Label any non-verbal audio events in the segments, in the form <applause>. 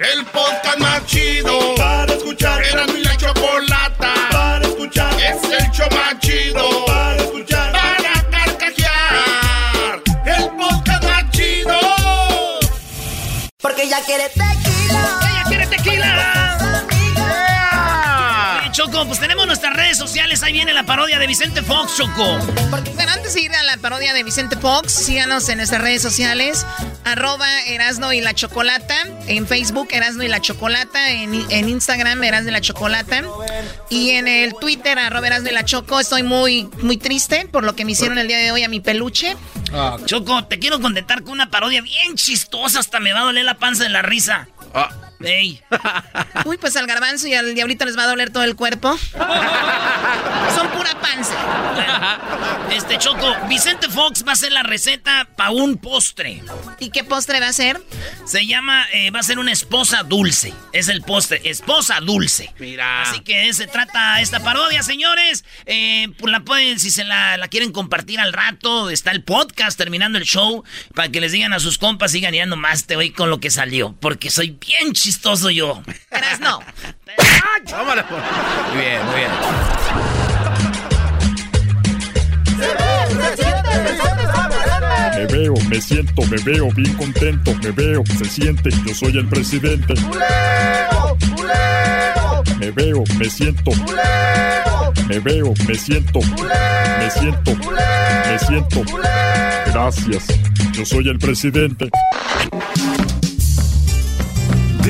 El podcast más chido para escuchar. Era mi la chocolata para escuchar. Es el show más chido para escuchar. Para carcajear. El podcast más chido. Porque ya quiere tequila. Ella quiere tequila. Choco, pues tenemos nuestras redes sociales. Ahí viene la parodia de Vicente Fox, Choco. Bueno, antes de ir a la parodia de Vicente Fox, síganos en nuestras redes sociales. Arroba Erasno y la Chocolata. En Facebook, Erasno y la Chocolata. En, Instagram, Erasno y la Chocolata. Y en el Twitter, arroba Erasno y la Choco. Estoy muy, muy triste por lo que me hicieron el día de hoy a mi peluche. Ah, Choco, te quiero contentar con una parodia bien chistosa. Hasta me va a doler la panza de la risa. Ah. Ey. Uy, pues al garbanzo y al diablito les va a doler todo el cuerpo. Son pura panza. Este Choco, Vicente Fox va a hacer la receta para un postre. ¿Y qué postre va a ser? Se llama, eh, va a ser una esposa dulce. Es el postre, esposa dulce. Mira. Así que se trata esta parodia, señores. Eh, pues la pueden, si se la, quieren compartir al rato, está el podcast terminando el show para que les digan a sus compas, sigan yendo más te voy con lo que salió. Porque soy bien chistoso chistoso yo. Eras no. <laughs> Muy bien, muy bien. Me veo, me siento, me veo bien contento, me veo, se siente, yo soy el presidente. Me veo, me siento. Me veo, me siento. Me siento. Me siento. Gracias. Yo soy el presidente.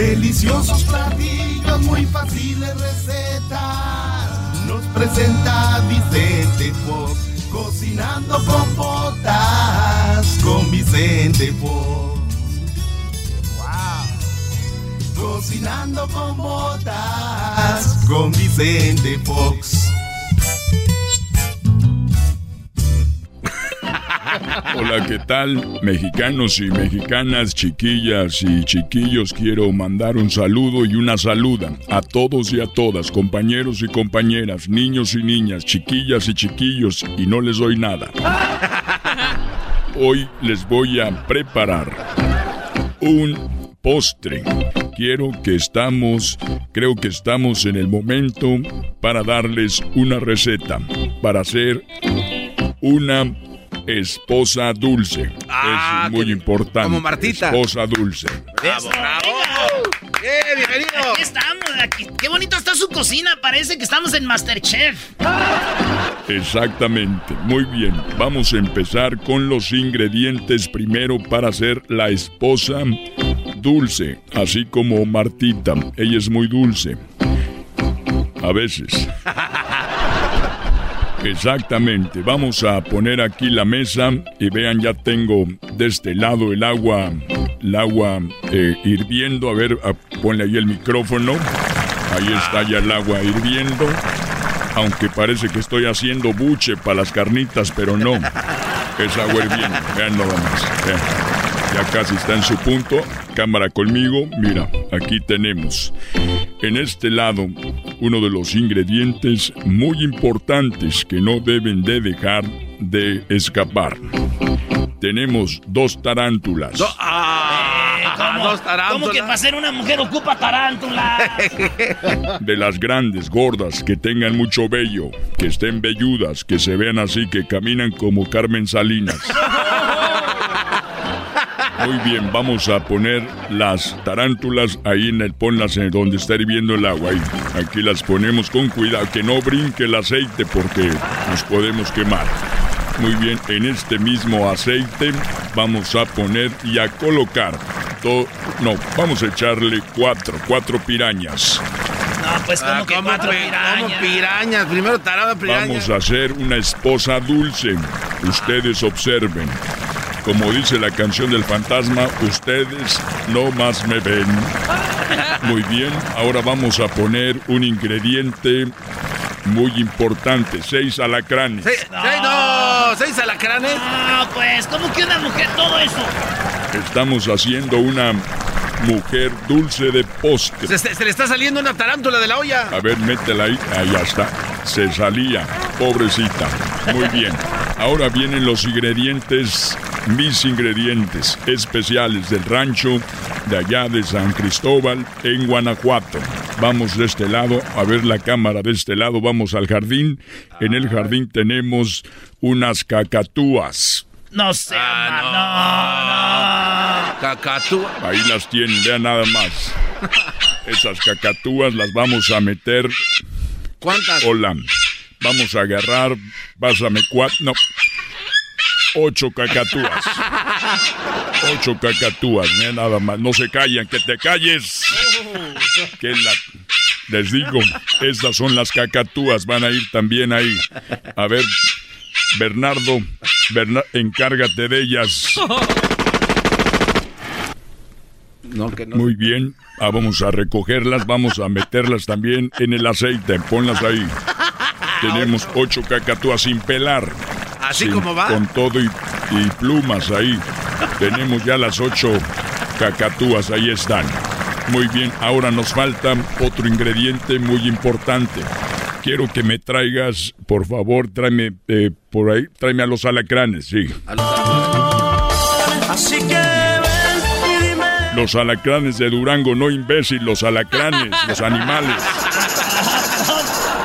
Deliciosos platillos, muy fáciles recetas. Nos presenta Vicente Fox, cocinando con botas con Vicente Fox. Wow. Cocinando con botas con Vicente Fox. <laughs> Hola, ¿qué tal? Mexicanos y mexicanas, chiquillas y chiquillos, quiero mandar un saludo y una saluda a todos y a todas, compañeros y compañeras, niños y niñas, chiquillas y chiquillos, y no les doy nada. Hoy les voy a preparar un postre. Quiero que estamos, creo que estamos en el momento para darles una receta, para hacer una esposa dulce. Ah, es muy importante. Como Martita. Esposa dulce. ¡Bravo, bravo! ¡Eh, bienvenido! Aquí estamos, aquí. Qué bonito está su cocina. Parece que estamos en Masterchef. Exactamente. Muy bien. Vamos a empezar con los ingredientes primero para hacer la esposa dulce. Así como Martita. Ella es muy dulce. A veces. <laughs> Exactamente. Vamos a poner aquí la mesa y vean, ya tengo de este lado el agua, el agua eh, hirviendo. A ver, ponle ahí el micrófono. Ahí está ya el agua hirviendo. Aunque parece que estoy haciendo buche para las carnitas, pero no. Es agua hirviendo. Vean nada más. Ya casi está en su punto. Cámara conmigo. Mira, aquí tenemos. En este lado, uno de los ingredientes muy importantes que no deben de dejar de escapar. Tenemos dos tarántulas. Ah, dos tarántulas. ¿Cómo que para ser una mujer ocupa tarántulas? <laughs> De las grandes, gordas, que tengan mucho vello, que estén velludas, que se vean así, que caminan como Carmen Salinas. <laughs> Muy bien, vamos a poner las tarántulas ahí en el ponlas en donde está hirviendo el agua. aquí las ponemos con cuidado, que no brinque el aceite porque nos podemos quemar. Muy bien, en este mismo aceite vamos a poner y a colocar. no, vamos a echarle cuatro, cuatro pirañas. No, pues como ah, que cuatro pirañas. pirañas? Primero tarada pirañas. Vamos a hacer una esposa dulce. Ustedes observen. Como dice la canción del fantasma, ustedes no más me ven. Muy bien, ahora vamos a poner un ingrediente muy importante, seis alacranes. ¿Seis, no. ¿Seis alacranes? No, pues, ¿cómo que una mujer todo eso? Estamos haciendo una mujer dulce de postre. Se, le está saliendo una tarántula de la olla. A ver, métela ahí. Ahí está. Se salía. Pobrecita. Muy bien. Ahora vienen los ingredientes mis ingredientes especiales del rancho de allá de San Cristóbal en Guanajuato. Vamos de este lado a ver la cámara de este lado, vamos al jardín. En el jardín tenemos unas cacatúas. No sé, Ah, no, no. Cacatúa. Ahí las tienen, vean nada más. Esas cacatúas las vamos a meter. ¿Cuántas? Hola. Vamos a agarrar. Pásame cuatro. No. Ocho cacatúas. Ocho cacatúas, nada más. No se callan, que te calles. Que la. Les digo, estas son las cacatúas, van a ir también ahí. A ver, Bernardo, Berna- encárgate de ellas. No, que no. Muy bien, ah, vamos a recogerlas, vamos a meterlas también en el aceite, ponlas ahí. Tenemos ocho cacatúas sin pelar. Así como va. Con todo y, y plumas ahí. Tenemos ya las ocho cacatúas, ahí están. Muy bien, ahora nos falta otro ingrediente muy importante. Quiero que me traigas, por favor, tráeme eh, por ahí, tráeme a los alacranes, sí. Así que ven y dime. Los alacranes de Durango, no imbécil, los alacranes, los animales.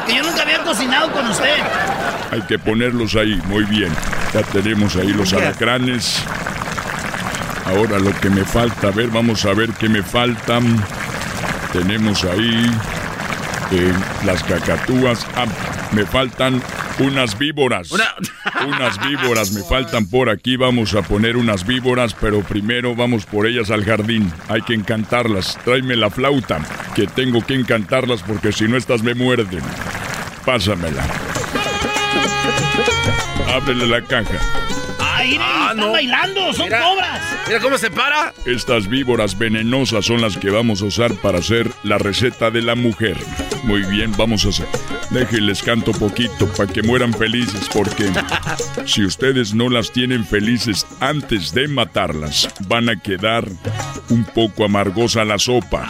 Que yo nunca había cocinado con usted. Hay que ponerlos ahí, muy bien. Ya tenemos ahí los alacranes. Ahora lo que me falta, a ver, vamos a ver qué me faltan. Tenemos ahí eh, las cacatúas. Ah, me faltan unas víboras. Una- Unas víboras me <laughs> faltan por aquí. Vamos a poner unas víboras, pero primero vamos por ellas al jardín. Hay que encantarlas. Tráeme la flauta, que tengo que encantarlas porque si no estas me muerden. Pásamela. Ábrele la caja. Ay, miren, Ah, están no. bailando, son Mira. cobras. Mira cómo se para. Estas víboras venenosas son las que vamos a usar para hacer la receta de la mujer. Muy bien, vamos a hacer. Déjenles canto poquito para que mueran felices, porque <laughs> si ustedes no las tienen felices antes de matarlas, van a quedar un poco amargosa la sopa.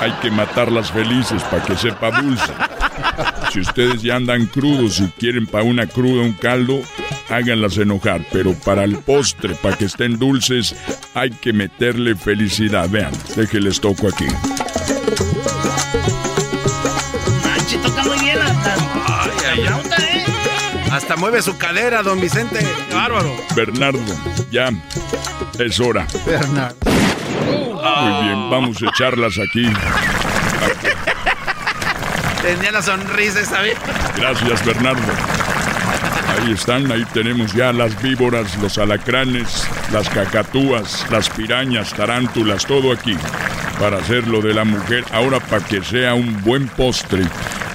Hay que matarlas felices para que sepa dulce. <laughs> Si ustedes ya andan crudos y quieren para una cruda un caldo, háganlas enojar. Pero para el postre, para que estén dulces, hay que meterle felicidad. Vean, déjenles toco aquí. Manche, toca muy bien la, la- Ay, ay, ay. ¿eh? Hasta mueve su cadera, don Vicente. Bárbaro. Bernardo, ya es hora. Muy bien, vamos a echarlas aquí. Tenía la sonrisa esa vez. Gracias, Bernardo. Ahí están, ahí tenemos ya las víboras, los alacranes, las cacatúas, las pirañas, tarántulas, todo aquí para hacer lo de la mujer. Ahora, para que sea un buen postre,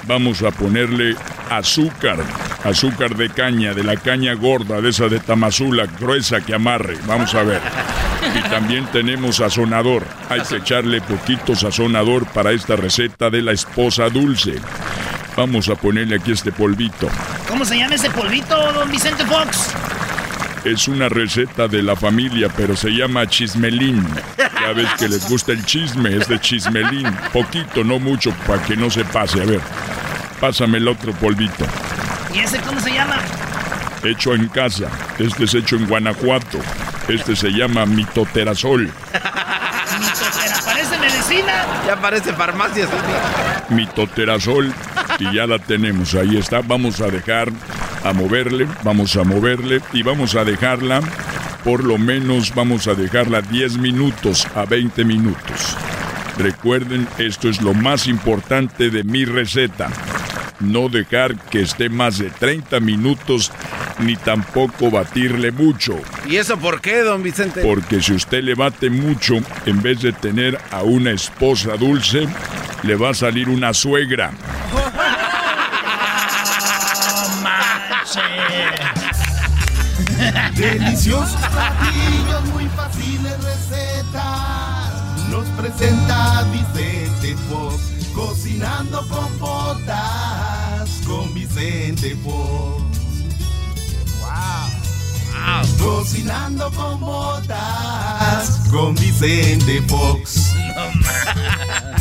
vamos a ponerle azúcar, azúcar de caña, de la caña gorda, de esa de Tamazula, gruesa que amarre. Vamos a ver. Y también tenemos sazonador. Hay que echarle poquito sazonador para esta receta de la esposa dulce. Vamos a ponerle aquí este polvito. ¿Cómo se llama ese polvito, don Vicente Fox? Es una receta de la familia, pero se llama chismelín. Ya ves que les gusta el chisme, es de chismelín. Poquito, no mucho, para que no se pase. A ver, pásame el otro polvito. ¿Y ese cómo se llama? Hecho en casa. Este es hecho en Guanajuato. Este se llama mitoterazol. Mitotera, parece medicina. Ya parece farmacia. mitoterazol y ya la tenemos. Ahí está. Vamos a dejar a moverle, vamos a moverle y vamos a dejarla, por lo menos vamos a dejarla 10 minutos a 20 minutos. Recuerden, esto es lo más importante de mi receta. No dejar que esté más de 30 minutos ni tampoco batirle mucho. ¿Y eso por qué, don Vicente? Porque si usted le bate mucho, en vez de tener a una esposa dulce, le va a salir una suegra. Deliciosos platillos, muy fáciles recetas. Nos presenta Vicente Fox. Cocinando con botas con Vicente Fox. Wow. Cocinando con botas con Vicente Fox. <laughs>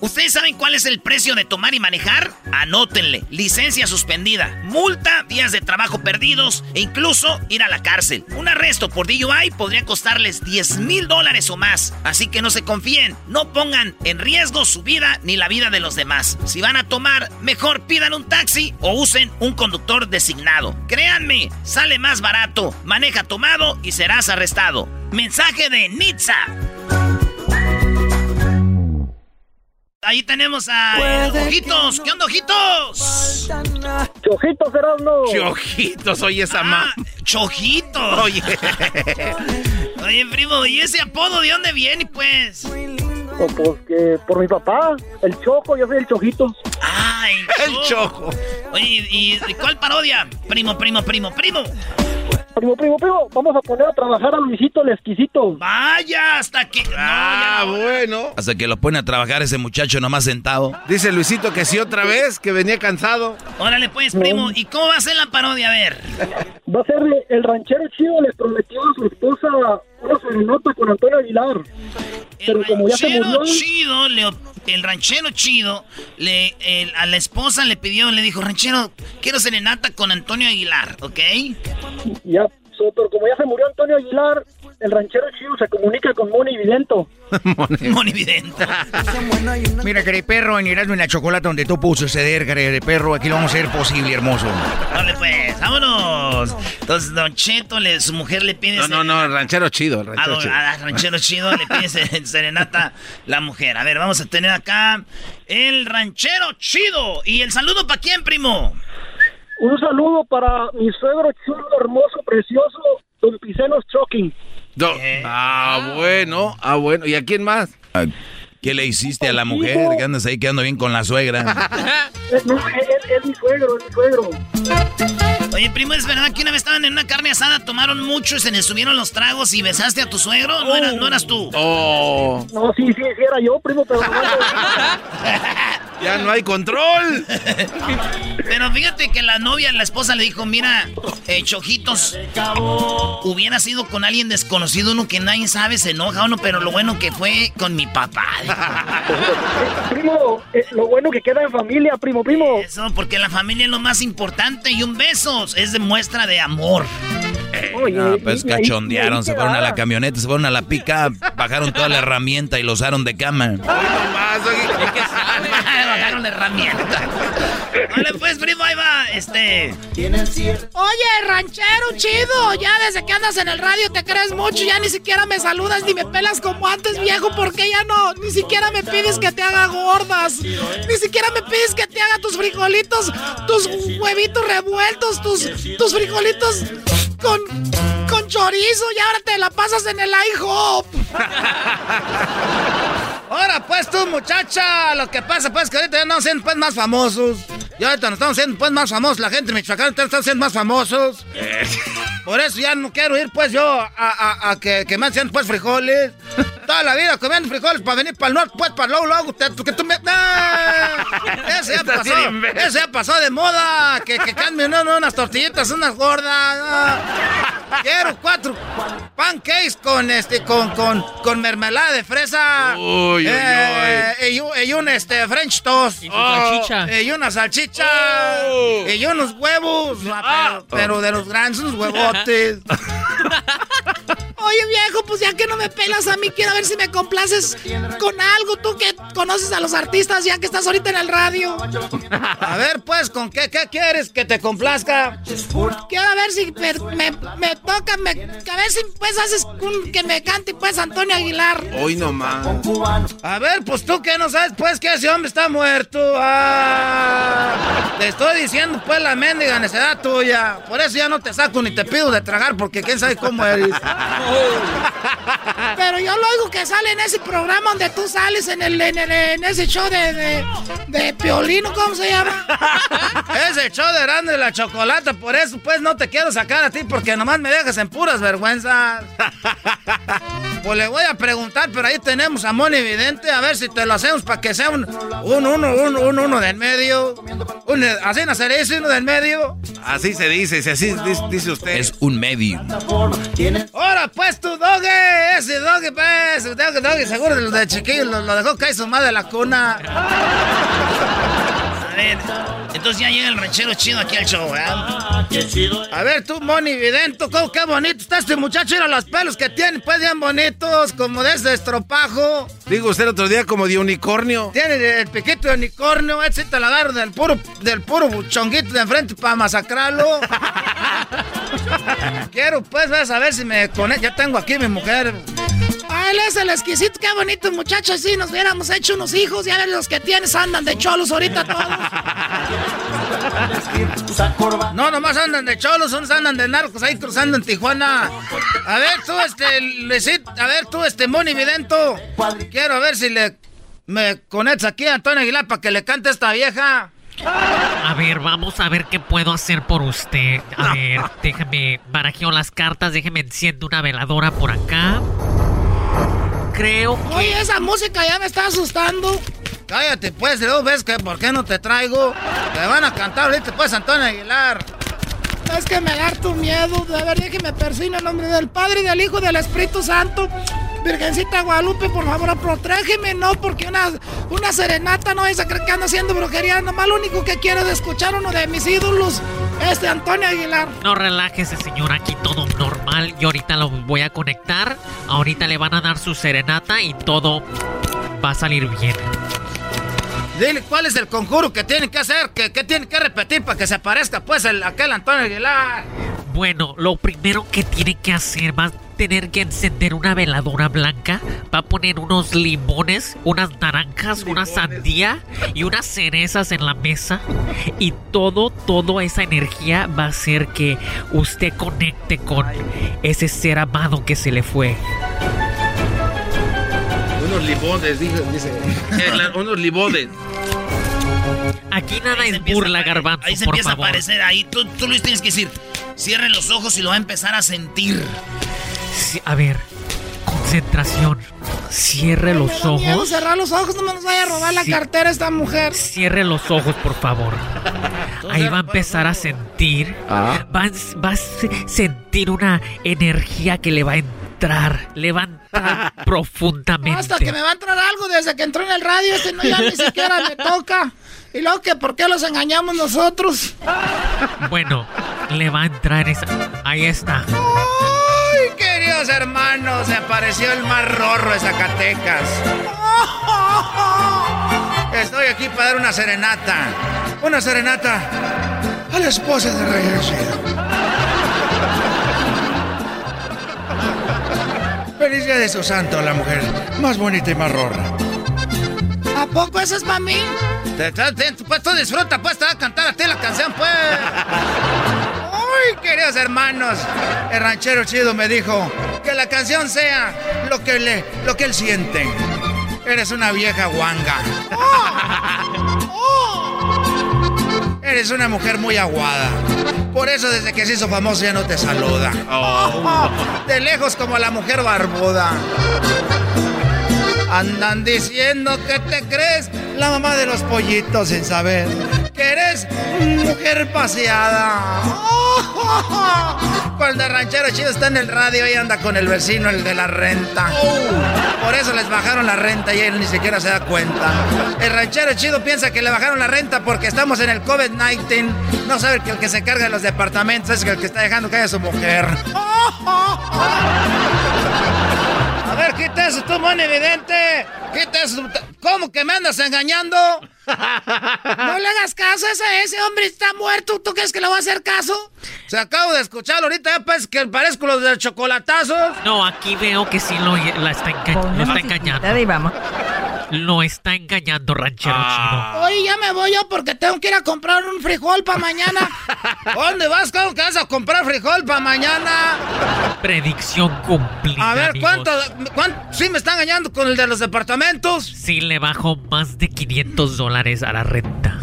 ¿Ustedes saben cuál es el precio de tomar y manejar? Anótenle. Licencia suspendida, multa, días de trabajo perdidos e incluso ir a la cárcel. Un arresto por DUI podría costarles 10 mil dólares o más. Así que no se confíen, no pongan en riesgo su vida ni la vida de los demás. Si van a tomar, mejor pidan un taxi o usen un conductor designado. Créanme, sale más barato. Maneja tomado y serás arrestado. Mensaje de Nitza. Ahí tenemos a eh, Ojitos. ¿Qué onda, Ojitos? Chojitos, Erasmo. Chojitos, oye esa ma. Ah, Chojitos. Oye. <laughs> Oye, primo, ¿y ese apodo de dónde viene, pues? O pues que por mi papá, el Choco, yo soy el Chojitos. Ah, el, <laughs> El chojo. Oye, ¿y, y cuál parodia? Primo, primo, primo, primo. Primo, primo, primo, vamos a poner a trabajar a Luisito el exquisito. Vaya, hasta que. No, Ah, no. bueno. Hasta que lo pone a trabajar ese muchacho nomás sentado. Dice Luisito que sí otra vez, que venía cansado. Órale, pues, primo. ¿Y cómo va a ser la parodia? A ver. Va a ser el ranchero chido, le prometió a su esposa una serenata con Antonio Aguilar. El Pero como ya se murió- chido, le- el ranchero chido, le, el- a la esposa le pidió, le dijo, ranchero, quiero serenata con Antonio Aguilar, ¿ok? Ya, pero como ya se murió Antonio Aguilar, el ranchero chido se comunica con Moni Vidento. <laughs> Monividente. Mira, querido perro, en Erasmo y la Chocolata, donde tú puso ceder, querido perro, aquí lo vamos a hacer posible, hermoso. Vale, pues, vámonos. Entonces, Don Cheto, le- su mujer le pide... No, no, no, el ranchero chido, el A, chido. a ranchero chido le pide <laughs> se- serenata la mujer. A ver, vamos a tener acá el ranchero chido. ¿Y el saludo para quién, primo? Un saludo para mi suegro chulo, hermoso, precioso, Don Picenos Choking. Do- Ah, bueno, ah, bueno. ¿Y a quién más? Ah, ¿Qué le hiciste a la mujer? Que andas ahí quedando bien con la suegra. <laughs> Es, no, es, es- es mi suegro, es mi suegro. Oye, primo, ¿es verdad que una vez estaban en una carne asada, tomaron mucho y se les subieron los tragos y besaste a tu suegro? ¿No eras, no eras tú? Oh, No, sí, sí, sí era yo, primo, pero no, <laughs> ya no hay control. <laughs> Pero fíjate que la novia, la esposa le dijo, mira, eh, Chojitos, hubiera sido con alguien desconocido, uno que nadie sabe, se enoja uno, pero lo bueno que fue con mi papá. <laughs> primo, eh, lo bueno que queda en familia, primo, primo. Eso, porque la familia es lo más importante y un beso es de muestra de amor. Oye, No, pues cachondearon, ahí se fueron a la camioneta, se fueron a la pica, bajaron toda la herramienta y lo usaron de cama. Hoy nomás, oye. Bajaron la herramienta. Vale, pues, primo, ahí va, este... Oye, ranchero chido, ya desde que andas en el radio te crees mucho, ya ni siquiera me saludas ni me pelas como antes, viejo, porque ya no, ni siquiera me pides que te haga gordas, ni siquiera me pides que te haga tus frijolitos, tus huevitos revueltos, tus, tus frijolitos con, con chorizo y ahora te la pasas en el IHOP. <laughs> Ahora, pues tú, muchacha, lo que pasa, pues, que ahorita ya no siendo, pues, más famosos. Y ahorita nos estamos siendo, pues, más famosos. La gente de Michoacán está siendo más famosos. Por eso ya no quiero ir, pues, yo a, a- a que, que me hacen, pues, frijoles. Toda la vida comiendo frijoles para venir para el norte, pues, para luego, luego, que tú me... ¡Ah! Ese ya pasó, ese ya pasó de moda. Que, que cambien no, no, unas tortillitas, unas gordas. ah. Quiero cuatro pancakes con, este, con, con, con mermelada de fresa. Uy, uy, Eh, Y, un- y un, este, French toast. salchicha. Y una salchicha. Oh. Y unos huevos. ah, pero, pero de los grandes, unos huevotes. <laughs> Oye, viejo, pues ya que no me pelas a mí, quiero ver si me complaces con algo, tú que conoces a los artistas ya que estás ahorita en el radio. A ver, pues, ¿con qué, qué quieres que te complazca? Quiero ver si me, me, me toca, me, a ver si pues haces un- que me cante pues Antonio Aguilar. Hoy nomás. A ver, pues tú que no sabes, pues, que ese hombre está muerto. Ah. Te estoy diciendo, pues, la mendiga necedad tuya. Por eso ya no te saco ni te pido de tragar, porque quién sabe cómo eres. <laughs> Pero yo lo oigo que sale en ese programa donde tú sales en el, en, ese show de, de, de, Piolino, ¿cómo se llama? <laughs> ese show de grande de la chocolate, por eso pues no te quiero sacar a ti porque nomás me dejas en puras vergüenzas. <laughs> pues le voy a preguntar, pero ahí tenemos a Moni Vidente, a ver si te lo hacemos para que sea un, un uno, un, un uno del medio. Un, así no sería uno del medio. Así se dice, así dice usted. Es un medio. Ahora pues tu doge, ese doge pues, doge, doge, seguro de los de chiquillos lo, lo, dejó caer su madre la cuna. Ver, entonces ya llega el ranchero chido aquí al show, ¿verdad? A ver tú, Moni Vidento, ¿cómo, qué bonito está este muchacho, mira los pelos que tiene, pues bien bonitos, como de ese estropajo. Digo usted el otro día como de unicornio. Tiene el piquito de unicornio, ese te la agarro del puro, del puro buchonguito de enfrente para masacrarlo. <laughs> Quiero pues, vas a ver si me conecto, ya tengo aquí mi mujer. Ah, él es el exquisito, qué bonito muchacho. Si nos hubiéramos hecho unos hijos, ya ver los que tienes andan de cholos ahorita todos. No, nomás andan de cholos, unos andan de narcos ahí cruzando en Tijuana. A ver tú, este, Luisito, a ver tú, este, Moni Vidento. Quiero ver si le me conectas aquí a Antonio Aguilar para que le cante esta vieja. A ver, vamos a ver qué puedo hacer por usted. A ver, déjeme barajeo las cartas, déjeme enciendo una veladora por acá. Creo que... Oye, esa música ya me está asustando. Cállate, pues, luego ves que por qué no te traigo. Te van a cantar ahorita, pues, Antonio Aguilar. Es que me da tu miedo. De ver, que me persina en nombre del Padre, y del Hijo y del Espíritu Santo. Virgencita Guadalupe, por favor, protégeme, no, porque una, una serenata no es a creer que ando haciendo brujería. Nomás lo único que quiero es escuchar uno de mis ídolos, este Antonio Aguilar. No relájese, señor, aquí todo normal. Y ahorita lo voy a conectar. Ahorita le van a dar su serenata y todo va a salir bien. Dile cuál es el conjuro que tiene que hacer, que, tiene que repetir para que se aparezca pues el, aquel Antonio Aguilar. Bueno, lo primero que tiene que hacer va a tener que encender una veladora blanca, va a poner unos limones, unas naranjas, una sandía y unas cerezas en la mesa y todo, toda esa energía va a hacer que usted conecte con ese ser amado que se le fue unos limones, dice. unos limones. Aquí nada es burla, garbanzo, Ahí se empieza a aparecer, ahí tú, tú les tienes que decir, cierren los ojos y lo va a empezar a sentir. A ver, concentración. Cierre los ojos. Miedo cerrar los ojos, no me nos vaya a robar la cartera esta mujer. Cierre los ojos, por favor. Ahí va a empezar a sentir. Ah. Va, va, a sentir una energía que le va a entrar. Le va a entrar <laughs> profundamente. Hasta que me va a entrar algo desde que entró en el radio. Este no ya ni siquiera me toca. Y luego que por qué los engañamos nosotros. Bueno, le va a entrar esa. Ahí está. ¡Ay, queridos hermanos! Se apareció el más rorro de Zacatecas. Estoy aquí para dar una serenata. Una serenata a la esposa de Rey Feliz día de su santo, la mujer más bonita y más rorra. ¿A poco eso es para mí? pues tú disfruta, pues te va a cantar a ti la canción, pues. Ay, queridos hermanos, el ranchero chido me dijo que la canción sea lo que, le, lo que él siente. Eres una vieja guanga. <laughs> Eres una mujer muy aguada. Por eso desde que se hizo famoso ya no te saluda. Oh. <laughs> De lejos como la mujer barbuda. Andan diciendo que te crees la mamá de los pollitos sin saber que eres mujer paseada. <laughs> Cuando el ranchero chido está en el radio y anda con el vecino, el de la renta. Por eso les bajaron la renta y él ni siquiera se da cuenta. El ranchero chido piensa que le bajaron la renta porque estamos en el COVID-19. No sabe que el que se carga de los departamentos es el que está dejando caer a su mujer. <laughs> Quita eso, tú, mon evidente. Quita eso. ¿Cómo que me andas engañando? No le hagas caso a ese, ese hombre está muerto. ¿Tú crees que le va a hacer caso? Se acabo de escucharlo ahorita, ya pues que parezco los del chocolatazo. No, aquí veo que sí lo, la está, está engañando. Ahí vamos. Lo está engañando, ranchero Ah. chino. Oye, ya me voy yo porque tengo que ir a comprar un frijol para mañana. <laughs> ¿Dónde vas, cabrón? ¿Que vas a comprar frijol para mañana? Predicción cumplida. A ver. ¿cuánto, cuánto? Sí, me está engañando con el de los departamentos. Sí, le bajo más de 500 dólares a la renta.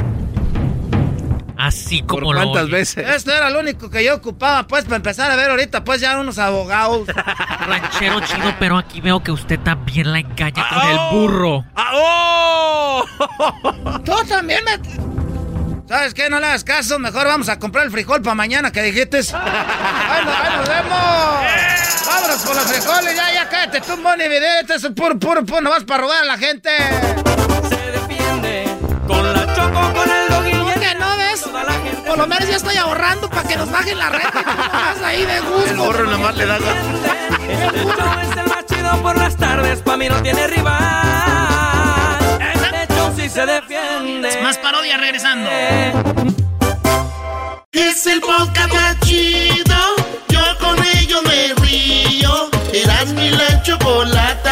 Así como lo oye. Esto era lo único que yo ocupaba, pues, para empezar a ver ahorita, pues, ya unos abogados. <laughs> Ranchero chino, pero aquí veo que usted también la engaña con Ah, el oh. burro. Tú también me... ¿Sabes qué? No le hagas caso. Mejor vamos a comprar el frijol para mañana que dijiste. <laughs> ¡Ahí nos, ahí nos vemos! ¡Vámonos por los frijoles! Ya, ya, cállate tú, Moni Video. Este es un puro, puro, puro. No vas para robar a la gente. Con la Por lo menos ya estoy ahorrando para que nos bajen la renta. nomás ahí de gusto. El gorro nomás le da Este show es el más chido por las tardes, pa' mí no tiene rival. Este show sí se defiende. Más parodia regresando. Es el podcast más chido. Yo con ello me río. Eras mi la chocolata.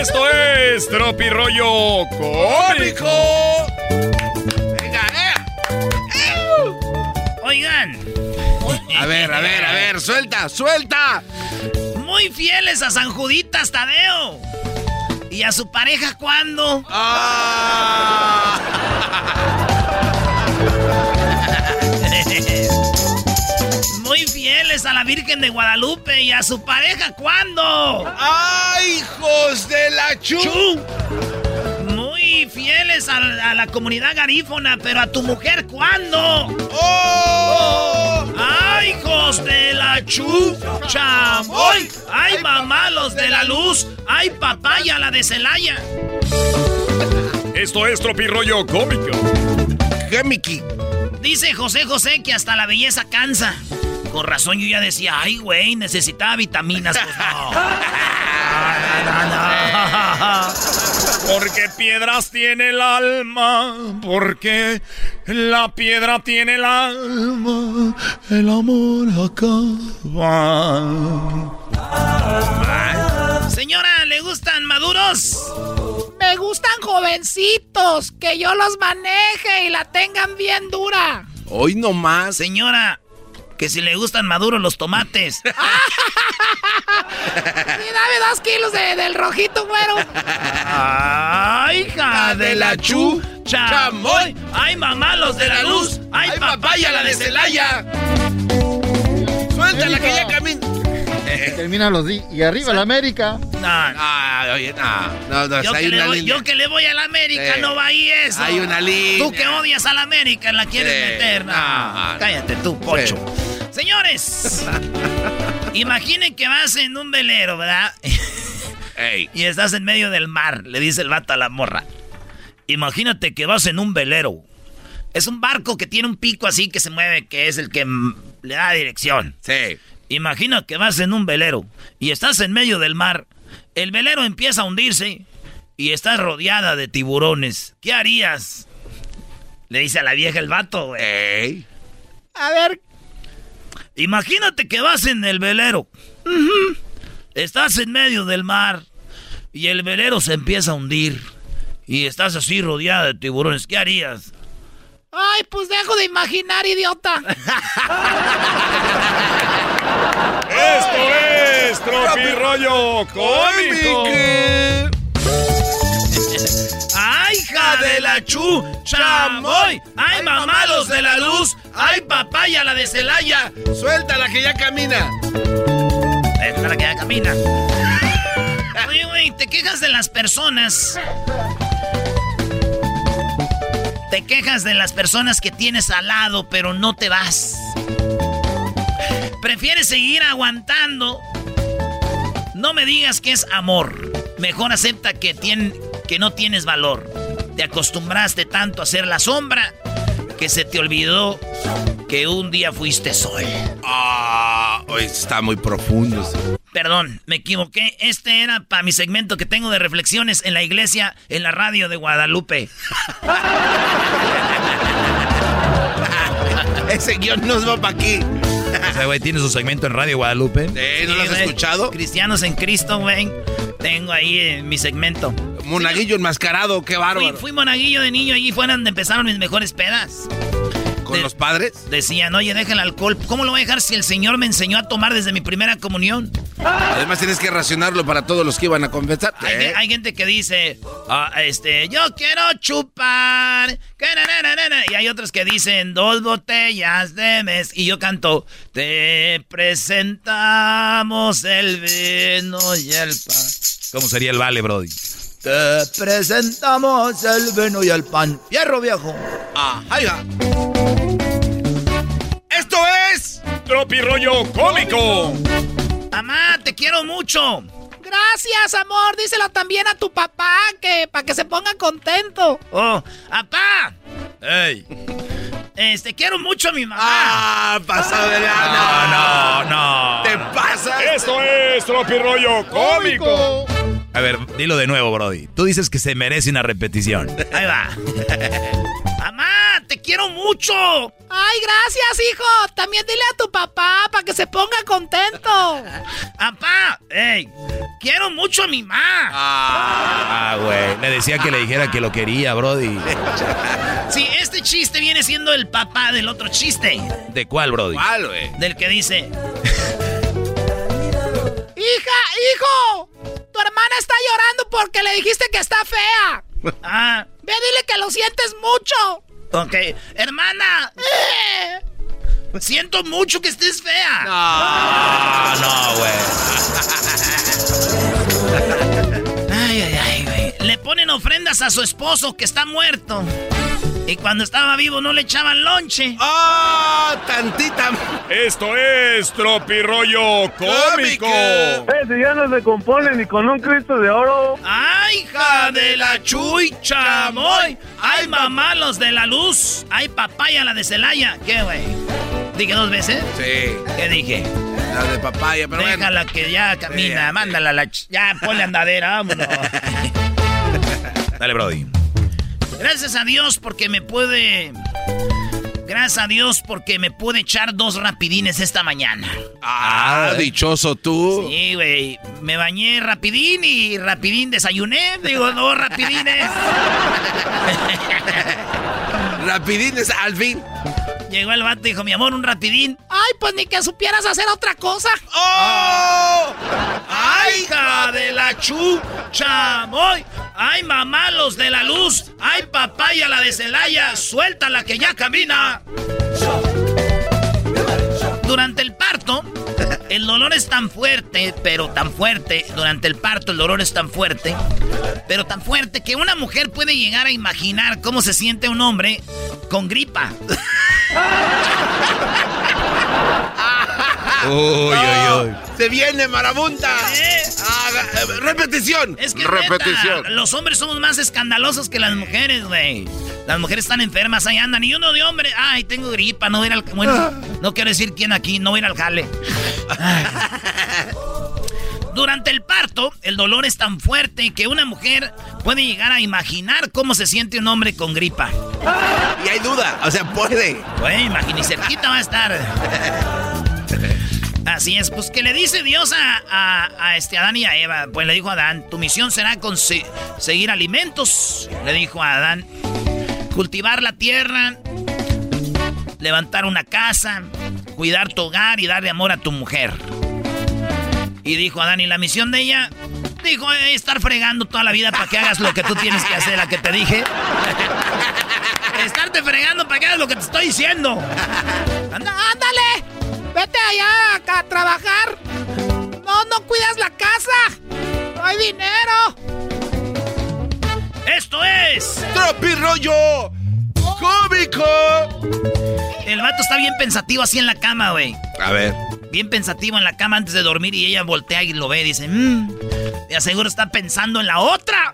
Esto es Tropi Rollo Cómico. Oigan. A ver, a ver, a ver, suelta, suelta. Muy fieles a San Juditas Tadeo. ¿Y a su pareja cuándo? Muy a la Virgen de Guadalupe y a su pareja cuándo? ¡Ay, hijos de la chu! Muy fieles a, a la comunidad garífona, pero a tu mujer cuándo? ¡Oh! ¡Ay, hijos de la chu! ¡Chamoy! ¡Ay, mamá, los de la luz! ¡Ay, papaya, la de Celaya! Esto es Tropi Rollo Cómico. Gemiki. Dice José José que hasta la belleza cansa. Con razón yo ya decía, ay, güey, necesitaba vitaminas. Pues no. <laughs> Porque piedras tiene el alma, porque la piedra tiene el alma, el amor acaba. Señora, ¿le gustan maduros? Me gustan jovencitos, que yo los maneje y la tengan bien dura. Hoy nomás. Señora, que si le gustan maduros los tomates. <laughs> Dame dos kilos de- del rojito, güero. ¡Ay, hija de la chu! ¡Chamoy! ¡Ay, mamá, los de la luz! ¡Ay, papaya, la de Celaya! Suéltala que ya camina. <laughs> Termina los di y arriba la América. No, Ah, oye, no. No, no, Yo que, le voy, yo que le voy a la América, Sí. no va ahí eso. Hay una línea. Tú que odias a la América, la quieres Sí. meter. No, No, no. cállate tú, Pocho. Señores, <laughs> imaginen que vas en un velero, ¿verdad? <laughs> Ey. Y estás en medio del mar, le dice el vato a la morra. Imagínate que vas en un velero. Es un barco que tiene un pico así que se mueve, que es el que le da dirección. Sí. Imagina que vas en un velero y estás en medio del mar. El velero empieza a hundirse y estás rodeada de tiburones. ¿Qué harías? Le dice a la vieja el vato, güey. Ey. A ver, Imagínate que vas en el velero. Estás en medio del mar y el velero se empieza a hundir. Y estás así rodeada de tiburones. ¿Qué harías? ay, pues dejo de imaginar, idiota. <laughs> Esto es Tropi Rollo Cómico. ¡Ay, hija de la chu! ¡Chamoy! ¡Ay, mamá, los de la luz! ¡Ay, papaya, la de Celaya! Suéltala que ya camina. Esta es la que ya camina. <laughs> Oye, güey, te quejas de las personas. Te quejas de las personas que tienes al lado, pero no te vas. Prefieres seguir aguantando. No me digas que es amor. Mejor acepta que, tien- que no tienes valor. Te acostumbraste tanto a ser la sombra que se te olvidó que un día fuiste sol. Ah, hoy está muy profundo. Perdón, me equivoqué. Este era para mi segmento que tengo de reflexiones en la iglesia, en la radio de Guadalupe. <laughs> Ese guion nos va para aquí. O sea, güey, ¿tiene su segmento en Radio Guadalupe? ¿no lo has escuchado? Cristianos en Cristo, güey. Tengo ahí eh, mi segmento. Monaguillo enmascarado, qué Fui, bárbaro. fui monaguillo de niño, allí fue donde empezaron mis mejores pedas. ¿Con de- los padres? Decían, oye, deja el alcohol. ¿Cómo lo voy a dejar si el Señor me enseñó a tomar desde mi primera comunión? Además tienes que racionarlo para todos los que iban a confesar. Hay, ¿Eh? hay gente que dice, ah, este, yo quiero chupar. Y hay otros que dicen, dos botellas de mes. Y yo canto, te presentamos el vino y el pan. ¿Cómo sería el vale, Brody? Te presentamos el vino y el pan. Fierro viejo. Ah, ahí va. Tropi rollo cómico. Mamá, te quiero mucho. Gracias, amor. Díselo también a tu papá, que para que se ponga contento. Oh, papá. ¡Ey! Este, quiero mucho a mi mamá. Ah, pasado de No, lana. no, no. Te pasas. Esto es Tropi rollo cómico. A ver, dilo de nuevo, Brody. Tú dices que se merece una repetición. Ahí va. <laughs> quiero mucho. Ay, gracias, hijo. También dile a tu papá para que se ponga contento. <laughs> Papá, ey, quiero mucho a mi mamá. Ah, güey. Le decía que le dijera que lo quería, Brody. <laughs> Sí, este chiste viene siendo el papá del otro chiste. ¿De cuál, Brody? ¿Cuál, güey? Del que dice, <laughs> Hija, hijo. Tu hermana está llorando porque le dijiste que está fea. ah, Ve, dile que lo sientes mucho. Ok, hermana, Eh. siento mucho que estés fea. Ah, no, güey. <laughs> ponen ofrendas a su esposo que está muerto. Y cuando estaba vivo no le echaban lonche. ¡Ah! tantita. Esto es Tropi rollo cómico. Ese ya no se compone ni con un Cristo de oro. ¡Ay, hija de la chucha, moy! ¡Ay, mamá, los de la luz! ¡Ay, papaya, la de Celaya! ¿Qué, güey? ¿Dije dos veces? Sí, ¿Qué dije? la de papaya, pero bueno. Déjala que ya camina, Sí, mándala a la... ch- Ya, ponle andadera, vámonos. <laughs> Dale, Brody. Gracias a Dios porque me puede... Gracias a Dios porque me pude echar dos rapidines esta mañana. Ah, dichoso tú. Sí, güey. Me bañé rapidín y rapidín desayuné. Digo, dos rapidines. <laughs> Rapidines, al fin. Llegó el vato y dijo, mi amor, un rapidín. Ay, pues ni que supieras hacer otra cosa. ¡Oh! ¡Ay, hija de la chucha! ¡Moy! ¡Ay, mamá, los de la luz! ¡Ay, papaya, la de Celaya! ¡Suéltala que ya camina! Durante el parto, el dolor es tan fuerte, pero tan fuerte. Durante el parto, el dolor es tan fuerte, pero tan fuerte que una mujer puede llegar a imaginar cómo se siente un hombre con gripa. <laughs> <laughs> Uy, uy, uy. Se viene marabunta. ¿Eh? Repetición. Es que repetición. neta, los hombres somos más escandalosos que las mujeres, güey. Las mujeres están enfermas, ahí andan. Y uno de hombre, ay, tengo gripa, no voy a ir al... Bueno, no quiero decir quién aquí, no voy a ir al jale. Ay. Durante el parto, el dolor es tan fuerte que una mujer puede llegar a imaginar cómo se siente un hombre con gripa. Y hay duda, o sea, puede. Güey, imagínate, cerquita va a estar. Así es, pues que le dice Dios a, a- a este Adán y a Eva. Pues le dijo a Adán, tu misión será conseguir alimentos. Le dijo a Adán, cultivar la tierra, levantar una casa, cuidar tu hogar y darle amor a tu mujer. Y dijo Adán, ¿y la misión de ella? Dijo, "Eh, estar fregando toda la vida para que hagas lo que tú tienes que hacer, la que te dije. <laughs> Estarte fregando para que hagas lo que te estoy diciendo. <laughs> Anda, ándale. Vete allá a trabajar. No, no cuidas la casa. No hay dinero. Esto es Tropi rollo cómico. El vato está bien pensativo así en la cama, güey. A ver. Bien pensativo en la cama antes de dormir y ella voltea y lo ve y dice, mmm, de aseguro está pensando en la otra.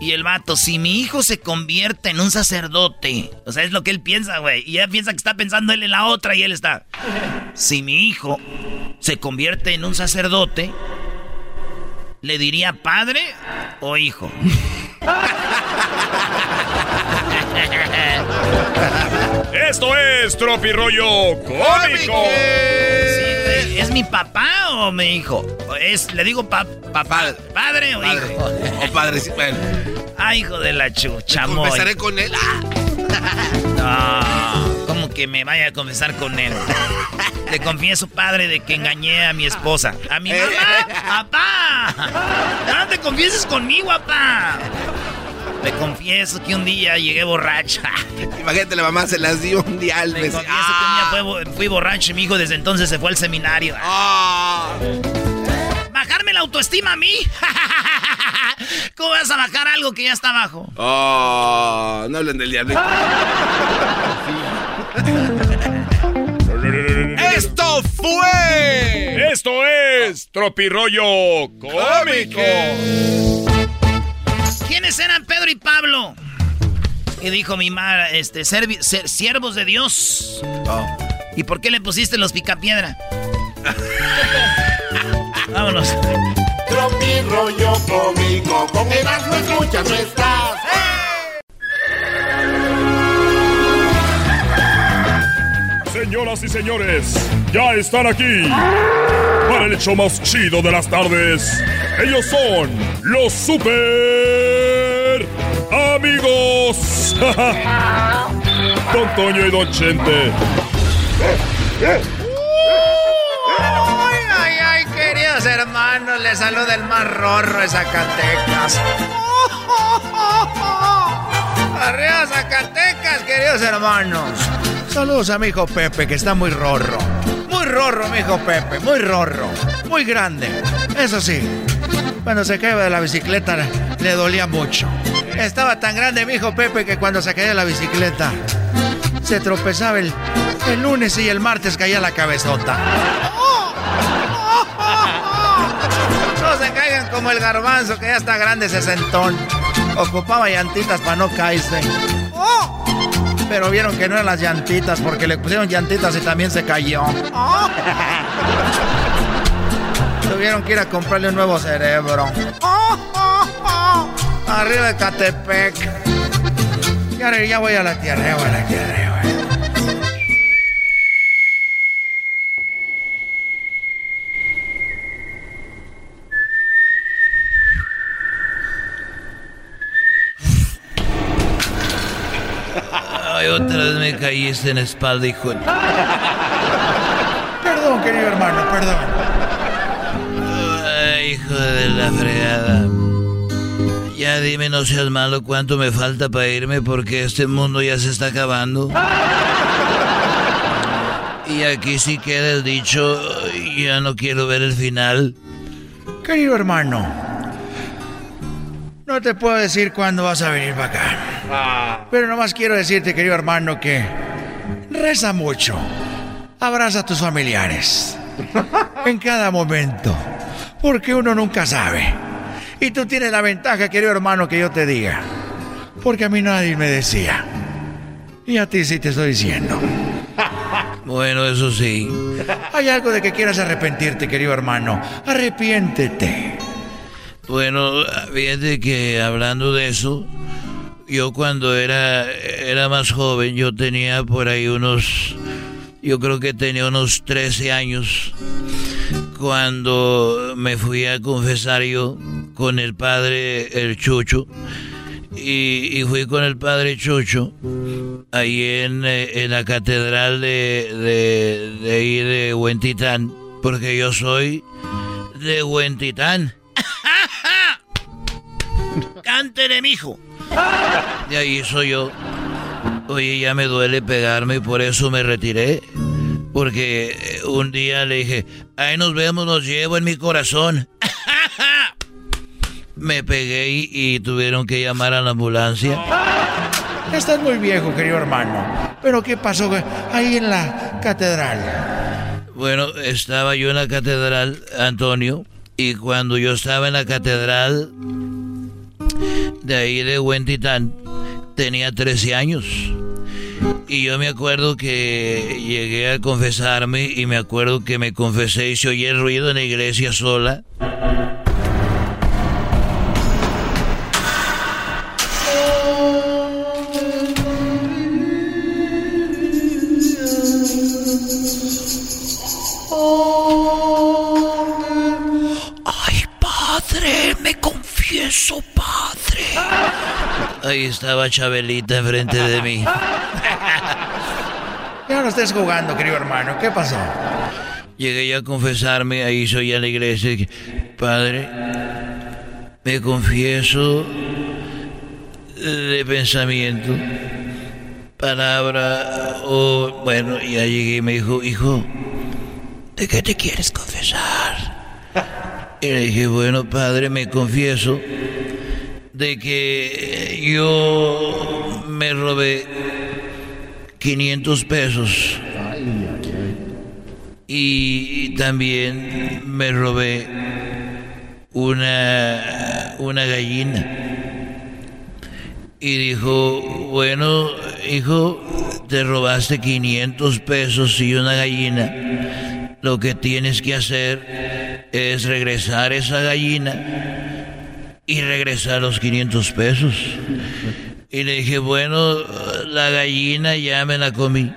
Y el vato, si mi hijo se convierte en un sacerdote, o sea, es lo que él piensa, güey. Y ella piensa que está pensando él en la otra y él está. Si mi hijo se convierte en un sacerdote, ¿le diría padre o hijo? Esto es Tropirollo Cómico. Sí, ¿Es mi papá o mi hijo? Es, le digo pa, papá, padre o hijo. O padre, sí, bueno. Ah, hijo de la chucha, moy. Confesaré con él. No, ¿cómo que me vaya a confesar con él? Le confieso, padre, de que engañé a mi esposa. ¿A mi mamá? ¡Papá! No te confieses conmigo, papá. Le confieso que un día llegué borracha. <laughs> Imagínate, la mamá se las dio un día al Le mes. confieso que un día fue bo- fui borracho y mi hijo desde entonces se fue al seminario. Ah. ¿Bajarme la autoestima a mí? <laughs> ¿Cómo vas a bajar algo que ya está abajo? Oh, no hablen del diablo. <laughs> Esto fue. Esto es Tropirollo Cómico. ¿Quiénes eran Pedro y Pablo? Y dijo mi madre, este, servi- ser- siervos de Dios. ¿Y por qué le pusiste los picapiedra? <laughs> Vámonos. Tropi rollo cómico, con Erasmo escuchas no estás. Señoras y señores, ya están aquí para el hecho más chido de las tardes. Ellos son los super amigos. <laughs> Don Toño y Don Chente. Ay, ay, ay, queridos hermanos, les saluda el más rorro de Zacatecas. <laughs> Arriba Zacatecas, queridos hermanos. Saludos a mi hijo Pepe, que está muy rorro. Muy rorro, mi hijo Pepe, muy rorro. Muy grande. Eso sí, cuando se caía de la bicicleta le dolía mucho. Estaba tan grande mi hijo Pepe que cuando se caía la bicicleta se tropezaba el, el lunes y el martes caía la cabezota. No se caigan como el garbanzo que ya está grande sesentón. Ocupaba llantitas para no caerse. Pero vieron que no eran las llantitas porque le pusieron llantitas y también se cayó. Tuvieron que ir a comprarle un nuevo cerebro. Arriba de Catepec. Ya, ya voy a la tierra, ya voy a la tierra. ya voy. Ay, otra vez me caíste en la espalda, hijo. Perdón, querido hermano, perdón. Ay, hijo de la fregada. Ya dime, no seas malo, cuánto me falta para irme porque este mundo ya se está acabando. Y aquí sí queda el dicho, ya no quiero ver el final. Querido hermano, no te puedo decir cuándo vas a venir para acá. Pero nomás quiero decirte, querido hermano, que reza mucho. Abraza a tus familiares. <laughs> En cada momento. Porque uno nunca sabe. Y tú tienes la ventaja, querido hermano, que yo te diga. Porque a mí nadie me decía. Y a ti sí te estoy diciendo. <laughs> Bueno, eso sí. Hay algo de que quieras arrepentirte, querido hermano. Arrepiéntete. Bueno, fíjate que hablando de eso, yo cuando era, era más joven, yo tenía por ahí unos, yo creo que tenía unos 13 años, cuando me fui a confesar yo con el padre, el Chucho, y, y fui con el padre Chucho, ahí en, eh, en la catedral de, de, de ahí de Huentitán, porque yo soy de Huentitán. <laughs> Cántele, mijo. De ahí soy yo. Oye, ya me duele pegarme y por eso me retiré. Porque eh, un día le dije, ahí nos vemos, los llevo en mi corazón. Me pegué y, y tuvieron que llamar a la ambulancia. Estás muy viejo, querido hermano. Pero ¿qué pasó ahí en la catedral? Bueno, estaba yo en la catedral, Antonio, y cuando yo estaba en la catedral, de ahí de Huentitán, tenía 13 años. Y yo me acuerdo que llegué a confesarme y me acuerdo que me confesé y se oye el ruido en la iglesia sola. Confieso, padre. Ahí estaba Chabelita enfrente de mí. Ya no estés jugando, querido hermano. ¿Qué pasó? Llegué ya a confesarme, ahí soy a la iglesia. Padre, me confieso de pensamiento, palabra, o bueno, ya llegué y me dijo, hijo, ¿de qué te quieres confesar? Y le dije, bueno, padre, me confieso de que yo me robé 500 pesos. Y también me robé una, una gallina. Y dijo, bueno, hijo, te robaste 500 pesos y una gallina. Lo que tienes que hacer es regresar esa gallina y regresar los 500 pesos. Y le dije, bueno, la gallina ya me la comí,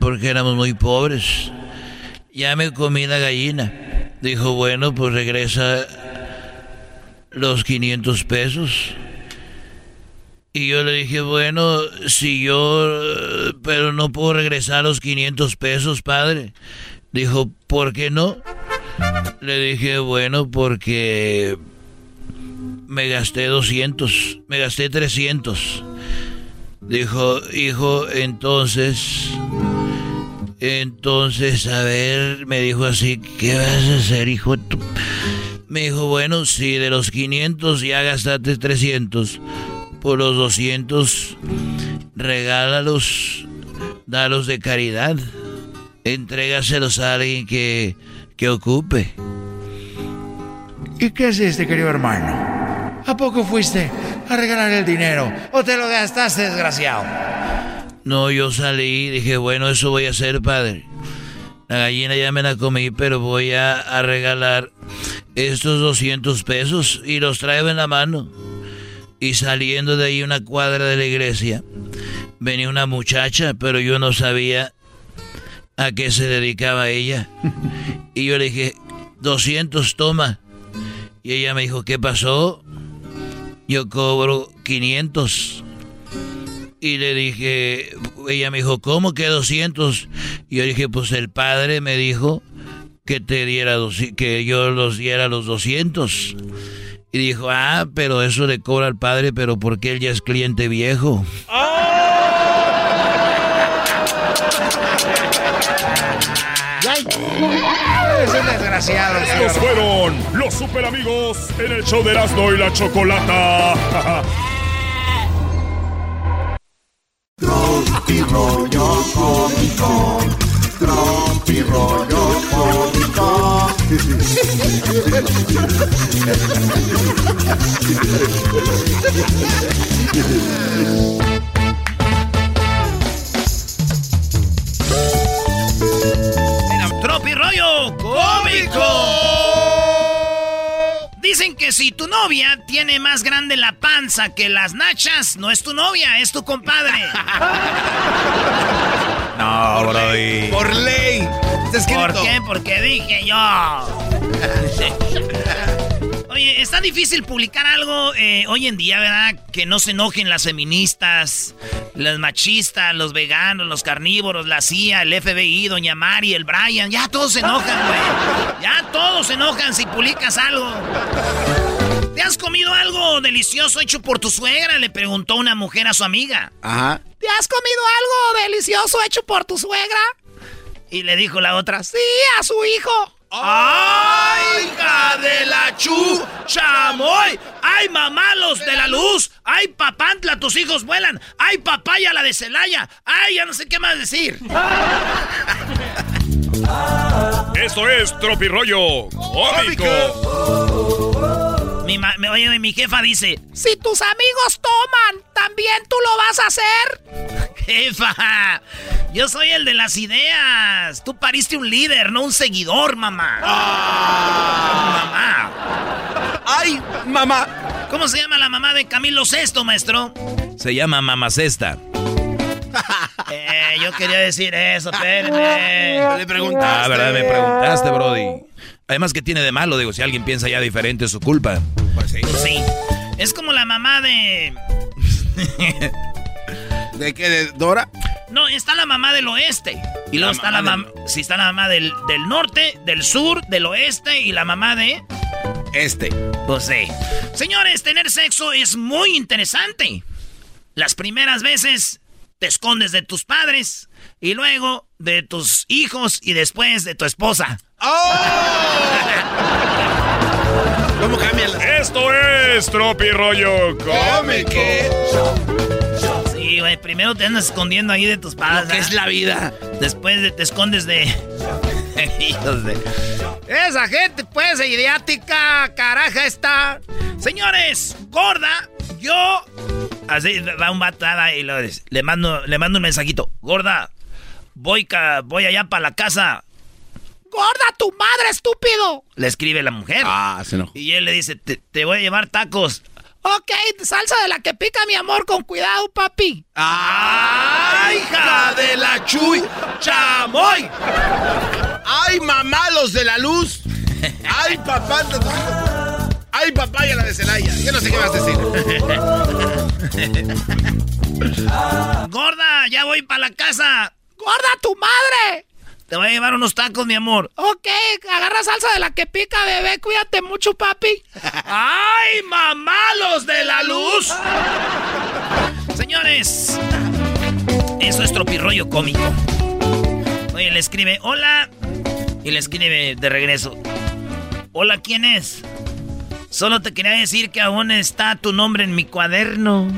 porque éramos muy pobres. Ya me comí la gallina. Dijo, bueno, pues regresa los 500 pesos. Y yo le dije, bueno, si yo, pero no puedo regresar los 500 pesos, padre. Dijo, ¿por qué no? Le dije, bueno, porque me gasté 200, me gasté 300. Dijo, hijo, entonces, entonces, a ver, me dijo así, ¿qué vas a hacer, hijo? Tú? Me dijo, bueno, si de los 500 ya gastaste 300, por los 200, regálalos, dalos de caridad, entrégaselos a alguien que, que ocupe. ¿Y qué este, querido hermano? ¿A poco fuiste a regalar el dinero o te lo gastaste, desgraciado? No, yo salí y dije, bueno, eso voy a hacer, padre. La gallina ya me la comí, pero voy a, a regalar estos 200 pesos y los traigo en la mano. Y saliendo de ahí una cuadra de la iglesia, venía una muchacha, pero yo no sabía a qué se dedicaba ella. Y yo le dije, 200 toma. Y ella me dijo, ¿qué pasó? Yo cobro 500. Y le dije, ella me dijo, ¿cómo que 200? Y yo dije, pues el padre me dijo que te diera, doci- que yo los diera los 200. Y dijo, ah, pero eso le cobra al padre, pero porque él ya es cliente viejo. Es un desgraciado. Estos fueron los super amigos en el show de Erasmo y la Chocolata. Tropi rollo cómico. Tropi rollo cómico. Rollo cómico. Dicen que si tu novia tiene más grande la panza que las nachas, no es tu novia, es tu compadre. <laughs> No. Por ley. Está escrito. ¿Por qué? Porque dije yo. <laughs> Oye, está difícil publicar algo eh, hoy en día, ¿verdad? Que no se enojen las feministas, las machistas, los veganos, los carnívoros, la CIA, el FBI, Doña Mari, el Brian. Ya todos se enojan, güey. Ya todos se enojan si publicas algo. ¿Te has comido algo delicioso hecho por tu suegra? Le preguntó una mujer a su amiga. Ajá. ¿Te has comido algo delicioso hecho por tu suegra? Y le dijo la otra, Sí, a su hijo. ¡Ay, hija de la chu! ¡Chamoy! ¡Ay, mamalos de la luz! ¡Ay, papantla, tus hijos vuelan! ¡Ay, papaya, la de Celaya! ¡Ay, ya no sé qué más decir! Esto es Tropi Rollo Cómico. Mi oye, mi jefa dice, Si tus amigos toman, ¿también tú lo vas a hacer? <laughs> jefa, yo soy el de las ideas. Tú pariste un líder, no un seguidor, mamá. Mamá. ¡Ay, mamá! ¿Cómo se llama la mamá de Camilo Sesto, maestro? Se llama Mamacesta. <laughs> Eh, yo quería decir eso, espérenme. Le preguntaste. Ah, ¿verdad? Me preguntaste, Brody. Además, ¿qué tiene de malo? Digo, si alguien piensa ya diferente es su culpa. Pues sí. Sí. Es como la mamá de. <laughs> ¿De qué? ¿De Dora? No, está la mamá del oeste. Y luego La está la mamá mamá. Sí, está la mamá del, del norte, del sur, del oeste y la mamá de. Este. Pues sí. Señores, tener sexo es muy interesante. Las primeras veces te escondes de tus padres y luego de tus hijos y después de tu esposa. ¿Cómo cambian las Esto es Tropi Rollo Come que Sí, güey, primero te andas escondiendo ahí de tus padres. ¿Qué es la vida? Después de- te escondes de. <laughs> Hijos de. Esa gente, pues, idiática, caraja está. Señores, gorda, yo. Así va un batada y lo- le mando, le mando un mensajito. Gorda, voy, ca- voy allá para la casa. ¡Gorda tu madre, estúpido! Le escribe la mujer. Ah, se enojó. Y él le dice, te, te voy a llevar tacos. Ok, salsa de la que pica, mi amor, con cuidado, papi. ¡Ay, hija de la chuy! ¡Chamoy! ¡Ay, mamá, los de la luz! ¡Ay, papá! ¡Ay, papá, y la de Celaya! Yo no sé qué vas a decir. <laughs> Gorda, ya voy para la casa. ¡Gorda tu madre! Te voy a llevar unos tacos, mi amor. Ok, agarra salsa de la que pica, bebé. Cuídate mucho, papi. <laughs> ¡Ay, mamá, los de la luz! <laughs> Señores, eso es tropirroyo cómico. Oye, le escribe, hola. Y le escribe de regreso, hola, ¿quién es? Solo te quería decir que aún está tu nombre en mi cuaderno.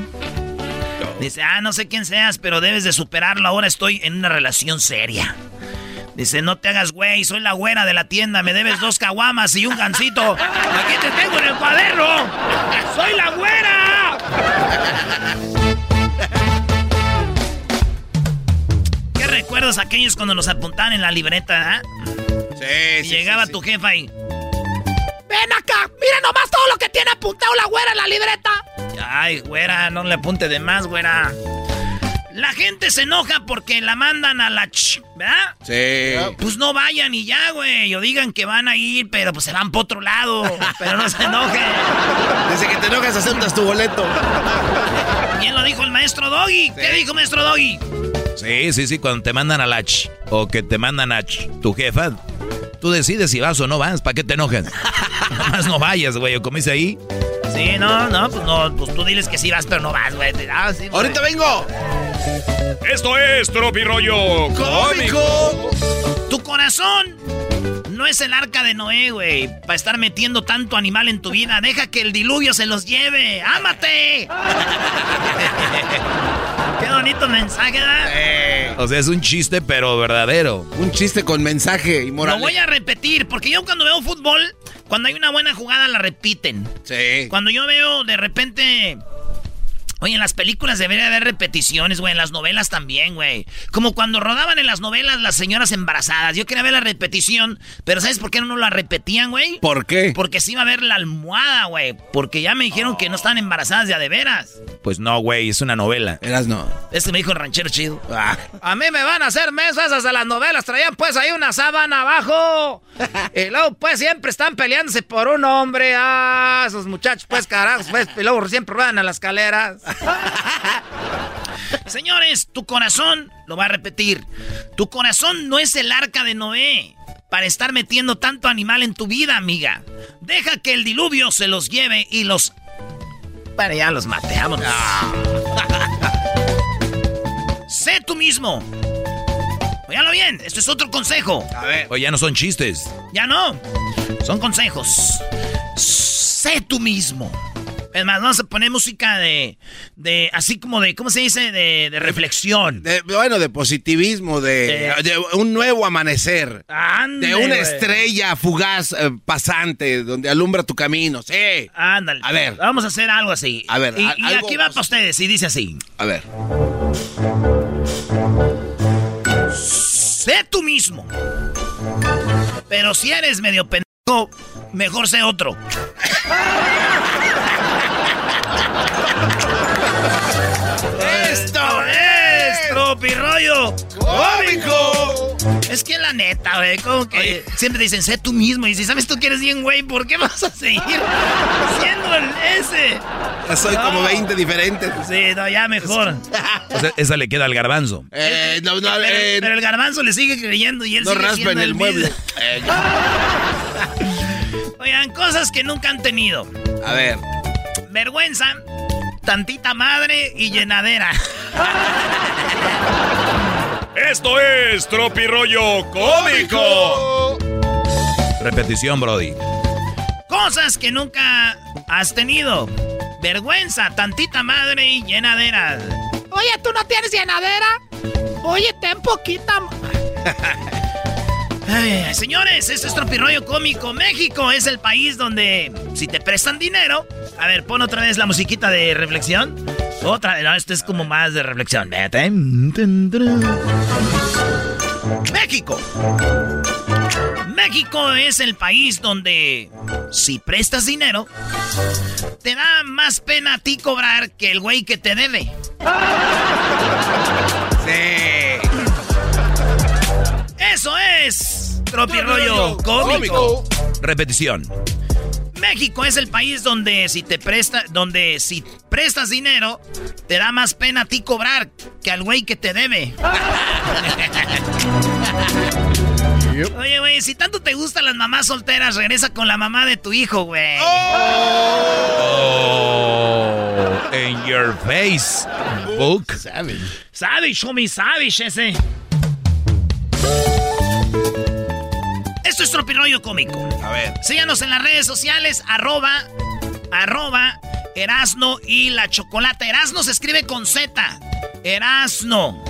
Dice, ah, no sé quién seas, pero debes de superarlo. Ahora estoy en una relación seria. Dice, no te hagas güey, soy la güera de la tienda, me debes dos caguamas y un gancito. Aquí te tengo en el cuaderno. ¡Soy la güera! ¿Qué recuerdos aquellos cuando nos apuntaban en la libreta, ah? Sí, Y llegaba tu jefa y... Ven acá, mira nomás todo lo que tiene apuntado la güera en la libreta. Ay, güera, no le apunte de más, güera. La gente se enoja porque la mandan a la ch, ¿verdad? Sí. Pues no vayan y ya, güey. O digan que van a ir, pero pues se van por otro lado. Pero no se enojen. <laughs> Desde que te enojas aceptas tu boleto. Bien lo dijo el maestro Doggy. ¿Qué dijo maestro Doggy? Sí, sí, sí, cuando te mandan a la ch o que te mandan a ch, tu jefa, tú decides si vas o no vas, ¿para qué te enojas? <laughs> Nomás no vayas, güey, o como dice ahí. Sí, no, no, pues no, pues tú diles que sí vas, pero no vas, güey. Ah, sí. ¡Ahorita vengo! Esto es Tropi Rollo ¡Cómico! Tu corazón no es el arca de Noé, güey. Para estar metiendo tanto animal en tu vida. Deja que el diluvio se los lleve. ¡Ámate! <laughs> Qué bonito mensaje, ¿verdad? O sea, es un chiste, pero verdadero. Un chiste con mensaje y moral. Lo voy a repetir, porque yo cuando veo fútbol, cuando hay una buena jugada la repiten. Sí. Cuando yo veo de repente... Oye, en las películas debería haber repeticiones, güey. En las novelas también, güey. Como cuando rodaban en las novelas las señoras embarazadas. Yo quería ver la repetición, pero ¿sabes por qué no la repetían, güey? ¿Por qué? Porque sí iba a ver la almohada, güey. Porque ya me dijeron que no estaban embarazadas de a de veras. Pues no, güey, es una novela. Eras no. Este me dijo el ranchero chido. Ah. A mí me van a hacer mesas esas de las novelas. Traían pues ahí una sábana abajo. <laughs> Y luego pues siempre están peleándose por un hombre. Ah, esos muchachos pues carajos. Pues, y luego siempre ruedan a las escaleras. <laughs> Señores, tu corazón, lo va a repetir, tu corazón no es el arca de Noé para estar metiendo tanto animal en tu vida, amiga. Deja que el diluvio se los lleve y los... Para ya los mate, vámonos. <laughs> sé tú mismo. Óyalo bien, este es otro consejo. A ver. Oye, ya no son chistes. Ya no, son consejos. Sé tú mismo. Es más, vamos a poner música de, de así como de, ¿cómo se dice? De, de reflexión. De- bueno, de positivismo, de, De- un nuevo amanecer. Ándale, de una estrella fugaz eh, pasante donde alumbra tu camino. Sí. Ándale. A ver. Vamos a hacer algo así. A ver, Y, a- y algo- aquí va para ustedes y dice así. A ver. Sé tú mismo. Pero si eres medio pendejo, mejor sé otro. <laughs> Tropirollo Cómico. Es que la neta, güey, como que siempre dicen, sé tú mismo. Y si sabes tú que eres bien, güey, ¿por qué vas a seguir <laughs> siendo el ese? Ya soy como No. 20 diferentes. Sí, no, ya mejor. <laughs> O sea, esa le queda al garbanzo. Eh, no, no, pero, eh, pero el garbanzo le sigue creyendo y él no sigue raspa siendo en el mueble. mismo. Eh, <laughs> Oigan, cosas que nunca han tenido. a ver. Vergüenza, tantita madre y llenadera. Esto es Tropirollo Cómico. Repetición, Brody. Cosas que nunca has tenido. Vergüenza, tantita madre y llenadera. Oye, ¿tú no tienes llenadera? Oye, ten poquita. <laughs> Señores, esto es Tropirollo Cómico. México es el país donde si te prestan dinero... A ver, pon otra vez la musiquita de reflexión. Otra, no, esto es como más de reflexión. México. México es el país donde si prestas dinero, te da más pena a ti cobrar que el güey que te debe. Sí. Es Tropirollo Cómico. Repetición. México es el país donde si te presta, donde si prestas dinero, te da más pena a ti cobrar que al güey que te debe. <laughs> Oye, güey, si tanto te gustan las mamás solteras, regresa con la mamá de tu hijo, güey. Oh, in your face, book. Savage, homie, savage ese. Esto es Tropirollo Cómico. A ver. Síganos en las redes sociales, arroba, arroba, Erasno y la Chocolata. Erasno se escribe con Z. Erasno.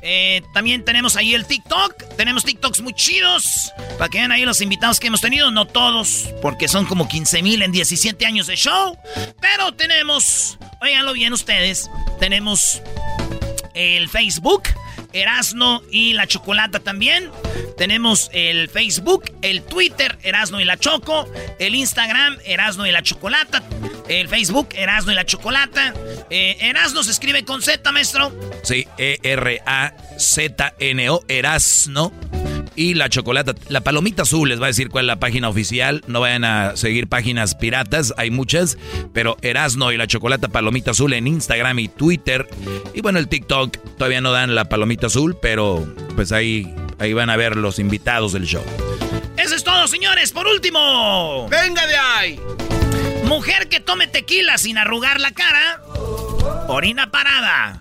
Eh, también tenemos ahí el TikTok. Tenemos TikToks muy chidos. Para que vean ahí los invitados que hemos tenido. No todos, porque son como 15 mil en 17 años de show. Pero tenemos, óiganlo bien ustedes, tenemos el Facebook, Erasno y la Chocolata también. Tenemos el Facebook, el Twitter, Erasno y la Choco, el Instagram, Erasno y la Chocolata, el Facebook, Erasno y la Chocolata. Eh, Erasno se escribe con Z, maestro. Sí, E-R-A-Z-N-O, Erasno. Y la chocolata, la palomita azul les va a decir cuál es la página oficial. No vayan a seguir páginas piratas, hay muchas. Pero Erasno y la chocolata palomita azul en Instagram y Twitter. Y bueno, el TikTok todavía no dan la palomita azul, pero pues ahí, ahí van a ver los invitados del show. Eso es todo, señores. Por último. ¡Venga de ahí! Mujer que tome tequila sin arrugar la cara. Orina parada.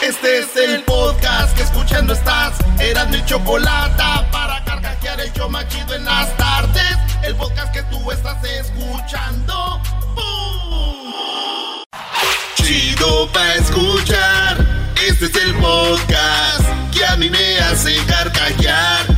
Este es el podcast que escuchando estás. Erasmo y Chocolata para carcajear el chido en las tardes. El podcast que tú estás escuchando. ¡Bum! Chido pa' escuchar. Este es el podcast que a mí me hace carcajear.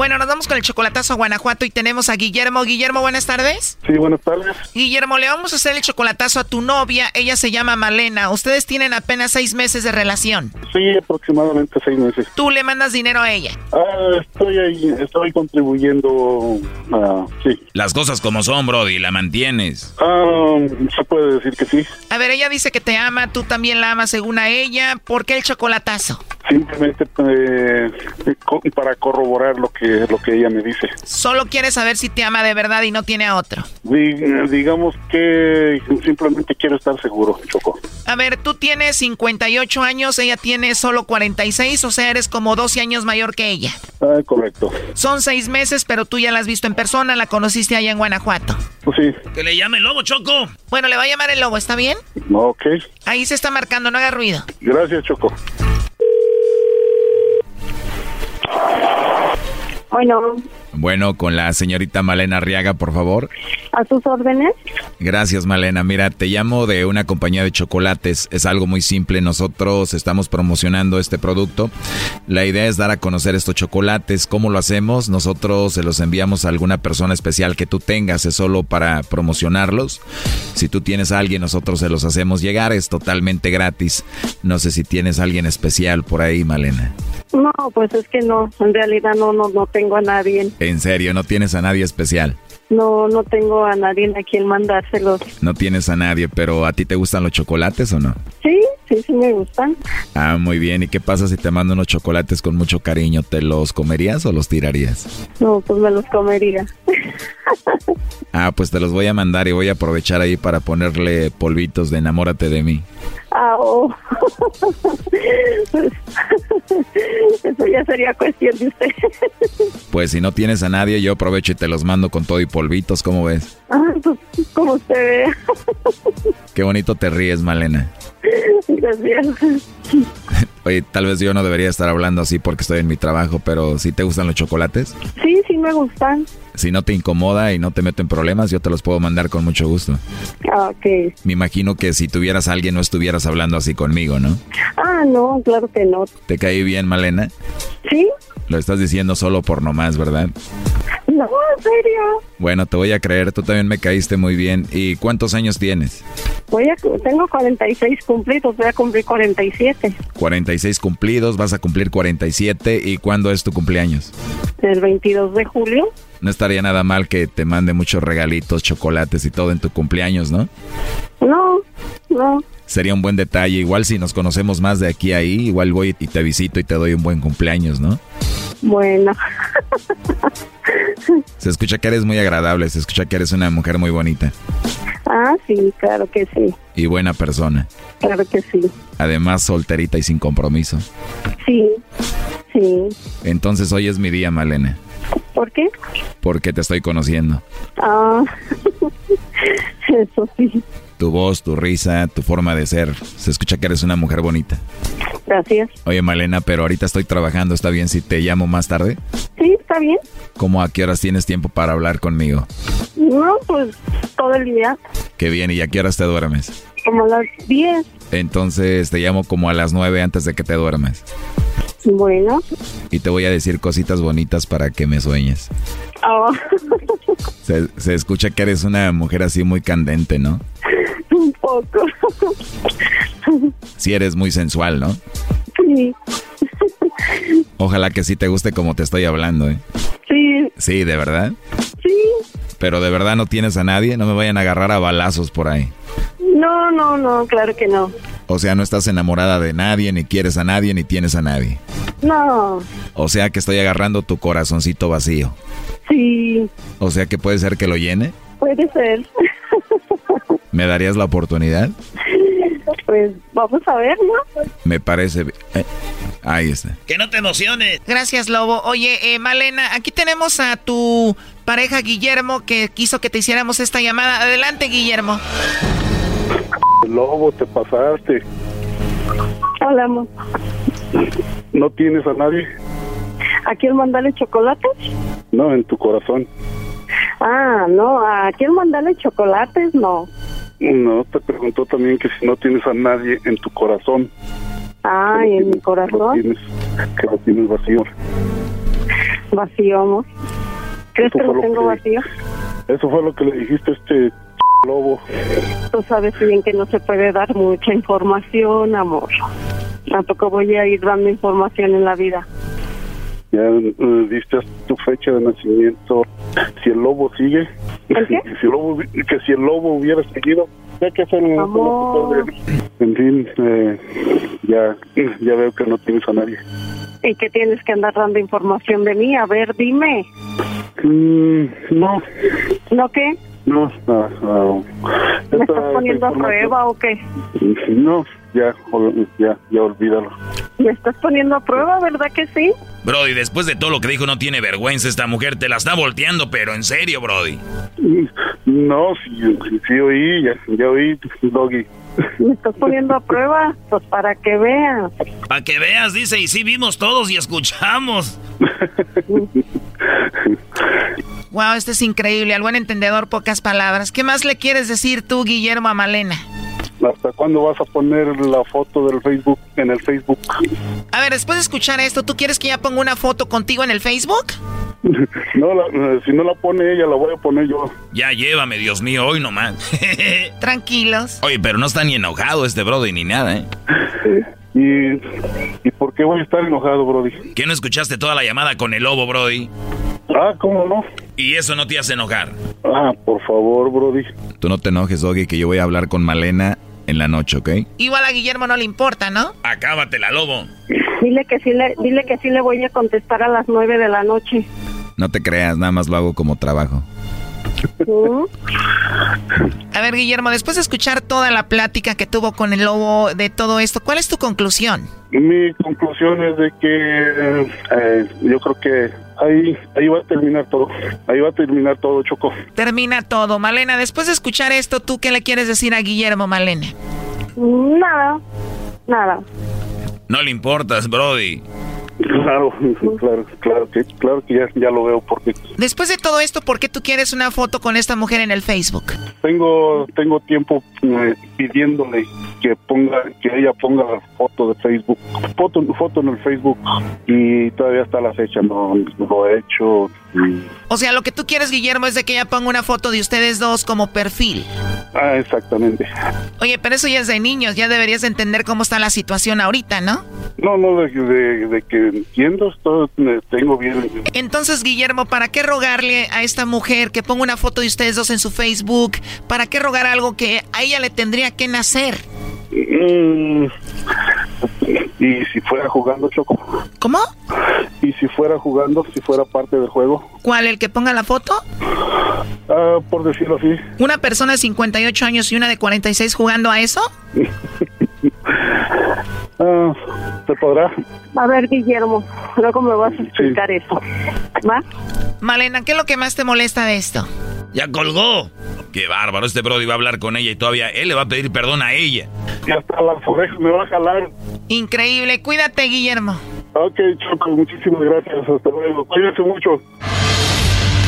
Bueno, nos vamos con el chocolatazo a Guanajuato y tenemos a Guillermo. Guillermo, buenas tardes. Sí, buenas tardes. Guillermo, le vamos a hacer el chocolatazo a tu novia. Ella se llama Malena. Ustedes tienen apenas seis meses de relación. Sí, aproximadamente seis meses. Tú le mandas dinero a ella. Ah, estoy ahí, estoy contribuyendo. ah, sí. Las cosas como son, Brody, la mantienes. Ah, se puede decir que sí. A ver, ella dice que te ama, tú también la amas según a ella. ¿Por qué el chocolatazo? Simplemente eh, co- para corroborar lo que lo que ella me dice. Solo quiere saber si te ama de verdad y no tiene a otro. Di- digamos que simplemente quiero estar seguro, Choco. A ver, tú tienes 58 años, ella tiene solo 46, o sea, eres como 12 años mayor que ella. Ah, correcto. Son seis meses, pero tú ya la has visto en persona, la conociste allá en Guanajuato. Pues sí. Que le llame el lobo, Choco. Bueno, le va a llamar el lobo, ¿está bien? No, ok. Ahí se está marcando, no haga ruido. Gracias, Choco. Bueno, Bueno, con la señorita Malena Arriaga, por favor. a sus órdenes. Gracias, Malena. Mira, te llamo de una compañía de chocolates. Es algo muy simple. Nosotros estamos promocionando este producto. La idea es dar a conocer estos chocolates. ¿Cómo lo hacemos? Nosotros se los enviamos a alguna persona especial que tú tengas. Es solo para promocionarlos. Si tú tienes a alguien, nosotros se los hacemos llegar. Es totalmente gratis. No sé si tienes a alguien especial por ahí, Malena. No, pues es que no, en realidad no, no, no tengo a nadie. En serio, no tienes a nadie especial. No, no tengo a nadie a quien mandárselos. No tienes a nadie, pero ¿a ti te gustan los chocolates o no? Sí, sí, sí me gustan. Ah, muy bien. ¿Y qué pasa si te mando unos chocolates con mucho cariño? ¿Te los comerías o los tirarías? No, pues me los comería. <laughs> Ah, pues te los voy a mandar y voy a aprovechar ahí para ponerle polvitos de enamórate de mí. Ah, oh. Pues, <laughs> Eso ya sería cuestión de usted. Pues si no tienes a nadie, yo aprovecho y te los mando con todo y polvitos, ¿cómo ves? Ah, pues como usted vea. Qué bonito te ríes, Malena. Gracias. <laughs> Oye, tal vez yo no debería estar hablando así porque estoy en mi trabajo, pero ¿sí te gustan los chocolates? Sí, sí me gustan. Si no te incomoda y no te meto en problemas, yo te los puedo mandar con mucho gusto. Ah, ok. Me imagino que si tuvieras a alguien no estuvieras hablando así conmigo, ¿no? Ah, no, claro que no. ¿Te caí bien, Malena? ¿Sí? Lo estás diciendo solo por nomás, ¿verdad? No, en serio. Bueno, te voy a creer, tú también me caíste muy bien. ¿Y cuántos años tienes? Voy a, tengo 46 cumplidos, voy a cumplir 47. 46 cumplidos, vas a cumplir 47. ¿Y cuándo es tu cumpleaños? El 22 de julio. No estaría nada mal que te mande muchos regalitos, chocolates y todo en tu cumpleaños, ¿no? No, no. Sería un buen detalle. Igual si nos conocemos más de aquí a ahí, igual voy y te visito y te doy un buen cumpleaños, ¿no? Bueno. Se escucha que eres muy agradable, se escucha que eres una mujer muy bonita Ah, sí, claro que sí. y buena persona. Claro que sí. Además, solterita y sin compromiso. Sí, sí. Entonces hoy es mi día, Malena, ¿Por qué? porque te estoy conociendo. Ah, <laughs> eso sí. Tu voz, tu risa, tu forma de ser. Se escucha que eres una mujer bonita. Gracias. Oye, Malena, pero ahorita estoy trabajando. ¿Está bien si te llamo más tarde? Sí, está bien. ¿Cómo a qué horas tienes tiempo para hablar conmigo? No, pues todo el día, Qué bien, ¿y a qué horas te duermes? como a las 10. Entonces te llamo como a las nueve antes de que te duermas. Bueno. Y te voy a decir cositas bonitas para que me sueñes. Ah, <laughs> Se, se escucha que eres una mujer así muy candente, ¿no? <laughs> un poco. <laughs> Sí eres muy sensual, ¿no? Sí, Ojalá que sí te guste como te estoy hablando, ¿eh? sí, Sí, de verdad. sí. Pero de verdad no tienes a nadie, no me vayan a agarrar a balazos por ahí. No, no, no, claro que no. O sea, no estás enamorada de nadie, ni quieres a nadie, ni tienes a nadie. No, O sea que estoy agarrando tu corazoncito vacío. sí, O sea que puede ser que lo llene. puede ser. <laughs> ¿Me darías la oportunidad? Pues vamos a ver, ¿no? Me parece... eh, ahí está. Que no te emociones. Gracias, Lobo. Oye, eh, Malena, aquí tenemos a tu pareja Guillermo que quiso que te hiciéramos esta llamada. Adelante, Guillermo. Lobo, te pasaste. Hola, amor. ¿No tienes a nadie? ¿A quién mandarle chocolates? No, en tu corazón. Ah, no, ¿a quién mandarle chocolates? No. No, te preguntó también que si no tienes a nadie en tu corazón. Ay, en mi Lo corazón, tienes, que lo tienes vacío. vacío, amor. ¿Crees Eso que lo tengo que- vacío? Eso fue lo que le dijiste a este lobo. Tú sabes bien que no se puede dar mucha información, amor. Tampoco voy a ir dando información en la vida. Ya eh, diste tu fecha de nacimiento. Si el lobo sigue, ¿El qué? <laughs> si el lobo, que si el lobo hubiera seguido, ya que foto de él. En fin, eh, ya, ya veo que no tienes a nadie. ¿Y que tienes que andar dando información de mí? A ver, dime. Mm, no, ¿No qué? no, no, no. ¿Me estás poniendo a prueba o qué? No, ya, ya, ya olvídalo. ¿Me estás poniendo a prueba, verdad que sí? Brody, después de todo lo que dijo, no tiene vergüenza esta mujer. Te la está volteando, pero en serio, Brody. No, sí, sí, sí oí, ya, ya oí, Doggy. ¿Me estás poniendo a prueba? Pues para que veas. Para que veas, dice, y sí vimos todos y escuchamos. <laughs> Wow, esto es increíble. Al buen entendedor, pocas palabras. ¿Qué más le quieres decir tú, Guillermo, a Malena? ¿Hasta cuándo vas a poner la foto del Facebook en el Facebook? A ver, después de escuchar esto, ¿tú quieres que ya ponga una foto contigo en el Facebook? <laughs> No, la- eh, si no la pone ella, la voy a poner yo. Ya llévame, Dios mío, hoy nomás. <laughs> Tranquilos. Oye, pero no está ni enojado este Brody ni nada, ¿eh? ¿Y, ¿Y por qué voy a estar enojado, Brody? ¿Que no escuchaste toda la llamada con el lobo, Brody? Ah, ¿cómo no? Y eso no te hace enojar. Ah, por favor, Brody. Tú no te enojes, Doggy, que yo voy a hablar con Malena en la noche, ¿ok? Igual a Guillermo no le importa, ¿no? Acábatela, lobo. Dile que sí le, dile que sí le voy a contestar a las nueve de la noche. No te creas, nada más lo hago como trabajo. ¿Mm? A ver, Guillermo, después de escuchar toda la plática que tuvo con el lobo de todo esto, ¿cuál es tu conclusión? Mi conclusión es de que eh, yo creo que ahí, ahí va a terminar todo. Ahí va a terminar todo, Choco. Termina todo. Malena, después de escuchar esto, ¿tú qué le quieres decir a Guillermo, Malena? Nada, nada. No le importas, Brody. <laughs> Claro, <laughs> claro, claro que, claro que ya, ya lo veo porque Después de todo esto, ¿por qué tú quieres una foto con esta mujer en el Facebook? tengo tengo tiempo eh, pidiéndole que ponga que ella ponga la foto de Facebook, foto foto en el Facebook y todavía está la fecha, no, no lo he hecho. y- O sea, lo que tú quieres, Guillermo, es de que ella ponga una foto de ustedes dos como perfil. ah, exactamente. Oye, pero eso ya es de niños, ya deberías entender cómo está la situación ahorita, ¿no? No, no, de, de- de que entiendo, todo, tengo bien. Entonces, Guillermo, ¿para qué rogarle a esta mujer que ponga una foto de ustedes dos en su Facebook? ¿Para qué rogar algo que a ella le tendría que nacer? Mm, y si fuera jugando, Choco. ¿Cómo? Y si fuera jugando, si fuera parte del juego, ¿Cuál? ¿El que ponga la foto? ah, por decirlo así. ¿Una persona de 58 años y una de 46 jugando a eso? <laughs> Ah, ¿Se podrá? A ver, Guillermo, luego me vas a explicar eso. ¿Va? Malena, ¿qué es lo que más te molesta de esto? Ya colgó. Qué bárbaro, este Brody va a hablar con ella y todavía él le va a pedir perdón a ella. Y hasta las orejas me va a jalar. Increíble, cuídate, Guillermo. Ok, Choco, muchísimas gracias. Hasta luego. Cuídense mucho.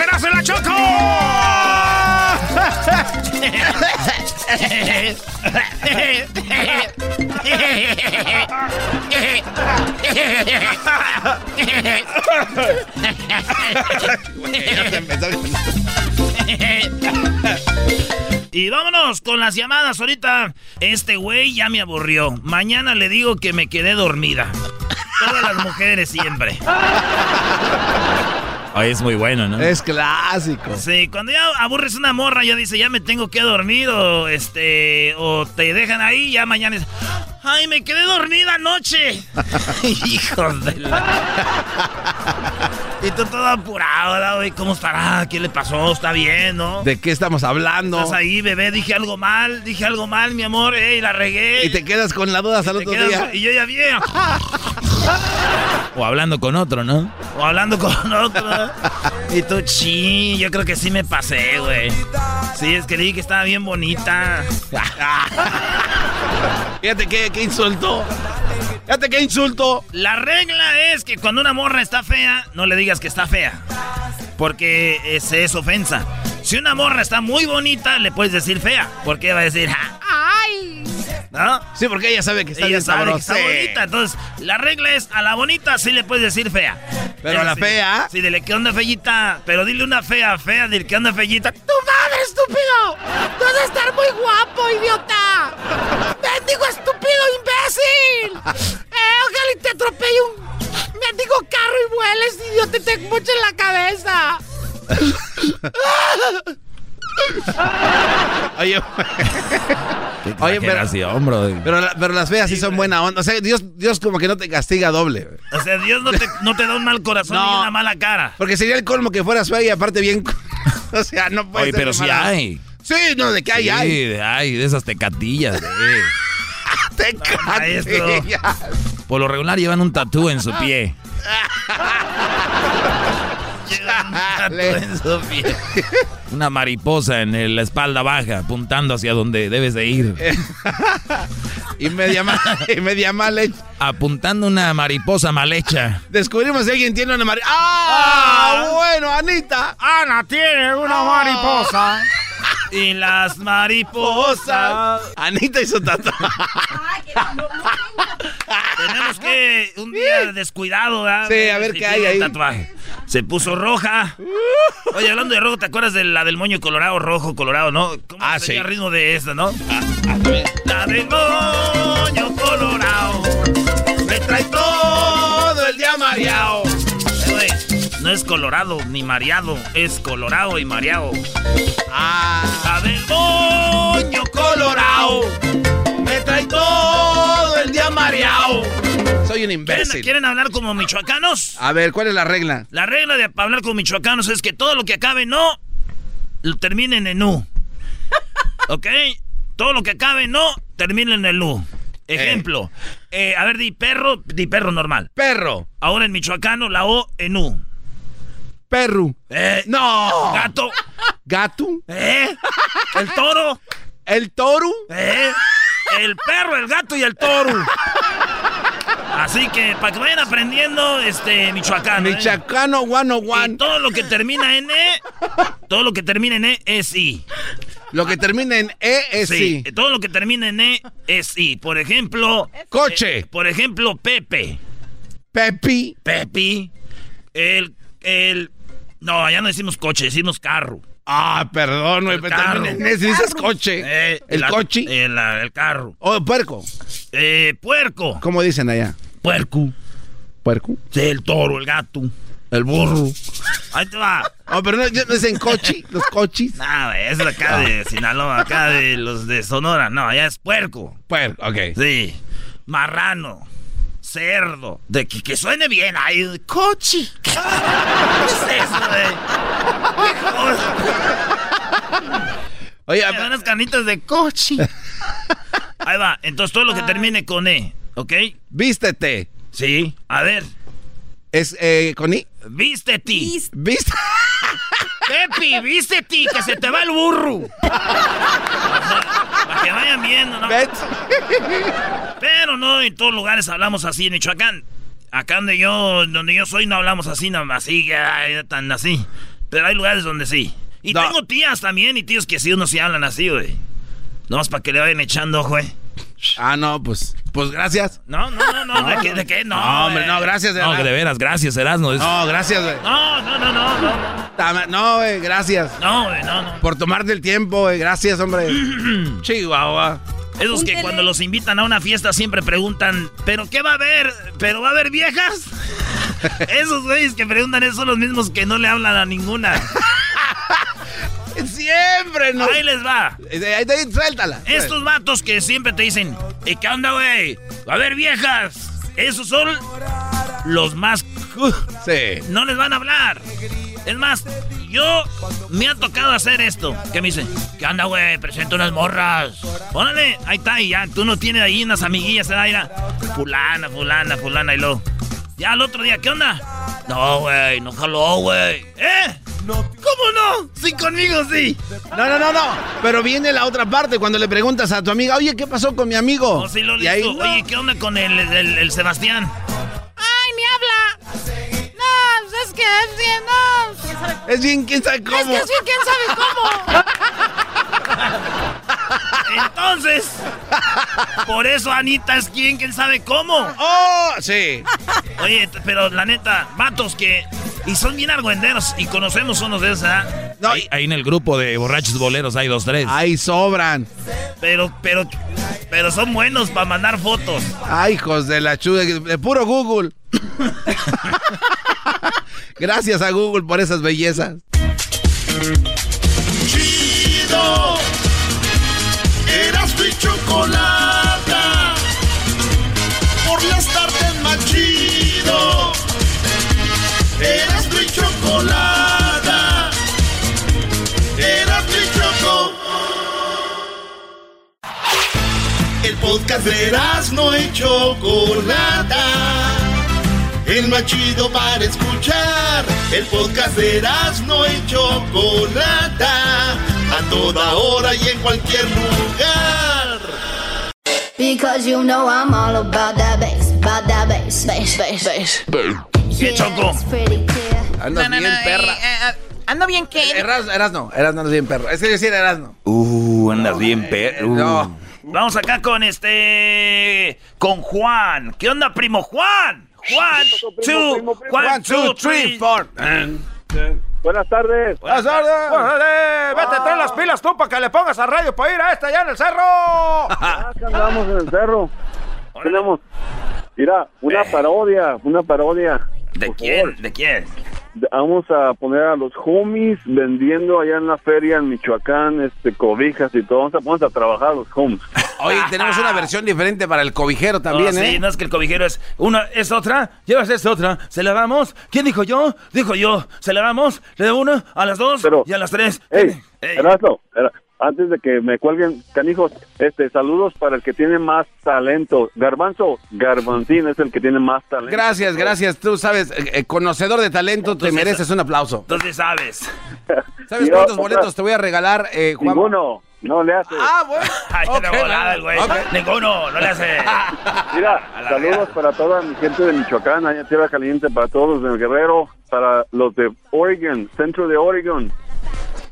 será de la Choco. Y vámonos con las llamadas ahorita. Este güey ya me aburrió. Mañana le digo que me quedé dormida. Todas las mujeres siempre. Ay, es muy bueno, ¿no? Es clásico. Sí, cuando ya aburres una morra, ya dice, ya me tengo que dormir, o este, o te dejan ahí, ya mañana es, ay, me quedé dormida anoche. <laughs> <laughs> Hijos de la... y tú todo apurado, ¿verdad, güey? ¿Cómo estará? ¿Qué le pasó? ¿Está bien, no? ¿De qué estamos hablando? Estás ahí, bebé, dije algo mal, dije algo mal, mi amor, ey, la regué. Y te quedas con la duda hasta el otro quedas- día. Y yo ya bien. <laughs> <laughs> O hablando con otro, ¿no? O hablando con otro. Y tú, chi, yo creo que sí me pasé, güey. Sí, es que dije que estaba bien bonita. <laughs> Fíjate qué, qué insulto. Fíjate qué insulto. La regla es que cuando una morra está fea, no le digas que está fea. Porque ese es ofensa. Si una morra está muy bonita, le puedes decir fea. Porque va a decir, ¡ay! ¿No? Sí, porque ella sabe que está ella bien sabe que está bonita. Entonces, la regla es, a la bonita sí le puedes decir fea. Pero a la sí, fea- Sí, dile que onda fellita. Pero dile una fea, fea, dile que onda fellita. ¡Tu madre, estúpido! ¡Tú has de estar muy guapo, idiota! ¡Mendigo estúpido, imbécil! ¡Eh, ojalá y te atropelle un mendigo carro y vueles, idiota, te moche en la cabeza! <laughs> Oye, <laughs> Oye, pero, pero, la- pero las feas sí son buena onda. O sea, Dios, Dios como que no te castiga doble. O sea, Dios no te, no te da un mal corazón No. ni una mala cara. Porque sería el colmo que fueras fea y aparte bien. <laughs> o sea, no puede Oye, ser pero sí mala- hay. Sí, no, de que hay, Sí, hay. de, ay, de esas tecatillas. de- <laughs> Te maestro. Por lo regular llevan un tatú en su pie. <laughs> Una mariposa en el- la espalda baja, apuntando hacia donde debes de ir. <laughs> y media mal, y media mal hecha. Apuntando una mariposa mal hecha. Descubrimos si alguien tiene una mariposa. ¡Ah! Bueno, Anita. Ana tiene una mariposa. Y las mariposas. Anita hizo tatuaje. Tenemos que un día descuidado, ¿verdad? Sí, a ver Si qué hay ahí. Tatuaje. Se puso roja. Oye, hablando de rojo, ¿te acuerdas de la del moño colorado, rojo, colorado, no? ¿Cómo Ah, sería sí. el ritmo de esta, no? La del moño colorado. Me trae todo el día mareado. Eh, no es colorado ni mareado, es colorado y mareado. Ah. La del moño colorado. Me trae todo el día mareado. Soy un ¿Quieren, imbécil. quieren hablar como michoacanos? A ver, ¿cuál es la regla? La regla de hablar como michoacanos es que todo lo que acabe en no, lo terminen en u. <laughs> ¿Ok? Todo lo que acabe en no, termine en el u. Ejemplo. eh, a ver, di perro, di perro normal. Perro. Ahora en michoacano, la o en u. Perro. Eh, No. Gato. Gato. ¿Eh? El toro. El toro. ¿Eh? El perro, el gato y el toro. Así que para que vayan aprendiendo, este, michoacano. ¿eh? Michoacano one Y one. todo lo que termina en E, todo lo que termina en E es I. Lo que termina en E es sí. Todo lo que termina en E es I. Por ejemplo. Coche. eh, por ejemplo, Pepe. Pepi. Pepi. El. El. No, ya no decimos coche, decimos carro. Ah, perdón, güey, ese, dices coche. Eh, el la- coche. El, el carro. Oh, puerco. Eh, puerco. ¿Cómo dicen allá? Puerco. Puerco. Sí, el toro, el gato. El burro. Ahí te va. Oh, pero no, no dicen coche, los coches. No, es acá de Sinaloa, acá de los de Sonora. No, allá es puerco. Puerco, ok. Sí. Marrano. Cerdo. De que, que suene bien. Ay, coche. <laughs> ¿Qué es eso, güey? Oye, Me dan carnitas de coche. Ahí va. Entonces todo lo que termine con E, ¿ok? vístete. Sí. A ver. Es eh, con I. Viste ti. Viste. Pepi, viste ti, que se te va el burro. <laughs> Que vayan viendo, ¿no? Pero no en todos lugares hablamos así en Michoacán. Acá donde yo, donde yo soy no hablamos así, no, así, tan así. Pero hay lugares donde sí. Y No. tengo tías también y tíos que sí unos sí hablan así, güey. No, es para que le vayan echando, güey. Ah, no, pues. Pues gracias. No, no, no, no, ¿de qué? ¿De qué? No, No, hombre, no, gracias. de No, que de veras, gracias, Erasmo. No, gracias, güey. No, no, no, no, no. No, güey, gracias. No, güey, no, no. Por tomarte el tiempo, güey. Gracias, hombre. <clears throat> Chihuahua. Esos que cuando los invitan a una fiesta siempre preguntan, ¿pero qué va a haber? ¿Pero va a haber viejas? <laughs> Esos güeyes que preguntan eso son los mismos que no le hablan a ninguna. <laughs> Siempre nos. Ahí les va. Ahí, ahí, suéltala. Estos vatos que siempre te dicen, ¿y qué onda, güey? Va a haber viejas. Esos son los más... Sí. No les van a hablar. Es más, yo me ha tocado hacer esto. ¿Qué me dicen? ¿Qué onda, güey? Presento unas morras. Órale, ahí está, y ya. Tú no tienes ahí unas amiguillas, ¿verdad? Mira, fulana, fulana, fulana, y luego. Ya al otro día, ¿qué onda? No, güey, no jaló, güey. ¿Eh? ¿Cómo no? Sí, conmigo sí. No, no, no, no. Pero viene la otra parte cuando le preguntas a tu amiga, oye, ¿qué pasó con mi amigo? No, sí lo y ahí, listo. Oye, ¿qué onda con el, el- el Sebastián? ¡Ay, me habla! No, pues es que es bien, no. Es bien, quién sabe cómo. Es que sí, quién sabe cómo. <laughs> Entonces, por eso Anita es quien, quién sabe cómo. ¡Oh! Sí. Oye, pero la neta, vatos que. Y son bien argüenderos y conocemos unos de esos, ¿verdad? ahí, ahí en el grupo de borrachos boleros hay dos, tres. Ahí sobran. Pero, pero, pero son buenos para mandar fotos. Ay, hijos de la chuda, de puro Google. Gracias a Google por esas bellezas. Chido. Chocolata. Por las tardes más chido. Erasmo y chocolata. Erasmo y choco. El podcast de Erasmo y chocolata. El más chido para escuchar. El podcast de Erasmo y chocolata. A toda hora y en cualquier lugar. Because you know I'm all about that bass, about that bass, bass, bass, bass. ¿Qué choco? Andas No, no, bien, no, perra. eh, eh, ando bien qué. Erasno, Erasno, Erasno andas bien, perro. Es que yo decía Erasno. Uh, andas bien, perro. No. Vamos acá con este. Con Juan. ¿Qué onda, primo Juan? Juan, two, one, two, three, four. Buenas tardes. Buenas tardes. Órale, vete, trae las pilas tú para que le pongas a radio para ir a esta allá en el cerro. Acá andamos en el cerro. Tenemos, mira, una parodia, una parodia. ¿De quién? ¿De quién? Vamos a poner a los homies vendiendo allá en la feria en Michoacán, este, cobijas y todo. Vamos a, vamos a trabajar a los homies. <laughs> Oye, tenemos una versión diferente para el cobijero también, Oh, ¿eh? Sí, no es que el cobijero es una, es otra, llevas esta otra, se la damos. ¿Quién dijo yo? Dijo yo, se la damos, le doy una, a las dos y a las tres. Ey, Era- antes de que me cuelguen, canijos, este, saludos para el que tiene más talento. Garbanzo, Garbanzín es el que tiene más talento. Gracias, gracias. Tú sabes, eh, eh, conocedor de talento, te mereces un aplauso. Entonces sabes. <laughs> ¿Sabes Yo, cuántos otra- boletos te voy a regalar, eh, Juan? Ninguno, no le hace. Ah, bueno. <laughs> Ay, Ok, de volada güey. ok. Ninguno, no le hace. <laughs> Mira, saludos para toda mi gente de Michoacán, allá Tierra Caliente, para todos los del Guerrero, para los de Oregon, centro de Oregon,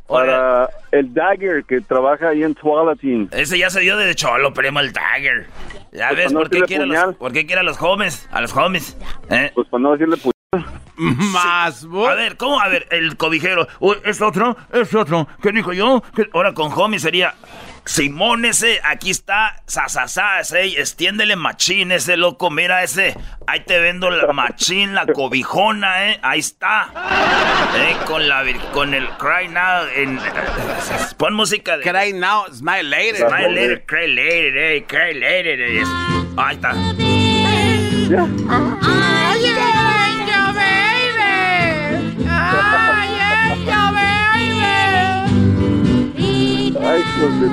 para el Dagger que trabaja ahí en Tualatin. Ese ya se dio de cholo, primo, el Dagger. Ya Pues ves, ¿por qué, quiere a los, puñal. ¿por qué quiere a los homies? A los homies. ¿eh? Pues para no decirle pu- <laughs> Más, A ver, ¿cómo? A ver, el cobijero. Uy, es otro, es otro. ¿Qué dijo yo? ¿Qué- Ahora con homie sería. Simón ese, aquí está, sasasá, ese, extiéndele machín, ese loco, mira ese, ahí te vendo la machín, la cobijona, eh, ahí está, eh, con la, vir- con el Cry Now, en, pon música de... Cry Now, Smile Later. Smile later, cry later, eh, cry later, eh, ahí está. Ay,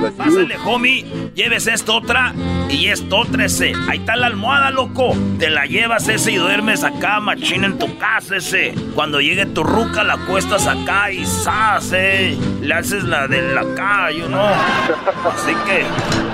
la Pásale, homie, lleves esto otra y esto otra ese. Ahí está la almohada, loco. Te la llevas ese y duermes acá, machín, en tu casa ese. Cuando llegue tu ruca, la acuestas acá y ¡zas, eh! Le haces la de la acá, you know. Así que,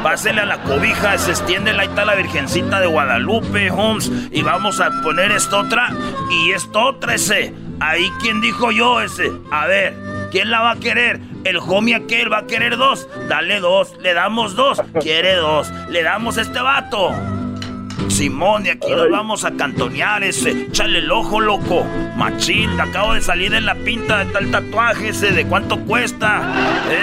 pásele a la cobija, se extiende, ahí está la Virgencita de Guadalupe, Holmes. Y vamos a poner esto otra y esto otra ese. Ahí, ¿quién dijo yo ese? A ver, ¿quién la va a querer? El homie aquel va a querer dos. Dale dos. Le damos dos. Quiere dos. Le damos este vato. Simón, de aquí nos vamos a cantonear ese. Échale el ojo, loco. Machín, acabo de salir de la pinta de tal tatuaje ese. ¿De cuánto cuesta? Eh.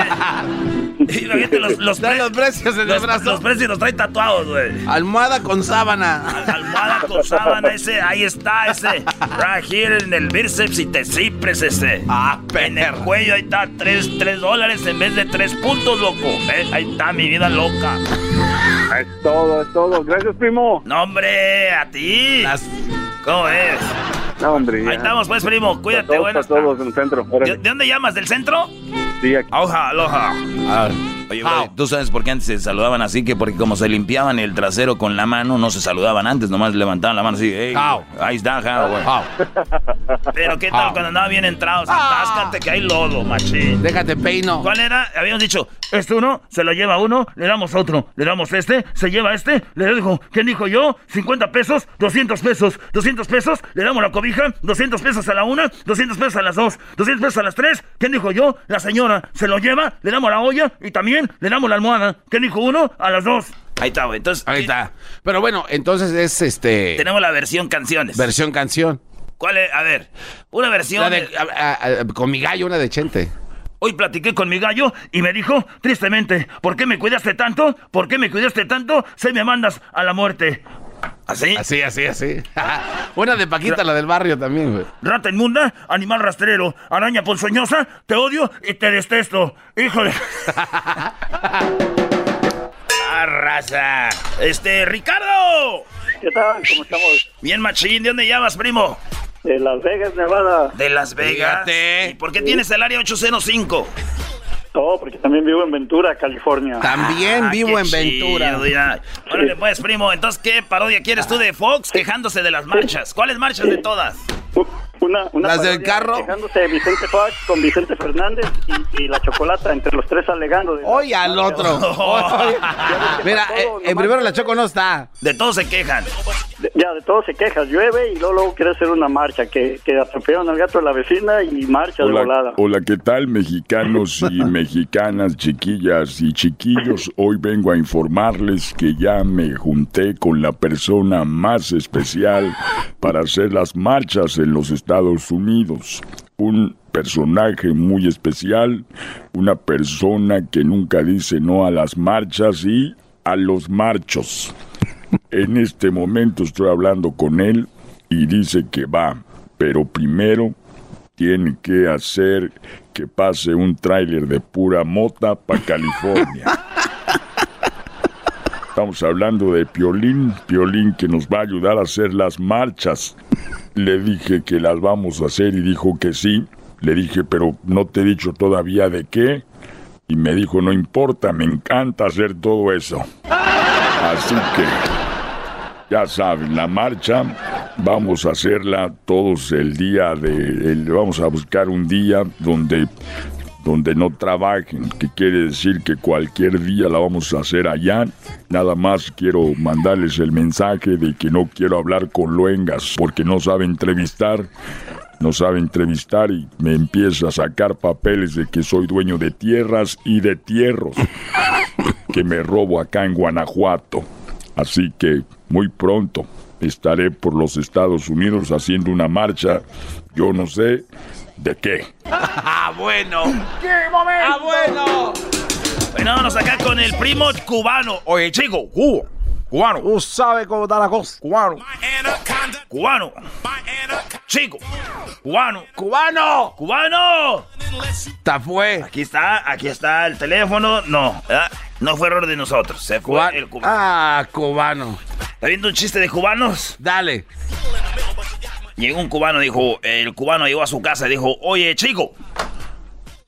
<laughs> Imagínate los, los, pre- los precios en el los- brazo. Los precios los trae tatuados, güey. Almohada con sábana. Almohada con sábana ese, ahí está ese. Right here en el bíceps y te cipres ese. Ah, En el cuello ahí está, tres, tres dólares en vez de tres puntos, loco. Eh, Ahí está mi vida loca. Es todo, es todo. Gracias, primo. No, hombre, a ti. ¿Cómo es? No, hombre. ya. Ahí estamos, pues, primo. Cuídate, todos, bueno. todos en el centro. ¿De, dónde llamas? ¿Del centro? Sí, aquí. Aloha, aloha. Oye, bro, ¿tú sabes por qué antes se saludaban así? Que porque como se limpiaban el trasero con la mano, no se saludaban antes, nomás levantaban la mano así. Hey, ahí está, how, Pero ¿qué tal cuando andaba bien entrado? Atáscate que hay lodo, machín. Déjate peino. ¿Cuál era? Habíamos dicho, este uno, se lo lleva uno, le damos otro, le damos este, se lleva este, le dijo, ¿quién dijo yo? 50 pesos, 200 pesos, 200 pesos, le damos la cobija, 200 pesos a la una, 200 pesos a las dos, 200 pesos a las tres, ¿quién dijo yo? La señora, se lo lleva, le damos la olla y también le damos la almohada. ¿Quién dijo uno? A las dos. Ahí está, güey. Entonces, Ahí está. Pero bueno, entonces es este. Tenemos la versión canciones. Versión canción. ¿Cuál es? A ver, una versión. La de- a- a- a- con mi gallo, una de Chente. Hoy platiqué con mi gallo y me dijo, tristemente, ¿por qué me cuidaste tanto? ¿Por qué me cuidaste tanto? Se me mandas a la muerte. ¿Así? Así, así, así. <laughs> una de Paquita, la del barrio también, güey. Rata inmunda, animal rastrero, araña ponzoñosa, te odio y te detesto. Hijo de... <laughs> ah, raza. Este, Ricardo. ¿Qué tal? ¿Cómo estamos? Bien, machín. ¿De dónde llamas, primo? De Las Vegas, Nevada. De Las Vegas. ¿Y por qué tienes el área 805? No, porque también vivo en Ventura, California. También Ah, vivo en Ventura. Órale, pues, primo. Entonces, ¿qué parodia quieres tú de Fox quejándose de las marchas? ¿Cuáles marchas de todas? Una, una ¿Las del carro? Quejándose de Vicente Fox con Vicente Fernández y, y la chocolata, entre los tres alegando. de- Hoy al otro. <laughs> <laughs> Mira, eh, en primero la Choco no está. De todos se quejan. De- ya, de todo se queja. Llueve y luego, luego quiere hacer una marcha. Que, que atropellaron al gato de la vecina y marcha de Hola, volada. hola, ¿qué tal mexicanos y <laughs> mexicanas, chiquillas y chiquillos? Hoy vengo a informarles que ya me junté con la persona más especial para hacer las marchas en los Estados Unidos. Un personaje muy especial, una persona que nunca dice no a las marchas y a los marchos. En este momento estoy hablando con él y dice que va, pero primero tiene que hacer que pase un tráiler de pura mota para California. Estamos hablando de Piolín, Piolín que nos va a ayudar a hacer las marchas. Le dije que las vamos a hacer y dijo que sí. Le dije, pero no te he dicho todavía de qué. Y me dijo, no importa, me encanta hacer todo eso. Así que, ya saben, la marcha vamos a hacerla todos el día de... el- vamos a buscar un día donde, donde no trabajen, que quiere decir que cualquier día la vamos a hacer allá. Nada más quiero mandarles el mensaje de que no quiero hablar con luengas porque no sabe entrevistar. No sabe entrevistar y me empieza a sacar papeles de que soy dueño de tierras y de tierros <laughs> que me robo acá en Guanajuato. Así que muy pronto estaré por los Estados Unidos haciendo una marcha, yo no sé de qué. ¡Ah, bueno! ¡Ah, bueno! Bueno, vámonos acá con el primo cubano. Oye, chico, cubo. Cubano. Tú sabes cómo está la cosa. Cubano. Cubano. Chico. Cubano. ¡Cubano! ¡Cubano! ¡Está fue! Aquí está, aquí está el teléfono. No, ¿verdad? no fue error de nosotros. Se fue Cuba- el cubano. Ah, cubano. ¿Está viendo un chiste de cubanos? Dale. Llegó un cubano, dijo, el cubano llegó a su casa y dijo, oye, chico,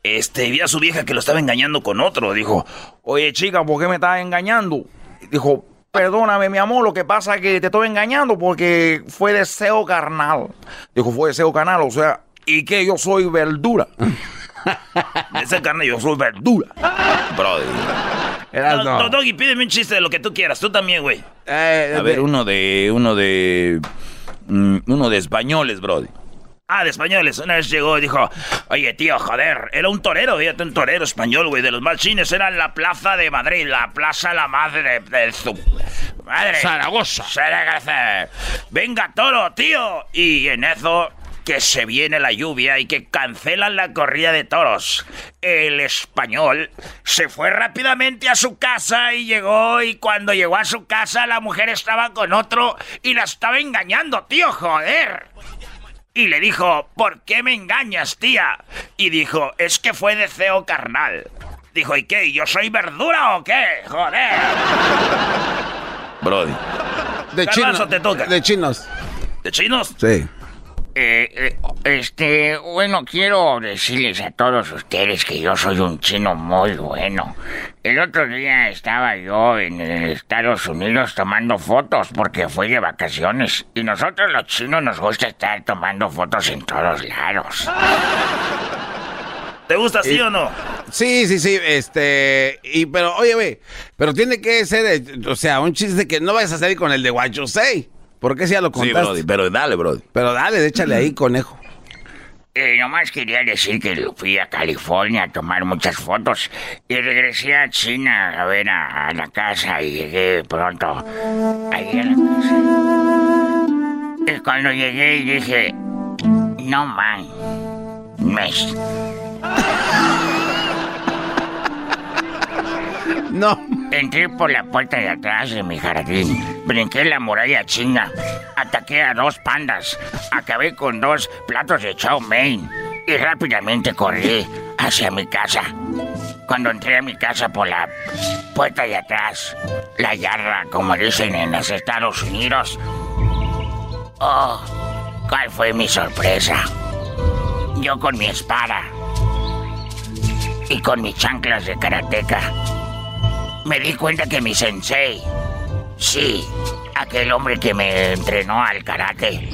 este, vi a su vieja que lo estaba engañando con otro. Dijo, oye, chica, ¿por qué me estás engañando? Dijo, perdóname, mi amor, lo que pasa es que te estoy engañando porque fue deseo carnal. Dijo, fue deseo carnal, o sea, ¿y qué? Yo soy verdura. <laughs> Ese carne, yo soy verdura. Brother. Eras no. No, Doggy, pídeme un chiste de lo que tú quieras. Tú también, güey. Eh, A ver, uno de. Uno de. Mm, uno de españoles, brody. Ah, de españoles. Una vez llegó y dijo: Oye, tío, joder. Era un torero, fíjate, un torero español, güey. De los más chines. Era en la plaza de Madrid. La plaza la madre de, de su. Madre. Zaragoza. Zaragoza. Venga, toro, tío. Y en eso. Que se viene la lluvia y que cancelan la corrida de toros. El español se fue rápidamente a su casa y llegó y cuando llegó a su casa la mujer estaba con otro y la estaba engañando, tío, joder. Y le dijo, ¿por qué me engañas, tía? Y dijo, es que fue deseo carnal. Dijo, ¿y qué? ¿Yo soy verdura o qué? Joder. Brody. De chinos. te toca. De chinos. ¿De chinos? Sí. Eh, eh, este, bueno, quiero decirles a todos ustedes que yo soy un chino muy bueno. El otro día estaba yo en Estados Unidos tomando fotos porque fui de vacaciones. Y nosotros los chinos nos gusta estar tomando fotos en todos lados. ¿Te gusta sí Eh, o no? Sí, sí, sí, este, y pero, oye, güey, pero tiene que ser, eh, o sea, un chiste que no vayas a salir con el de What Say, porque si ya lo Sí, contaste. Brody, pero dale, Brody. Pero dale, échale ahí, conejo. Eh, nomás quería decir que fui a California a tomar muchas fotos y regresé a China a ver a, a la casa y llegué pronto ahí a la casa. Y cuando llegué y dije, no man, mes. No. Entré por la puerta de atrás de mi jardín, brinqué la muralla china, ataqué a dos pandas, acabé con dos platos de chow mein y rápidamente corrí hacia mi casa. Cuando entré a mi casa por la puerta de atrás, la yarda, como dicen en los Estados Unidos, oh, ¿cuál fue mi sorpresa? Yo con mi espada y con mis chanclas de karateca me di cuenta que mi sensei, sí, aquel hombre que me entrenó al karate,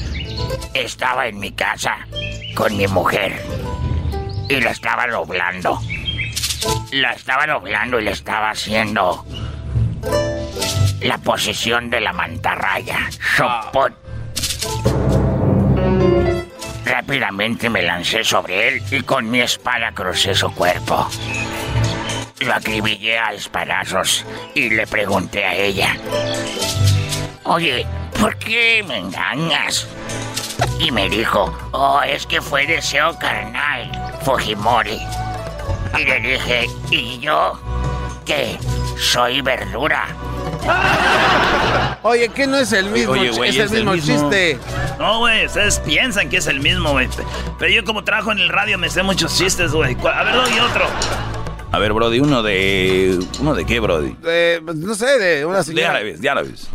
estaba en mi casa con mi mujer y la estaba doblando. La estaba doblando y le estaba haciendo la posición de la mantarraya. Sopot. Rápidamente me lancé sobre él y con mi espada crucé su cuerpo. Lo acribillé a espadazos y le pregunté a ella, oye, ¿por qué me engañas? Y me dijo, oh, es que fue deseo carnal, Fujimori. Y le dije, ¿y yo? ¿Qué? Soy verdura. Oye, ¿qué no es el mismo? Oye, güey, es el es el mismo, mismo. chiste. No, güey, ustedes piensan que es el mismo, güey. Pero yo como trabajo en el radio me sé muchos chistes, güey. ¿Cuál- A ver, doy otro. A ver, Brody, uno de... ¿Uno de qué, Brody? De, pues, no sé, de una De señora. árabes, de árabes.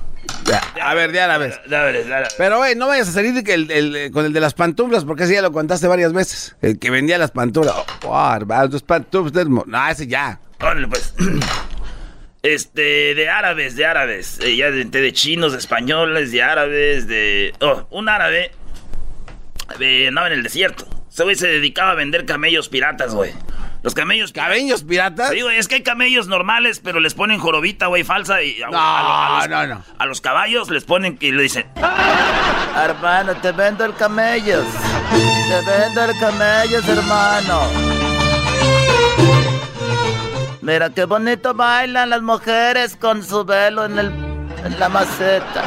A ver, de árabes. De árabes, de árabes. Pero, güey, no vayas a salir que el- el- con el de las pantuflas, porque ese ya lo contaste varias veces. El que vendía las pantuflas. Oh, tus pantuflas. del mo- No, ese ya. Órale, pues. <clears throat> Este, de árabes, de árabes. Eh, ya de, de chinos, de españoles, de árabes, de. Oh, un árabe. eh, andaba en el desierto. Ese güey se dedicaba a vender camellos piratas, güey. Los camellos. ¿Camellos piratas? Sí, güey, es que hay camellos normales, pero les ponen jorobita, güey, falsa. Y a, No, a- a los, no, no. a los caballos les ponen y le dicen. Hermano, te vendo el camellos. Te vendo el camellos, hermano. Mira qué bonito bailan las mujeres con su velo en, el, en la maceta.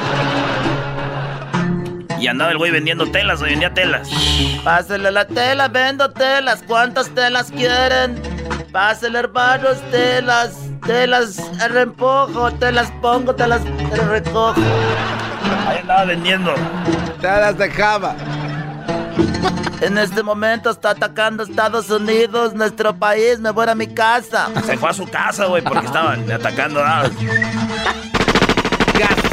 Y andaba el güey vendiendo telas, güey, vendía telas. Pásale la tela, vendo telas. ¿Cuántas telas quieren? Pásale, hermanos, telas. Telas, reempujo, te las pongo, te las te recojo. Ahí andaba vendiendo. Telas de cama. En este momento está atacando Estados Unidos, nuestro país. Me voy a mi casa. Se fue a su casa, güey, porque estaban atacando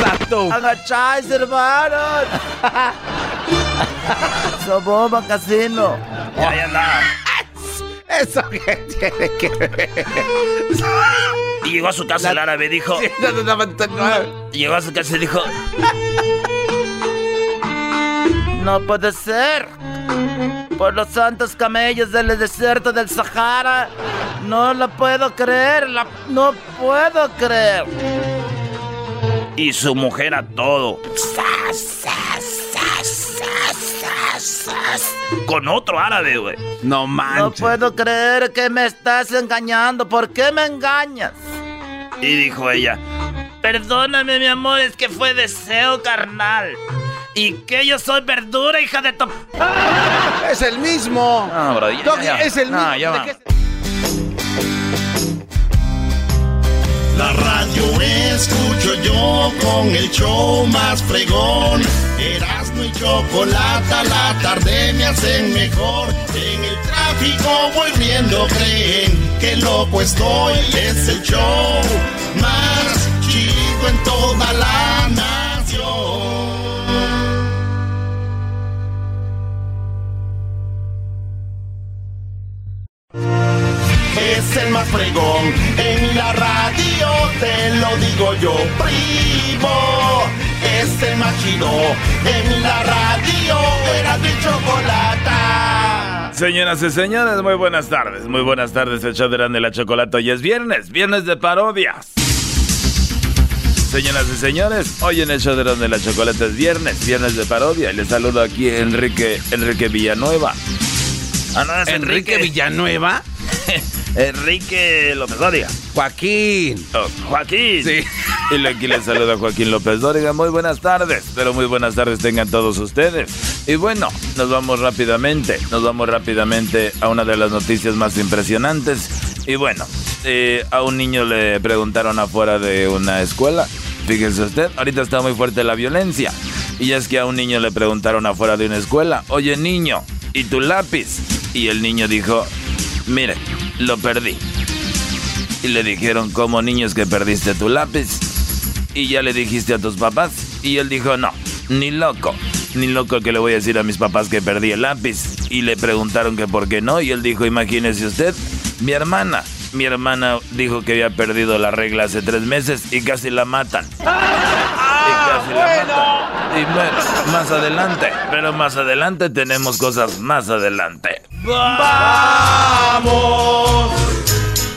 Agacháis, hermanos. <laughs> Soboba Casino. Ahí andaba. <laughs> ¿Eso qué tiene que ver? Y llegó a su casa el árabe, dijo. Llegó a su casa y dijo. <laughs> No puede ser. Por los santos camellos del desierto del Sahara. No lo puedo creer. la- no puedo creer. Y su mujer a todo. Con otro árabe, güey. No No manches. puedo creer que me estás engañando. ¿Por qué me engañas? Y dijo ella. Perdóname, mi amor, es que fue deseo carnal. Y que yo soy verdura, hija de tu. Es el mismo. No, Brody, ya, es el No, mismo. Con el show más fregón. Erasmo y chocolate la tarde me hacen mejor. En el tráfico voy riendo, creen que loco estoy. Es el show más chido en toda la es el más fregón. En la radio te lo digo yo, primo. Es el más chido. En la radio era mi chocolata. Señoras y señores, muy buenas tardes. Muy buenas tardes, el Chaderán de la Chocolata. Hoy es viernes, viernes de parodias. Señoras y señores, hoy en el show de la chocolate es viernes, viernes de parodia. Y les saludo aquí Enrique, Enrique Villanueva. Ah, Enrique Villanueva. <laughs> Enrique López Dóriga. Joaquín. Oh, Joaquín. Sí. Y aquí les saluda Joaquín López Dóriga. Muy buenas tardes, pero muy buenas tardes tengan todos ustedes. Y bueno, nos vamos rápidamente, nos vamos rápidamente a una de las noticias más impresionantes. Y bueno, eh, a un niño le preguntaron afuera de una escuela. Fíjese usted, ahorita está muy fuerte la violencia. Y es que a un niño le preguntaron afuera de una escuela, oye niño, ¿y tu lápiz? Y el niño dijo, mire, lo perdí. Y le dijeron, ¿cómo niños que perdiste tu lápiz? Y ya le dijiste a tus papás. Y él dijo, no, ni loco. Ni loco que le voy a decir a mis papás que perdí el lápiz. Y le preguntaron que por qué no. Y él dijo, imagínese usted, mi hermana. Mi hermana dijo que había perdido la regla hace tres meses y casi la matan. <laughs> y casi la matan. Y más adelante, pero más adelante tenemos cosas más adelante. Vamos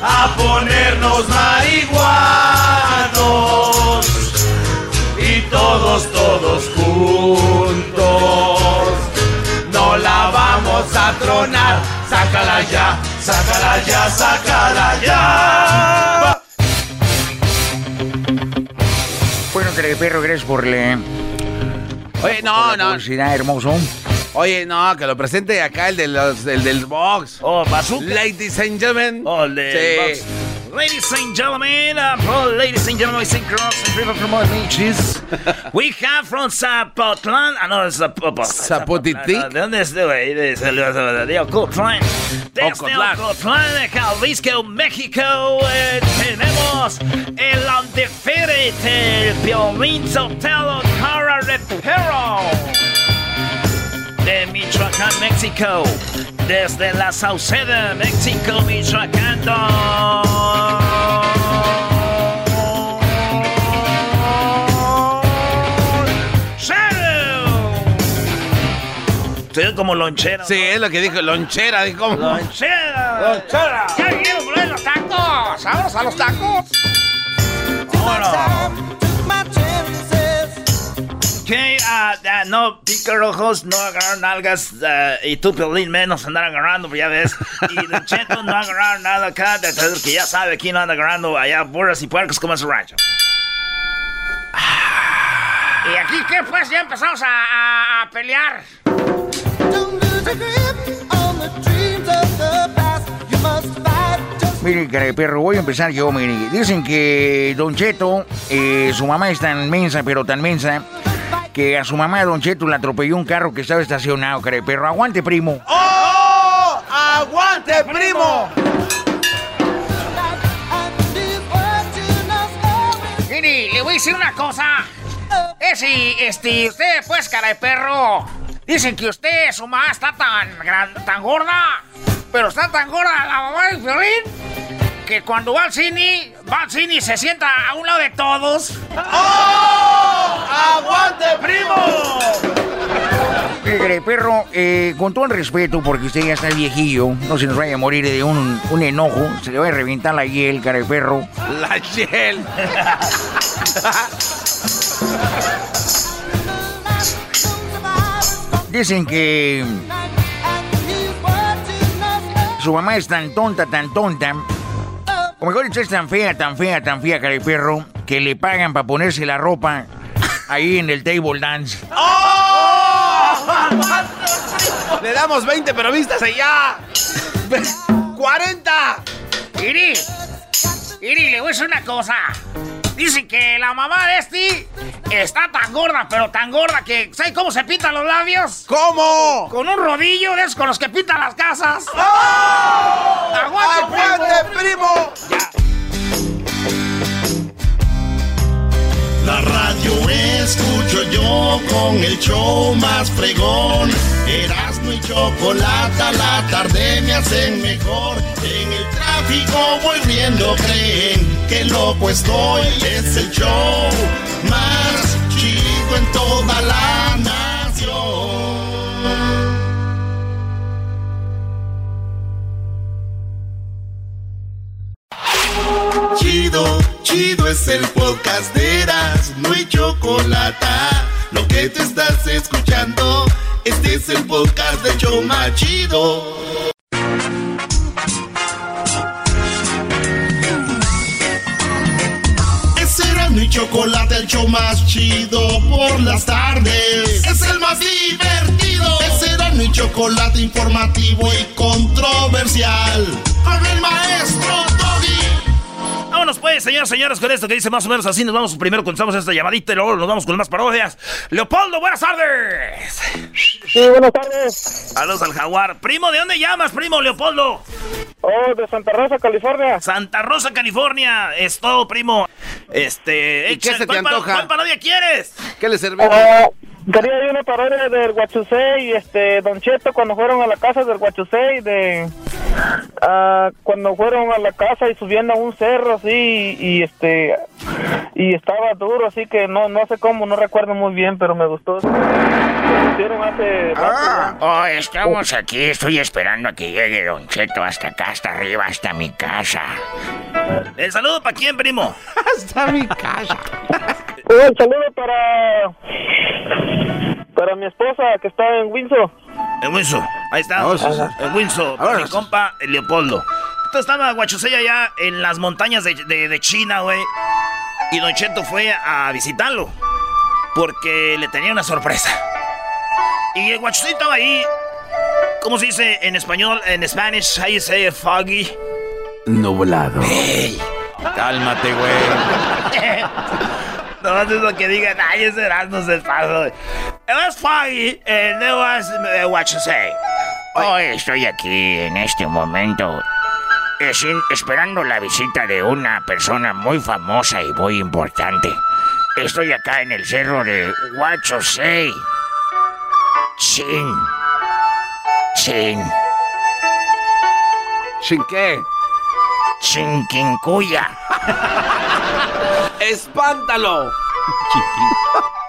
a ponernos marihuanos y todos, todos juntos. No la vamos a tronar, sácala ya, sácala ya, sácala ya. Bueno, perro, gracias por le. Oye, no, no. Publicidad, hermoso. Oye, no, que lo presente acá el, de los, el del box. Oh, bazooka. Ladies and gentlemen. Oh, el del Sí. box. Ladies and gentlemen, uh, oh, ladies and gentlemen, we girls and people from all beaches. <laughs> We have from Zapotlán, ah, no, es Zapotlán. Zapotitlán. ¿De dónde es? De Ocotlán. Desde Ocotlán. Ocotlán, Jalisco, México, eh, tenemos el undefeated, el Violín Sotelo Cara Repero. De Michoacán, México. Desde la Sauceda, México, Michoacán. Estoy como lonchera. Sí, es lo que dijo, lonchera, dijo. Lonchera. Lonchera. ¡Ya vinieron por ahí los tacos! ¡Vamos a los tacos! Que ah, ah, no, picarojos, no agarrar nalgas ah, y tú, Piolín, menos andar agarrando, pues ya ves. Y Don Cheto no agarrar nada acá, de- que ya sabe quién no anda agarrando allá burras y puercos como en su rancho. ¿Y aquí qué? Pues ya empezamos a, a- a pelear. Mire, cara de perro, voy a empezar yo, mire. Dicen que Don Cheto, eh, su mamá es tan mensa, pero tan mensa, que a su mamá, Don Cheto, le atropelló un carro que estaba estacionado, cara de perro. Aguante, primo. ¡Oh! ¡Aguante, primo! Mire, le voy a decir una cosa. Es si, este, usted, pues, cara de perro. Dicen que usted, su mamá, está tan, gran- tan gorda. Pero está tan gorda la mamá de Violín. Que cuando va al cine, va al cine y se sienta a un lado de todos. ¡Oh! ¡Aguante, primo! Mire, perro, eh, con todo el respeto, porque usted ya está viejillo, no se nos vaya a morir de un, un enojo, se le va a reventar la hiel, cara de perro. La Shell. Dicen que su mamá es tan tonta, tan tonta, o mejor dicho, es tan fea, tan fea, tan fea, cara de perro, que le pagan para ponerse la ropa ahí en el table dance. ¡Oh! Le damos 20, pero vistas allá. ¡40! Iri, Iri, le voy a decir una cosa. Dicen que la mamá de este está tan gorda, pero tan gorda que. ¿Sabe cómo se pintan los labios? ¿Cómo? Con un rodillo de esos con los que pintan las casas. ¡Oh! ¡Aguante, ¡Aguante, primo! La radio escucho yo con el show más fregón. Erasmo y chocolate, la tarde me hacen mejor. En el tráfico voy riendo, creen que loco estoy. Es el show más chido en toda la nación. Chido, chido es el podcast de Eras, no hay chocolate. Lo que te estás escuchando, este es el podcast de Choma Chido. Y chocolate el show más chido por las tardes. Es el más divertido. Es Erasmo y chocolate informativo y controversial. Con el maestro. Vámonos pues, señoras y señores, con esto que dice más o menos así. Nos vamos primero, contamos esta llamadita y luego nos vamos con más parodias. Leopoldo, buenas tardes. Sí, buenas tardes. Saludos al jaguar. Primo, ¿de dónde llamas, primo Leopoldo? Oh, de Santa Rosa, California. Santa Rosa, California. Es todo, primo. Este. ¿Y qué echa- se te ¿cuál pa- antoja? ¿Cuál parodia quieres? ¿Qué le servimos? Ah, quería ir una parodia del Guachusei y este Don Cheto cuando fueron a la casa del Guachusei de ah, cuando fueron a la casa y subían a un cerro así y, y, este y estaba duro así que no no sé cómo no recuerdo muy bien pero me gustó lo hicieron hace rato, Oh, estamos aquí, estoy esperando a que llegue Don Cheto hasta acá, hasta arriba, hasta mi casa. ¿El saludo para quién, primo? <laughs> hasta mi casa un saludo para para mi esposa que está en Windsor En Windsor. Ahí está. En Windsor. Ahora mi compa Leopoldo. Esto estaba Guachusei allá en las montañas de, de- de China, güey. Y Don Cheto fue a visitarlo. Porque le tenía una sorpresa. Y el Guachusei estaba ahí. ¿Cómo se dice en español? En Spanish, say it, foggy. Nublado. Cálmate, güey. <laughs> no es lo que digan, ay, ese no se. It was foggy was uh, what you say. Hoy estoy aquí en este momento eh, esperando la visita de una persona muy famosa y muy importante. Estoy acá en el cerro de Huachosei. Chin. Chin. ¿Sin qué? Chinquincuya. <laughs> ¡Espántalo! <laughs>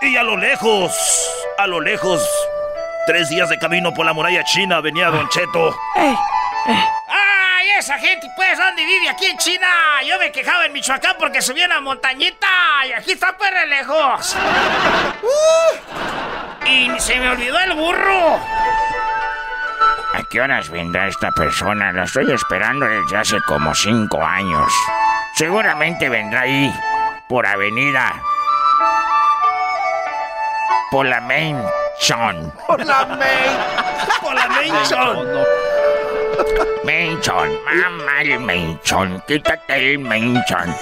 Y a lo lejos, a lo lejos, tres días de camino por la muralla china venía Don Cheto. ¡Ay, esa gente, pues, dónde vive aquí en China! Yo me quejaba en Michoacán porque subía una montañita y aquí está pues re lejos. <laughs> Uh, y se me olvidó el burro. ¿A qué horas vendrá esta persona? La estoy esperando desde hace como cinco años. Seguramente vendrá ahí, por avenida. Por la Main Chon. Por la main. Por la Menchon. Menchon, mamá el menchon, quítate el menchon.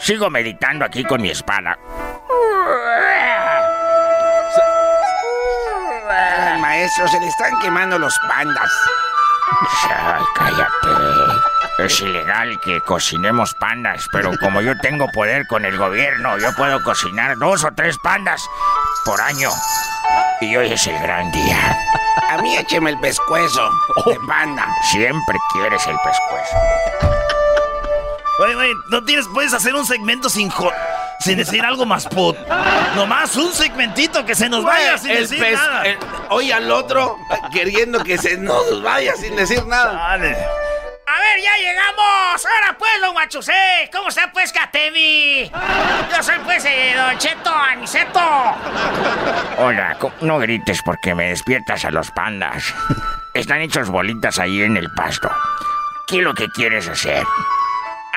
Sigo meditando aquí con mi espada. Maestro, se le están quemando los pandas. Ay, cállate. Es ilegal que cocinemos pandas, pero como yo tengo poder con el gobierno, yo puedo cocinar dos o tres pandas por año. Y hoy es el gran día. A mí écheme el pescuezo de panda. Siempre quieres el pescuezo. Oye, oye, no tienes, puedes hacer un segmento sin jo- sin decir algo más put. Nomás un segmentito que se nos vaya sin el decir nada. el- oye al otro queriendo que se nos vaya sin decir nada. Dale. A ver, ya llegamos. Ahora pues, don Guachusé. ¿Cómo está pues, Katemi? Yo soy pues eh, don Cheto Aniceto. Hola, no grites porque me despiertas a los pandas. Están hechos bolitas ahí en el pasto. ¿Qué es lo que quieres hacer?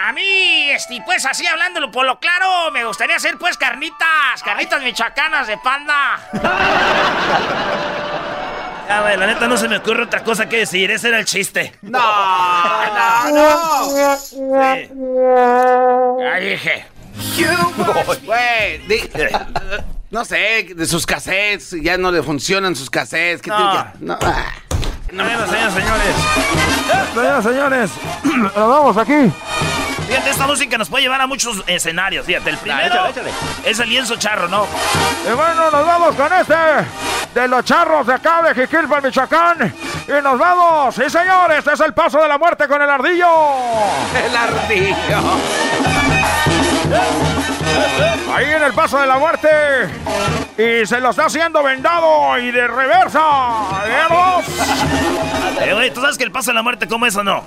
A mí, este, pues así hablándolo por lo claro, me gustaría hacer pues carnitas, carnitas michoacanas de panda. <laughs> Ya, güey, la neta no se me ocurre otra cosa que decir. Ese era el chiste. No, no, no. Ya dije. Güey, <laughs> no sé, de sus cassettes, ya no le funcionan sus cassettes. ¿qué No. que- no, ah. Bueno, señores. Señoras, señores, <clears throat> nos vamos aquí. Fíjate, esta música nos puede llevar a muchos escenarios. Fíjate, el primero es el lienzo charro, ¿no? Y bueno, nos vamos con este de los charros de acá de Jiquilpa, Michoacán. Y nos vamos, sí señores, este es el paso de la muerte con el ardillo. El ardillo. Ahí en el paso de la muerte. Y se lo está haciendo vendado y de reversa. ¡Veamos! Eh, güey, ¿tú sabes que el paso de la muerte cómo es o no?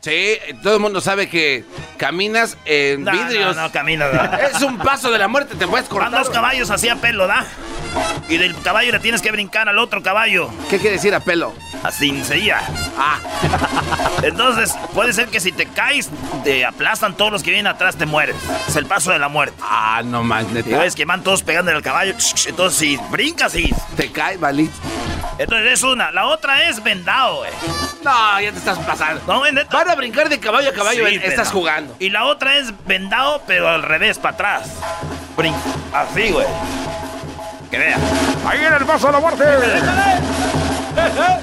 Sí, todo el mundo sabe que caminas en No, vidrios. no, no, caminas, no. Es un paso de la muerte, te puedes Van cortar. dos caballos así a pelo, ¿da? Y del caballo le tienes que brincar al otro caballo. ¿Qué quiere decir a pelo? Así sería. Ah. <laughs> Entonces, puede ser que si te caes, te aplastan todos los que vienen atrás, te mueres. Es el paso de la muerte. Ah, no más, neta. ves que van todos pegando al caballo. Entonces, si brincas y. Te cae, valí. Entonces, es una. La otra es vendado, güey. No, ya te estás pasando. No, neta. Van a brincar de caballo a caballo, Sí, estás jugando. Y la otra es vendado, pero al revés, para atrás. Brin Así, güey. Que vea. Ahí en el paso de la muerte.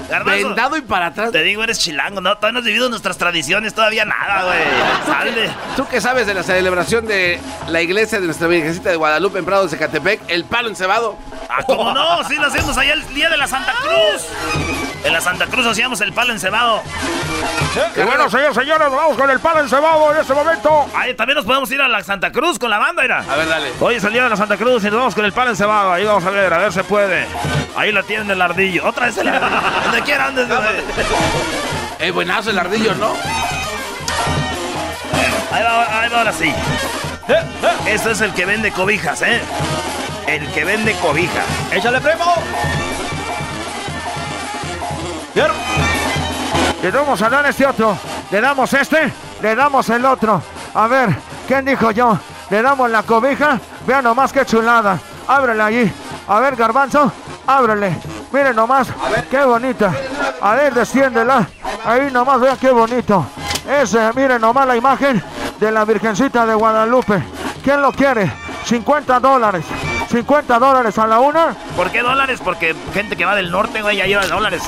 Garbanzo, Vendado y para atrás. Te digo, eres chilango, ¿no? Todavía no has vivido nuestras tradiciones, todavía nada, güey. <laughs> ¿Tú qué sabes de la celebración de la iglesia de nuestra Virgencita de Guadalupe en Prado de Zacatepec? El palo encebado. Ah, ¿cómo no? Sí, lo hacemos allá el día de la Santa Cruz. En la Santa Cruz hacíamos el palo encebado. Y bueno, señores, señores, vamos con el palo encebado en este momento. Ahí también nos podemos ir a la Santa Cruz con la banda, mira. A ver, dale. Hoy es el día de la Santa Cruz y nos vamos con el palo encebado. Ahí vamos a ver, a ver si puede. Ahí la tienen el ardillo. Otra vez el ardillo. <laughs> Donde quiera, andes. Eh, buenazo el ardillo, ¿no? Ahí va, ahí va ahora sí. Este es el que vende cobijas, ¿eh? El que vende cobijas. ¡Échale, primo! Le damos a dar este otro. Le damos este, le damos el otro. A ver, ¿quién dijo yo? Le damos la cobija. Vean nomás qué chulada. Ábrele allí. A ver, garbanzo, ábrele. Miren nomás, qué bonita. A ver, desciéndela. Ahí nomás, vean qué bonito. Ese, miren nomás la imagen de la Virgencita de Guadalupe. ¿Quién lo quiere? 50 dólares. 50 dólares a la una. ¿Por qué dólares? Porque gente que va del norte, güey, ya lleva dólares.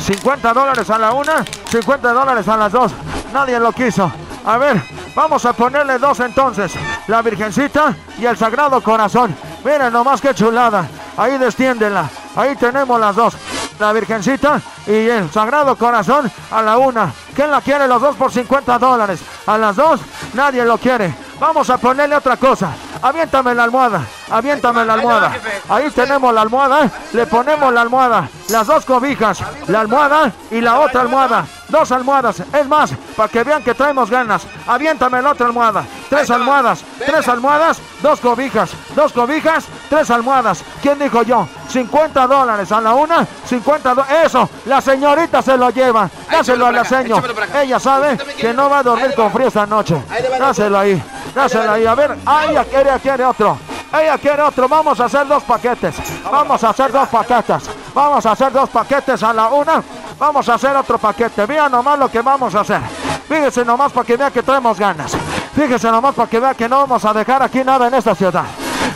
50 dólares a la una, 50 dólares a las dos. Nadie lo quiso. A ver, vamos a ponerle dos entonces. La Virgencita y el Sagrado Corazón. Miren nomás qué chulada. Ahí desciéndela. Ahí tenemos las dos. La Virgencita y el Sagrado Corazón a la una. ¿Quién la quiere? Los dos por 50 dólares. A las dos, nadie lo quiere. Vamos a ponerle otra cosa. Aviéntame la almohada. Aviéntame la almohada. Ahí tenemos la almohada. Le ponemos la almohada. Las dos cobijas. La almohada y la otra almohada. Dos almohadas. Es más, para que vean que traemos ganas. Aviéntame la otra almohada. Tres almohadas. Tres almohadas. Dos cobijas. Dos cobijas. Tres almohadas. ¿Quién dijo yo? 50 dólares a la una. 50 dólares. Eso. La señorita se lo lleva. Dáselo a la señora. Ella sabe que no va a dormir con frío esta noche. Dáselo ahí. Dáselo ahí. A ver. Ella quiere, quiere otro. Ella quiere otro. Vamos a hacer dos paquetes. Vamos a hacer dos paquetes. Vamos a hacer dos paquetes a la una. Vamos a hacer otro paquete. Vean nomás lo que vamos a hacer. Fíjese nomás para que vea que traemos ganas. Fíjese nomás para que vea que no vamos a dejar aquí nada en esta ciudad.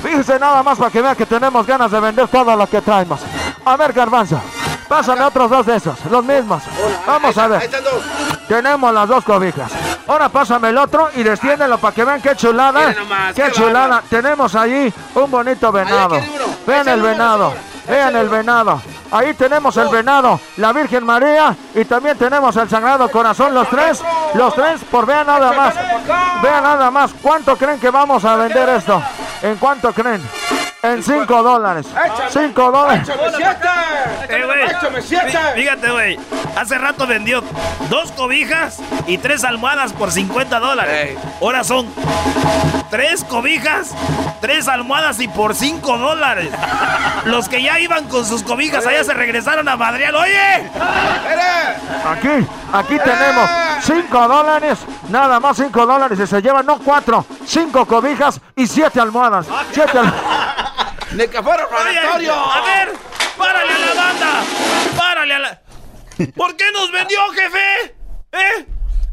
Fíjese nada más para que vea que tenemos ganas de vender todo lo que traemos. A ver, Garbanzo. Pásame otros dos de esos, los mismos. Vamos a ver. Tenemos las dos cobijas. Ahora pásame el otro y desciéndelo para que vean qué chulada. Nomás, qué qué chulada. Tenemos allí un bonito venado. Vean el venado. Vean el venado. Ahí tenemos el venado, la Virgen María y también tenemos el Sagrado Corazón, los tres, los tres, por vean nada más, vean nada más, ¿cuánto creen que vamos a vender esto? ¿En cuánto creen? En 5 dólares. 5 dólares. Eh, güey. Fí- Fíjate, güey. Hace rato vendió dos cobijas y tres almohadas por 50 dólares. Ahora son tres cobijas, tres almohadas y por 5 dólares. Los que ya iban con sus cobijas allá se regresaron a Madrial. ¡Oye! Aquí, aquí tenemos 5 dólares, nada más 5 dólares y se llevan, no 4, 5 cobijas y 7 almohadas. 7 <laughs> ¡Necaforo Oye, a ver, párale a la banda. Párale a la. ¿Por qué nos vendió, jefe? ¿Eh?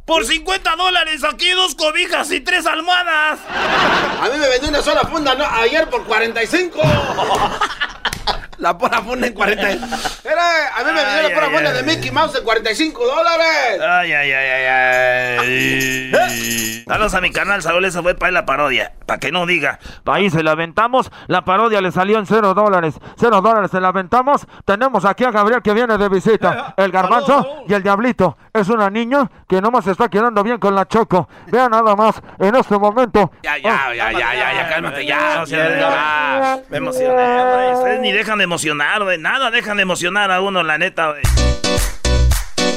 Por 50 dólares aquí dos cobijas y tres almohadas. A mí me vendió una sola funda ¿no? ayer por 45. <laughs> La pura funda en 40. Era, a mí me por la cuenta de Mickey Mouse de 45 dólares. Ay, ay, ay, ay, ay. Saludos a mi canal, Saúl, esa fue para la parodia. Para que no diga. Ahí se la aventamos, la parodia le salió en cero dólares. Cero dólares se la aventamos. Tenemos aquí a Gabriel que viene de visita. El garbanzo y el diablito. Es una niña que nomás se está quedando bien con la Choco. Vean nada más, en este momento. Ya, ya, ya, ya, ya, ya, cálmate, ya. ya. Me emocioné. Ustedes ni dejan de emocionar, güey. Nada dejan de emocionar a uno, la neta, güey.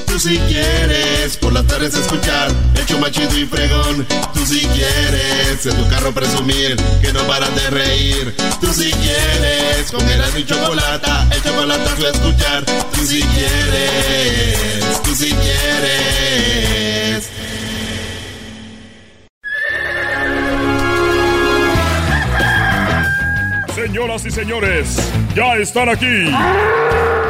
Tú si quieres por las tardes escuchar el machido y fregón. Tú si quieres en tu carro presumir que no paran de reír. Tú si quieres con el y chocolate, el chocolate a escuchar. Tú si quieres, tú si quieres. Señoras y señores, ya están aquí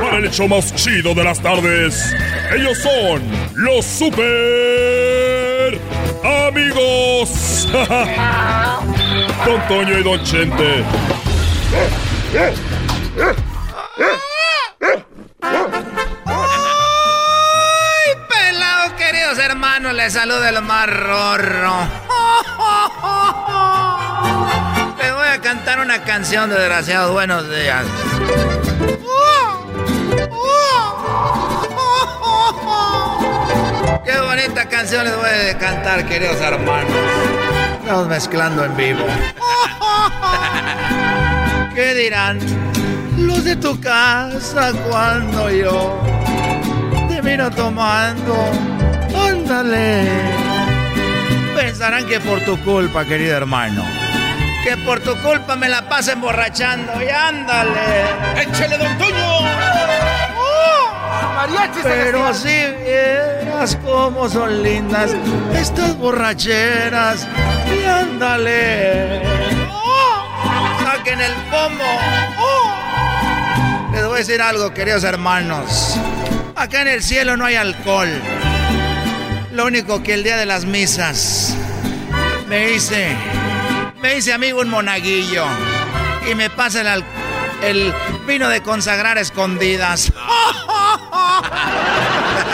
para el hecho más chido de las tardes. Ellos son los super amigos. <laughs> Don Toño y Don Chente. ¡Ay, pelado, queridos hermanos! Les saluda el más rorro. <laughs> Les voy a cantar una canción, de desgraciados. Buenos días. Qué bonita canción les voy a cantar, queridos hermanos. Estamos mezclando en vivo. ¿Qué dirán los de tu casa cuando yo te miro tomando? Ándale. Pensarán que por tu culpa, querido hermano. Que por tu culpa me la paso emborrachando y ándale. ¡Échale, don Toño! Pero si vieras cómo son lindas estas borracheras y ándale. Saquen el pomo. Les voy a decir algo, queridos hermanos. Acá en el cielo no hay alcohol. Lo único que el día de las misas me hice, me hice amigo un monaguillo y me pasa el, el vino de consagrar escondidas. <laughs>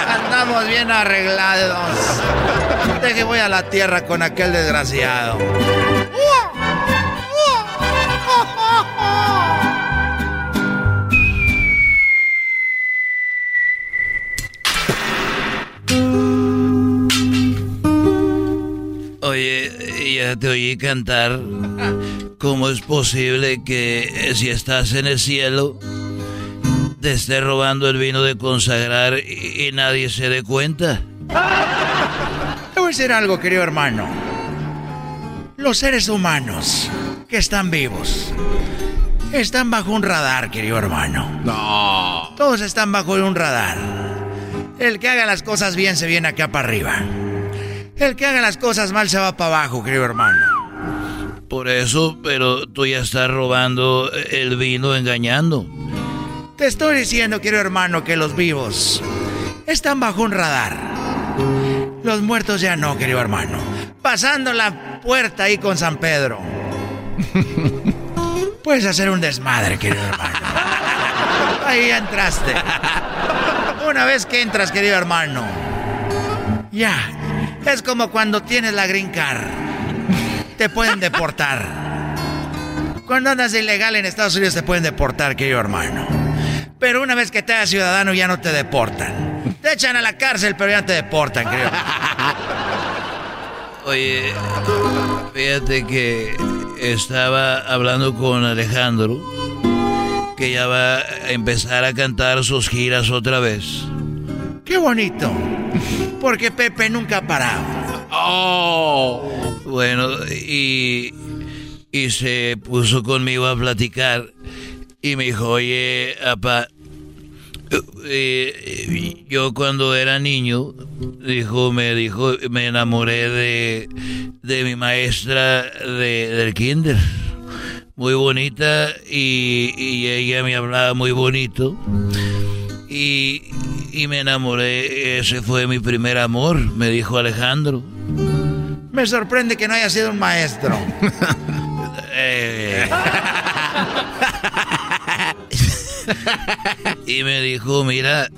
Andamos bien arreglados. Deje voy a la tierra con aquel desgraciado. Te oí cantar. ¿Cómo es posible que si estás en el cielo te esté robando el vino de consagrar y, nadie se dé cuenta? Te voy a decir algo, querido hermano. Los seres humanos que están vivos están bajo un radar, querido hermano. No. Todos están bajo un radar. El que haga las cosas bien se viene acá para arriba. El que haga las cosas mal se va para abajo, querido hermano. Por eso, pero tú ya estás robando el vino engañando. Te estoy diciendo, querido hermano, que los vivos están bajo un radar. Los muertos ya no, querido hermano. Pasando la puerta ahí con San Pedro. <laughs> Puedes hacer un desmadre, querido hermano. Ahí entraste. <laughs> Una vez que entras, querido hermano. Ya. Es como cuando tienes la green card. Te pueden deportar. Cuando andas ilegal en Estados Unidos te pueden deportar, querido hermano. Pero una vez que te hagas ciudadano ya no te deportan. Te echan a la cárcel, pero ya te deportan, querido. Oye, fíjate que estaba hablando con Alejandro, que ya va a empezar a cantar sus giras otra vez. ¡Qué bonito! Porque Pepe nunca ha parado. ¡Oh! Bueno, y, y se puso conmigo a platicar y me dijo, oye, apa, eh, yo cuando era niño, dijo, me dijo, me enamoré de, de mi maestra de, del kinder. Muy bonita y, y ella me hablaba muy bonito. Y, y me enamoré, ese fue mi primer amor, me dijo Alejandro. Me sorprende que no haya sido un maestro. <laughs> Eh. <laughs> y me dijo, mira,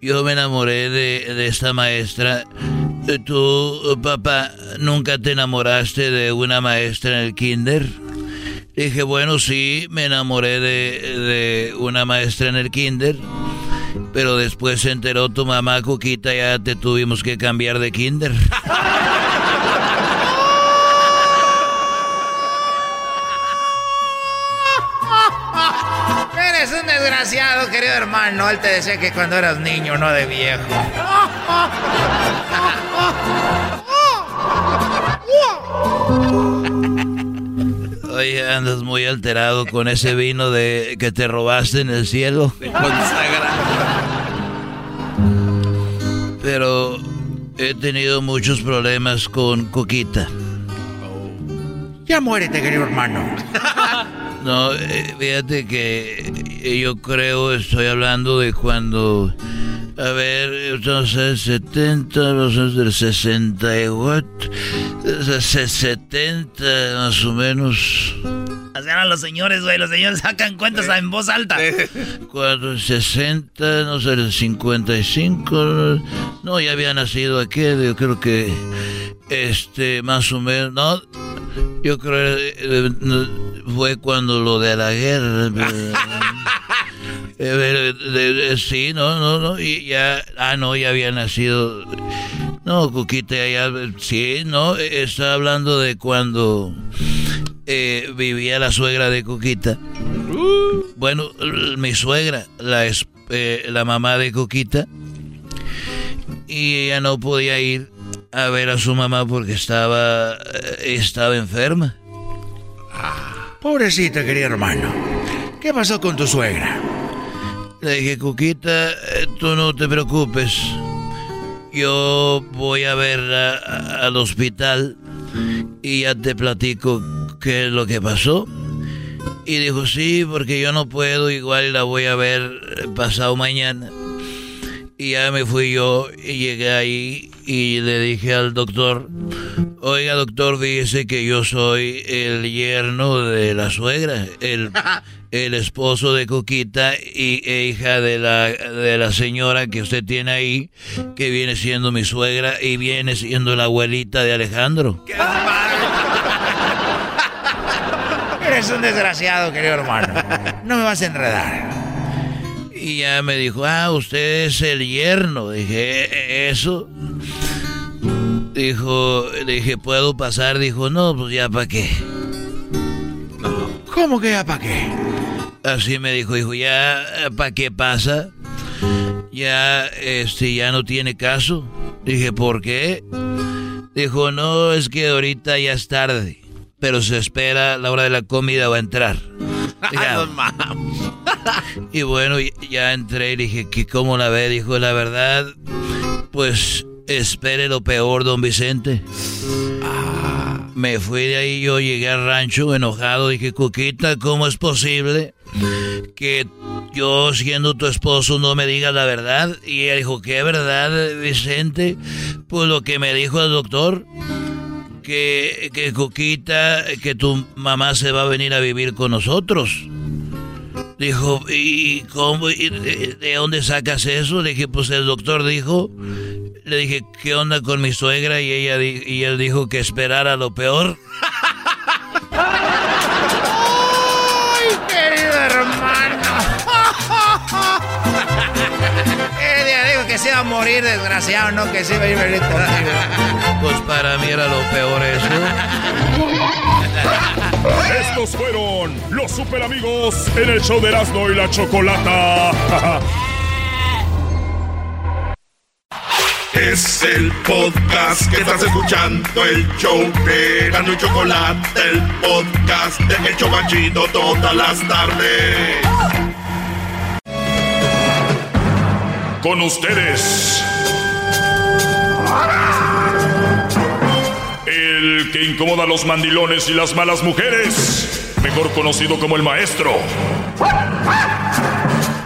yo me enamoré de, de esta maestra. ¿Tú, papá, nunca te enamoraste de una maestra en el kinder? Dije, bueno, sí, me enamoré de, de una maestra en el kinder. Pero después se enteró tu mamá, Cuquita, ya te tuvimos que cambiar de kinder. <laughs> Eres un desgraciado, querido hermano. Él te decía que cuando eras niño, no de viejo. <laughs> Oye, andas muy alterado con ese vino de que te robaste en el cielo. Pero he tenido muchos problemas con Coquita. Ya muérete, querido hermano. No, eh, fíjate que yo creo, estoy hablando de cuando... A ver, entonces 70, los años del 68, 70 más o menos. Así eran los señores, güey. Los señores sacan cuentas en voz alta. Cuando 60, no sé, el 55. No, ya había nacido aquí. Yo creo que. Este, más o menos. No, yo creo eh, fue cuando lo de la guerra. <laughs> Eh, sí, no, no, no. Y ya. Ah, no, ya había nacido. No, Cuquita, ya. Sí, no. Está hablando de cuando eh, vivía la suegra de Coquita. Bueno, mi suegra, la, eh, la mamá de Coquita. Y ella no podía ir a ver a su mamá porque estaba, eh, estaba enferma. Pobrecita, querido hermano. ¿Qué pasó con tu suegra? Le dije, Coquita, tú no te preocupes. Yo voy a verla al hospital y ya te platico qué es lo que pasó. Y dijo, sí, porque yo no puedo, igual la voy a ver pasado mañana. Y ya me fui yo y llegué ahí y le dije al doctor, oiga doctor, dice que yo soy el yerno de la suegra, el, <laughs> el esposo de Coquita y e hija de la, de la señora que usted tiene ahí, que viene siendo mi suegra y viene siendo la abuelita de Alejandro. <laughs> Eres un desgraciado, querido hermano. No me vas a enredar. Y ya me dijo, ah, usted es el yerno. Dije, ¿E-, ¿eso? Dijo, dije, ¿puedo pasar? Dijo, no, pues ya para qué. ¿Cómo que ya para qué? Así me dijo, dijo, ya para qué pasa. Ya, este, ya no tiene caso. Dije, ¿por qué? Dijo, no, es que ahorita ya es tarde. Pero se espera la hora de la comida va a entrar. <laughs> y bueno, ya entré y dije, ¿qué, ¿cómo la ve? Dijo, la verdad, pues espere lo peor, don Vicente. Me fui de ahí, yo llegué al rancho enojado, dije, Cuquita, ¿cómo es posible que yo siendo tu esposo no me digas la verdad? Y ella dijo, ¿qué verdad, Vicente? Pues lo que me dijo el doctor, que, que Cuquita, que tu mamá se va a venir a vivir con nosotros. Dijo, ¿y cómo? de, de, dónde sacas eso? Le dije, pues el doctor dijo. Le dije, ¿qué onda con mi suegra? Y ella y él dijo que esperara lo peor. <laughs> que se iba a morir desgraciado, no que se iba a ir a venir contigo. Pues para mí era lo peor eso. <laughs> Estos fueron los super amigos en el show de Erasmo y la Chocolata. <laughs> Es el podcast que estás escuchando, el show de Erasmo y Chocolata, el podcast de Hecho Banchito todas las tardes. Con ustedes. El que incomoda a los mandilones y las malas mujeres, mejor conocido como el maestro.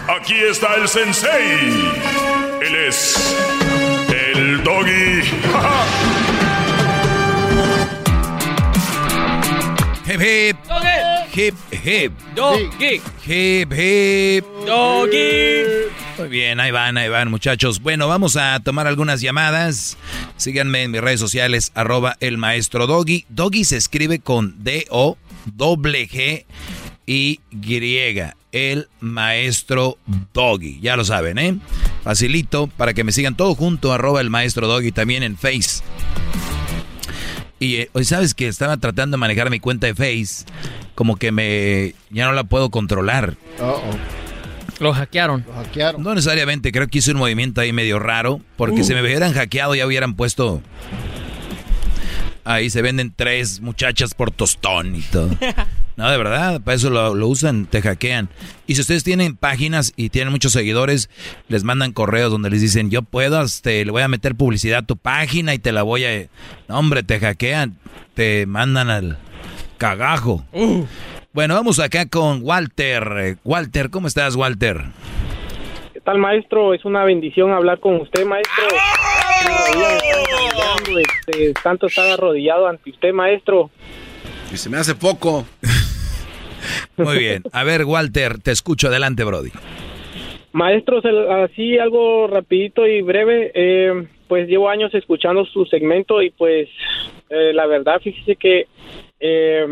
Aquí está el sensei. Él es el doggy. Hip <laughs> hip. Hip hip. Doggy. Hip hip. Doggy. Muy bien, ahí van, ahí van, muchachos. Bueno, vamos a tomar algunas llamadas. Síganme en mis redes sociales, arroba el maestro Doggy. Doggy se escribe con D-O, doble G y griega. El maestro Doggy. Ya lo saben, ¿eh? Facilito para que me sigan todo junto, arroba el maestro Doggy también en Face. Y eh, hoy sabes que estaba tratando de manejar mi cuenta de Face, como que me ya no la puedo controlar. Lo hackearon. Lo hackearon. No necesariamente, creo que hice un movimiento ahí medio raro, porque Uh. si me hubieran hackeado ya hubieran puesto Ahí se venden tres muchachas por tostón y todo. <laughs> No, de verdad, para eso lo, lo usan, te hackean. Y si ustedes tienen páginas y tienen muchos seguidores, les mandan correos donde les dicen, yo puedo, este, le voy a meter publicidad a tu página y te la voy a... No, hombre, te hackean, te mandan al cagajo. Bueno, vamos acá con Walter. Walter, ¿cómo estás, Walter? ¿Qué tal, maestro? Es una bendición hablar con usted, maestro. Este, tanto estar arrodillado ante usted, maestro. Y se me hace poco. <laughs> Muy bien. A ver, Walter, te escucho. Adelante, Brody. Maestro, se- así algo rapidito y breve, eh, pues llevo años escuchando su segmento y pues eh, la verdad, fíjese que eh,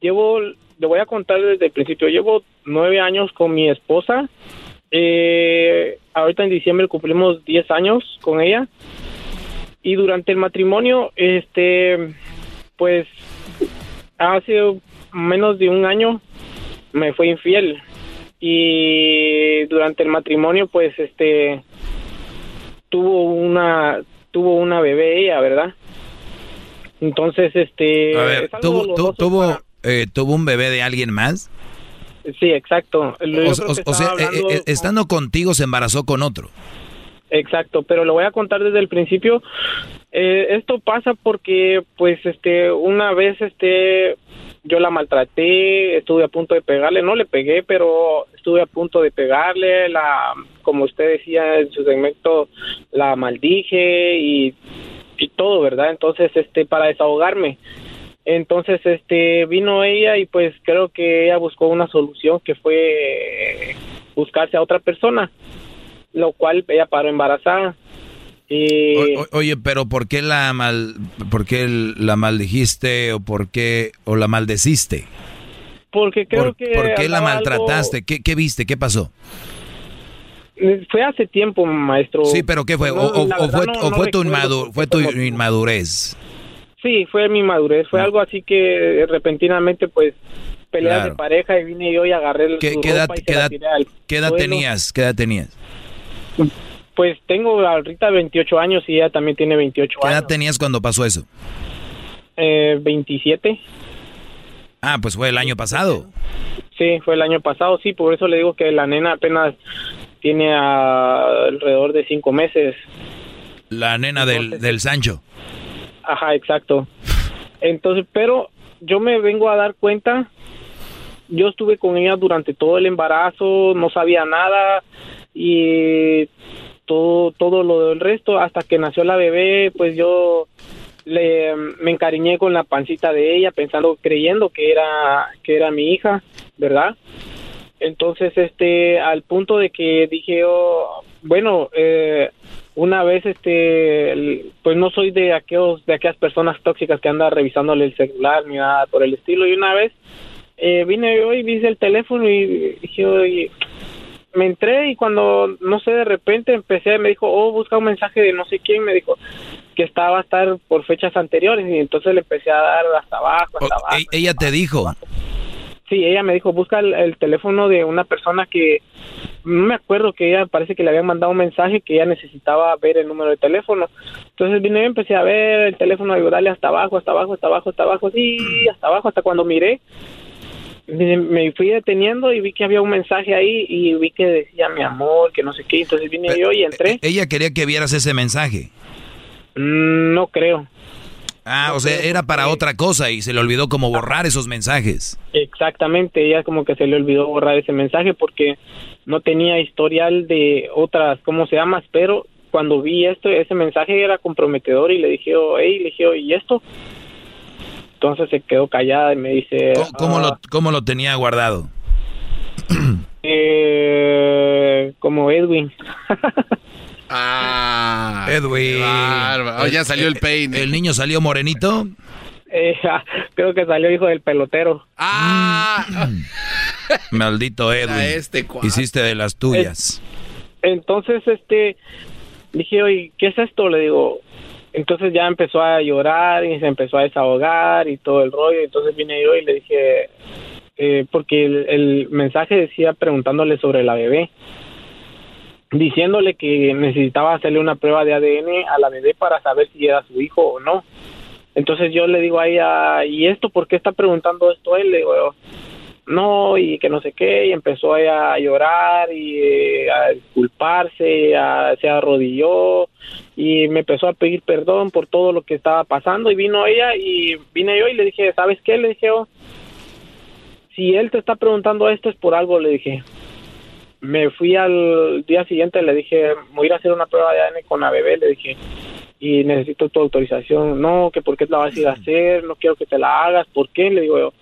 llevo, le voy a contar desde el principio, llevo nueve años con mi esposa, eh, ahorita en diciembre cumplimos diez años con ella. Y durante el matrimonio, este, pues hace menos de un año me fue infiel. Y durante el matrimonio pues este tuvo una tuvo una bebé ella verdad entonces este A ver, es algo ¿tuvo, tu- doloroso tuvo, eh, ¿tuvo un bebé de alguien más? sí exacto Yo O, sea, eh, hablando- eh, estando contigo se embarazó con otro. Exacto, pero lo voy a contar desde el principio. Eh, esto pasa porque, pues, este, una vez, este, yo la maltraté, estuve a punto de pegarle, no le pegué, pero estuve a punto de pegarle, la, como usted decía en su segmento, la maldije y, y todo, ¿verdad? Entonces, este, para desahogarme. Entonces, este, vino ella y pues creo que ella buscó una solución que fue buscarse a otra persona lo cual ella paró embarazada. Y O- oye, pero ¿por qué la mal, por qué la maldijiste o por qué o la maldeciste? porque creo ¿Por, que por qué la maltrataste? ¿Qué, qué viste? ¿Qué pasó? fue hace tiempo, maestro. Sí, pero ¿qué fue? ¿O, fue, no- fue tu, inmadu- fue tu inmadurez? Sí, fue mi madurez. Fue algo así que repentinamente, pues, peleas Claro. de pareja y vine yo y agarré el ¿Qué, su qué edad, y qué la edad- qué tenías? ¿Qué edad tenías? Pues tengo ahorita 28 años y ella también tiene 28 ¿Qué años. edad tenías cuando pasó eso? Eh, 27. Ah, pues fue el año pasado. Sí, fue el año pasado, sí, por eso le digo que la nena apenas tiene alrededor de cinco meses. La nena del, del Sancho. Ajá, exacto. Entonces, pero yo me vengo a dar cuenta, yo estuve con ella durante todo el embarazo, no sabía nada y todo, todo lo del resto, hasta que nació la bebé, pues yo le, me encariñé con la pancita de ella, pensando, creyendo que era, que era mi hija, ¿verdad? Entonces, este, al punto de que dije, oh, bueno, eh, una vez, este, pues no soy de aquellos, de aquellas personas tóxicas que anda revisándole el celular ni nada por el estilo. Y una vez eh, vine yo y vi el teléfono y dije, oye, me entré y cuando, no sé, de repente empecé, me dijo, oh, busca un mensaje de no sé quién, me dijo que estaba a estar por fechas anteriores y entonces le empecé a dar hasta abajo, hasta abajo. E- ella te dijo. Sí, ella me dijo, busca el, el teléfono de una persona que, no me acuerdo que ella parece que le habían mandado un mensaje que ella necesitaba ver el número de teléfono. Entonces vine y empecé a ver el teléfono y darle hasta abajo, hasta abajo, hasta abajo, hasta abajo, sí, hasta abajo, hasta cuando miré. Me, fui deteniendo y vi que había un mensaje ahí y vi que decía mi amor, que no sé qué. Entonces vine yo y entré. Ella quería que vieras ese mensaje. Mm, No creo. Ah, o sea, era para otra cosa y se le olvidó como borrar esos mensajes. Exactamente, ella como que se le olvidó borrar ese mensaje porque no tenía historial de otras, ¿cómo se llama? Pero cuando vi esto, ese mensaje era comprometedor y le dije, oh, hey, le dije, oh, ¿y esto? Entonces se quedó callada y me dice... ¿Cómo, ah, lo, cómo lo tenía guardado? eh, como Edwin. <laughs> Ah. Edwin. Oh, ya salió el peine. ¿El niño salió morenito? Eh, <laughs> creo que salió hijo del pelotero. Ah. Maldito <laughs> Edwin. este. Hiciste de las tuyas. Entonces, este, dije, oye, ¿qué es esto? Le digo, entonces ya empezó a llorar y se empezó a desahogar y todo el rollo. Entonces vine yo y le dije, eh, porque el, el mensaje decía preguntándole sobre la bebé, diciéndole que necesitaba hacerle una prueba de ADN a la bebé para saber si era su hijo o no. Entonces yo le digo a ella, ¿y esto por qué está preguntando esto él? Le digo, no, y que no sé qué, y empezó a llorar y eh, a disculparse, a- se arrodilló y me empezó a pedir perdón por todo lo que estaba pasando y vino ella y vine yo y le dije, ¿sabes qué? Le dije, "Oh, si él te está preguntando esto es por algo, le dije. Me fui al día siguiente, le dije, voy a ir a hacer una prueba de ADN con la bebé, le dije, y necesito tu autorización. No, que por qué la vas a ir a hacer, no quiero que te la hagas, ¿por qué? Le digo yo,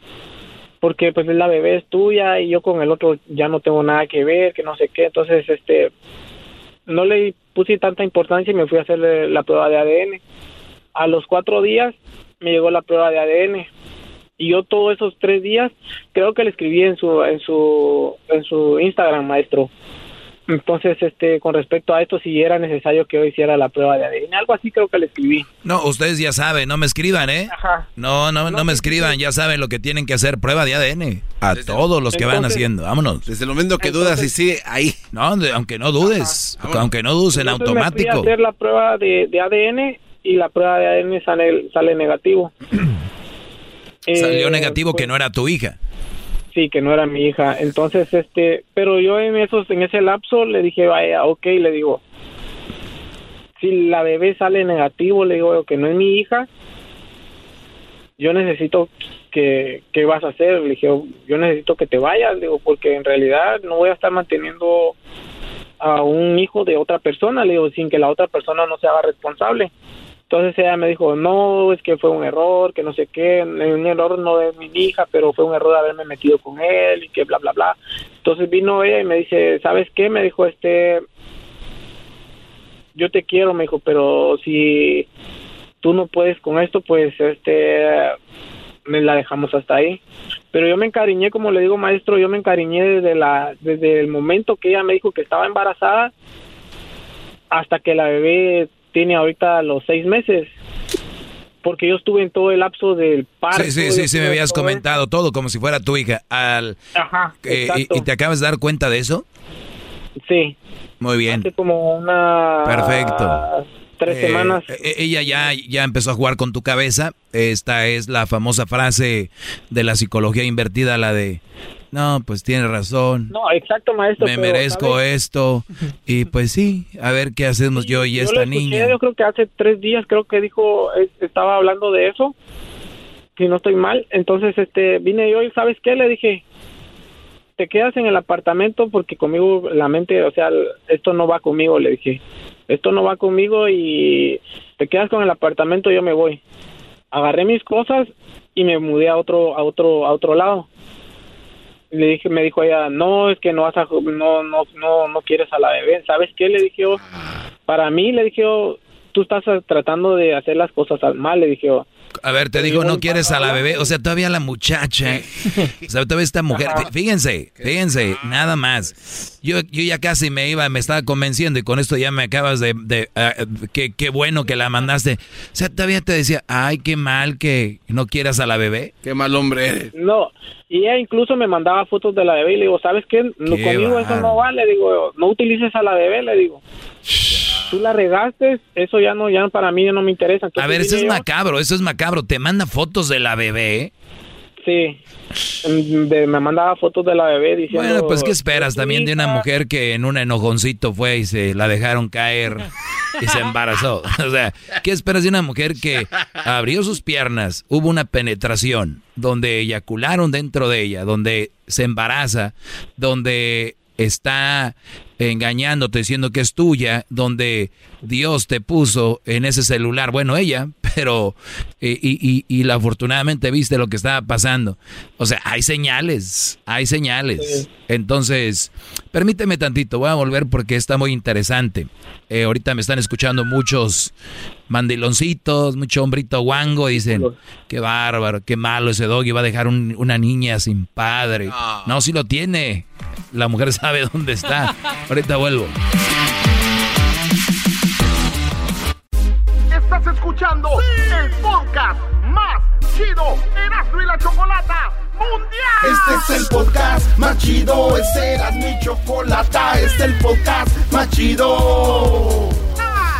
porque pues la bebé es tuya y yo con el otro ya no tengo nada que ver, que no sé qué, entonces este, no le puse tanta importancia y me fui a hacerle la prueba de ADN. A los cuatro días me llegó la prueba de ADN y yo todos esos tres días creo que le escribí en su en su en su Instagram maestro entonces este con respecto a esto si era necesario que yo hiciera la prueba de ADN algo así creo que le escribí No, ustedes ya saben, no me escriban, ¿eh? No, no, no me escriban, ya saben lo que tienen que hacer, prueba de ADN. A todos los que van haciendo, vámonos. Desde el momento que dudas y sí, ahí. No, de- aunque no dudes, aunque no dudes en Entonces me fui a automático. hacer la prueba de, de ADN y la prueba de ADN sale, sale negativo. <clears throat> Salió Eh, negativo pues, que no era tu hija. Sí, que no era mi hija. Entonces, este, pero yo en esos, en ese lapso le dije, vaya, ok, le digo, si la bebé sale negativo, le digo que no es mi hija, yo necesito que, ¿qué vas a hacer? Le dije, yo necesito que te vayas, digo, porque en realidad no voy a estar manteniendo a un hijo de otra persona, le digo, sin que la otra persona no se haga responsable. Entonces ella me dijo, no, es que fue un error, que no sé qué, un error no de mi hija, pero fue un error haberme metido con él y que bla, bla, bla. Entonces vino ella y me dice, ¿sabes qué? Me dijo, este, yo te quiero, me dijo, pero si tú no puedes con esto, pues, este, me la dejamos hasta ahí. Pero yo me encariñé, como le digo, maestro, yo me encariñé desde, la, desde el momento que ella me dijo que estaba embarazada hasta que la bebé tiene ahorita los seis meses. Porque yo estuve en todo el lapso del parto. Sí, sí, sí, sí, me habías todo comentado todo como si fuera tu hija. Al, Ajá, eh, y- y, te acabas de dar cuenta de eso? Sí. Muy bien. Hace como una... Perfecto. Tres Eh, semanas. eh, ella ya, ya empezó a jugar con tu cabeza. Esta es la famosa frase de la psicología invertida, la de, no, pues tienes razón, No, exacto, maestro. me pero, merezco esto. Y pues sí, a ver qué hacemos yo y Yo esta lo escuché, niña. Yo creo que hace tres días creo que dijo, es- estaba hablando de eso, si no estoy mal. Entonces, este, vine yo y ¿sabes qué? Le dije, te quedas en el apartamento porque conmigo la mente, o sea, esto no va conmigo, le dije. Esto no va conmigo y te quedas con el apartamento, yo me voy. Agarré mis cosas y me mudé a otro a otro a otro lado. Le dije, me dijo ella, "No, es que no vas a no no no no quieres a la bebé." ¿Sabes qué? Le dije yo, para mí le dije yo, tú estás tratando de hacer las cosas al mal, le dije yo. A ver, te digo, no quieres a la bebé. O sea, todavía la muchacha. O sea, todavía esta mujer. fí- Fíjense, fíjense, nada más. Yo, yo ya casi me iba, me estaba convenciendo y con esto ya me acabas de. de ah, qué, qué bueno que la mandaste. O sea, todavía te decía, ay, qué mal que no quieras a la bebé. Qué mal hombre eres. No, y ella incluso me mandaba fotos de la bebé y le digo, ¿sabes qué? No, Qué conmigo eso bárbaro. no vale, digo, no utilices a la bebé, le digo. Tú la regaste, eso ya no, ya para mí ya no me interesa. A Entonces ver, eso es yo- macabro, eso es macabro. Te manda fotos de la bebé. Sí, Mm, de- me mandaba fotos de la bebé diciendo... Bueno, pues ¿qué esperas "Es tu también de una hija". mujer que en un enojoncito fue y se la dejaron caer y se embarazó? <laughs> O sea, ¿qué esperas de una mujer que abrió sus piernas, hubo una penetración, donde eyacularon dentro de ella, donde se embaraza, donde está engañándote diciendo que es tuya, donde Dios te puso en ese celular, bueno, ella, <laughs> pero, y, y, y, afortunadamente viste lo que estaba pasando. O sea, hay señales, hay señales. Entonces, permíteme tantito, voy a volver porque está muy interesante. Eh, ahorita me están escuchando muchos mandiloncitos, mucho hombrito guango, dicen, qué bárbaro, qué malo ese doggy, va a dejar una niña sin padre. No, si lo tiene, la mujer sabe dónde está. Ahorita vuelvo. Estás escuchando el podcast más chido Erasmo y la Chocolata Mundial. Este es el podcast más chido, este era mi chocolata, este es el podcast más chido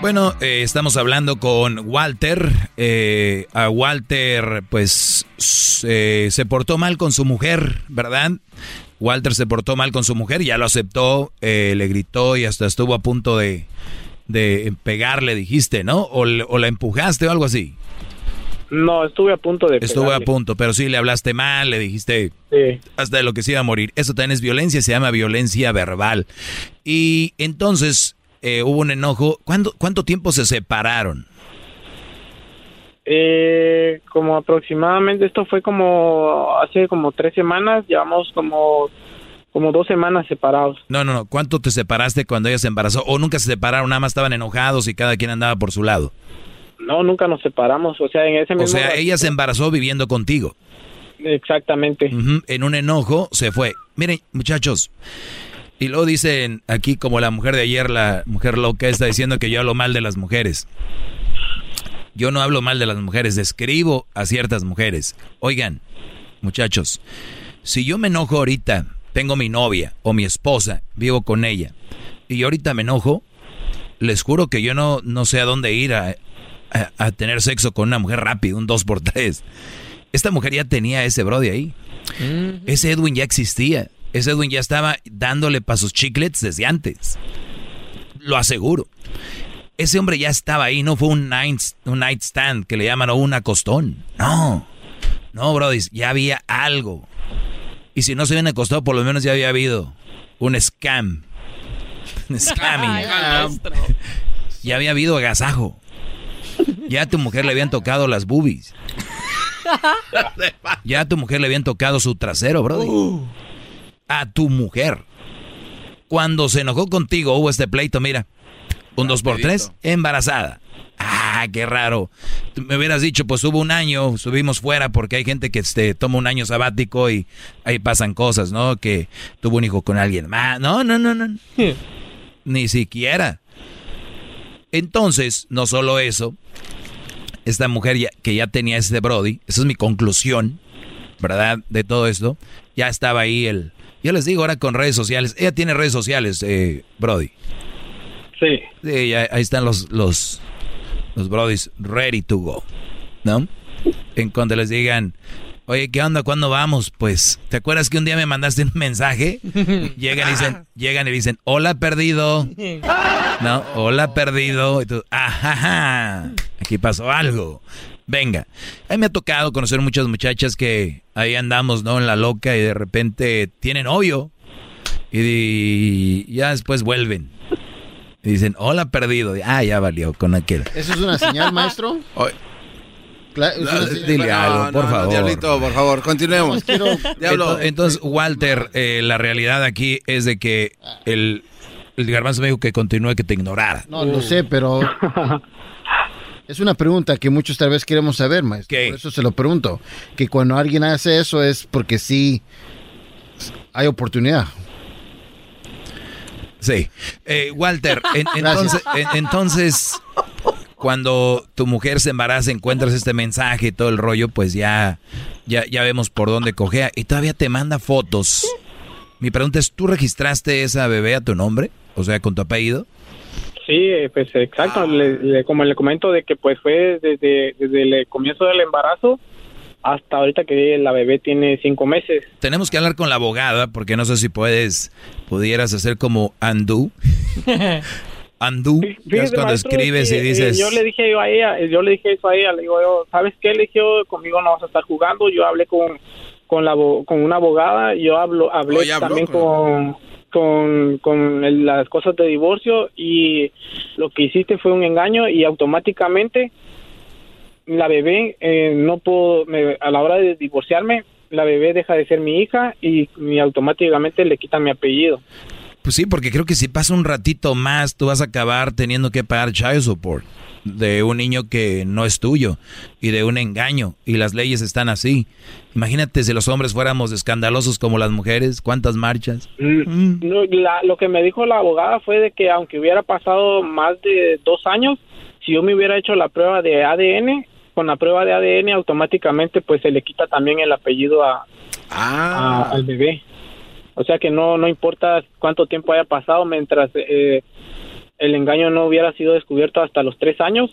Bueno, eh, estamos hablando con Walter. Eh, a Walter, pues, se portó mal con su mujer, ¿verdad? Walter se portó mal con su mujer, ya lo aceptó, eh, le gritó y hasta estuvo a punto de, de pegarle, dijiste, ¿no? O, la empujaste o algo así. No, estuve a punto de. Estuve a punto, pero sí le hablaste mal, le dijiste sí. hasta de lo que se iba a morir. Eso también es violencia, se llama violencia verbal. Y entonces eh, hubo un enojo. ¿Cuánto, ¿Cuánto tiempo se separaron? Eh, como aproximadamente, esto fue como hace como tres semanas, llevamos como como dos semanas separados. No, no, no. ¿Cuánto te separaste cuando ella se embarazó? ¿O nunca se separaron? Nada más estaban enojados y cada quien andaba por su lado. No, nunca nos separamos. O sea, en ese O sea, ella se embarazó viviendo contigo. Exactamente. En un enojo se fue. Miren, muchachos. Y luego dicen aquí, como la mujer de ayer, la mujer loca, está diciendo que yo hablo mal de las mujeres. Yo no hablo mal de las mujeres, describo a ciertas mujeres. Oigan, muchachos, si yo me enojo ahorita, tengo mi novia o mi esposa, vivo con ella, y ahorita me enojo, les juro que yo no, no sé a dónde ir a, a, tener sexo con una mujer rápido, un 2 por 3 Esta mujer ya tenía ese Brody ahí. Ese Edwin ya existía. Ese Edwin ya estaba dándole para sus chiclets desde antes. Lo aseguro. Ese hombre ya estaba ahí, no fue un night, un night stand que le llaman o un acostón. No. No, Brody, ya había algo. Y si no se habían acostado, por lo menos ya había habido un scam. <laughs> Scamming. ya había habido agasajo. Ya a tu mujer le habían tocado las boobies. Ya a tu mujer le habían tocado su trasero, bro. Uh. A tu mujer. Cuando se enojó contigo hubo este pleito, mira. Un 2 por 3 embarazada. Ah, qué raro. Me hubieras dicho, pues hubo un año, subimos fuera porque hay gente que este, toma un año sabático y ahí pasan cosas, ¿no? Que tuvo un hijo con alguien más. No, no, no, no. Ni siquiera. Entonces, no solo eso, esta mujer que ya tenía ese Brody, esa es mi conclusión, ¿verdad? De todo esto, ya estaba ahí el... Yo les digo ahora con redes sociales, ella tiene redes sociales, eh, Brody. Sí. Sí, ahí están los, los, los Brodys ready to go, ¿no? En cuando les digan, Oye, ¿qué onda? ¿Cuándo vamos? Pues, ¿te acuerdas que un día me mandaste un mensaje? <laughs> Llegan y dicen, llegan y dicen, hola perdido. No, hola perdido. Y tú, ajá, aquí pasó algo. Venga, a mí me ha tocado conocer muchas muchachas que ahí andamos, ¿no? En la loca y de repente tienen novio. Y, ya después vuelven. Y dicen, hola perdido. Ah, ya valió con aquel. ¿Eso es una señal, maestro? Dile algo, por favor. Diablito, por favor, continuemos. <laughs> Entonces, Walter, eh, la realidad aquí es de que el, el garbanzo me dijo que continúe, que te ignorara. No, lo sé, pero <laughs> es una pregunta que muchos tal vez queremos saber, maestro. Por eso se lo pregunto. Que cuando alguien hace eso es porque sí hay oportunidad. Sí. Eh, Walter, <laughs> entonces, entonces cuando tu mujer se embaraza, encuentras este mensaje y todo el rollo, pues ya, ya, ya vemos por dónde cogea. Y todavía te manda fotos. Mi pregunta es, ¿tú registraste esa bebé a tu nombre? O sea, con tu apellido. Sí, pues exacto. Le- como le comento de que pues fue desde, desde el comienzo del embarazo hasta ahorita que la bebé tiene cinco meses. Tenemos que hablar con la abogada porque no sé si puedes, pudieras hacer como <laughs> que es cuando maestro, escribes que, y eh, dices... yo le dije yo a ella, yo le dije eso a ella, le digo yo, ¿sabes qué? Le dije yo, conmigo no vas a estar jugando. Yo hablé con con la con una abogada, yo hablo hablé Oh, también con- con con, con el- las cosas de divorcio y lo que hiciste fue un engaño y automáticamente la bebé eh, no puedo me- a la hora de divorciarme la bebé deja de ser mi hija y, y automáticamente le quitan mi apellido. Pues sí, porque creo que si pasa un ratito más, tú vas a acabar teniendo que pagar child support de un niño que no es tuyo y de un engaño. Y las leyes están así. Imagínate si los hombres fuéramos escandalosos como las mujeres, ¿cuántas marchas? Mm, no, la- lo que me dijo la abogada fue de que aunque hubiera pasado más de dos años, si yo me hubiera hecho la prueba de ADN, con la prueba de ADN automáticamente pues se le quita también el apellido a, Ah. a- al bebé. O sea que no no importa cuánto tiempo haya pasado mientras eh, el engaño no hubiera sido descubierto hasta los tres años,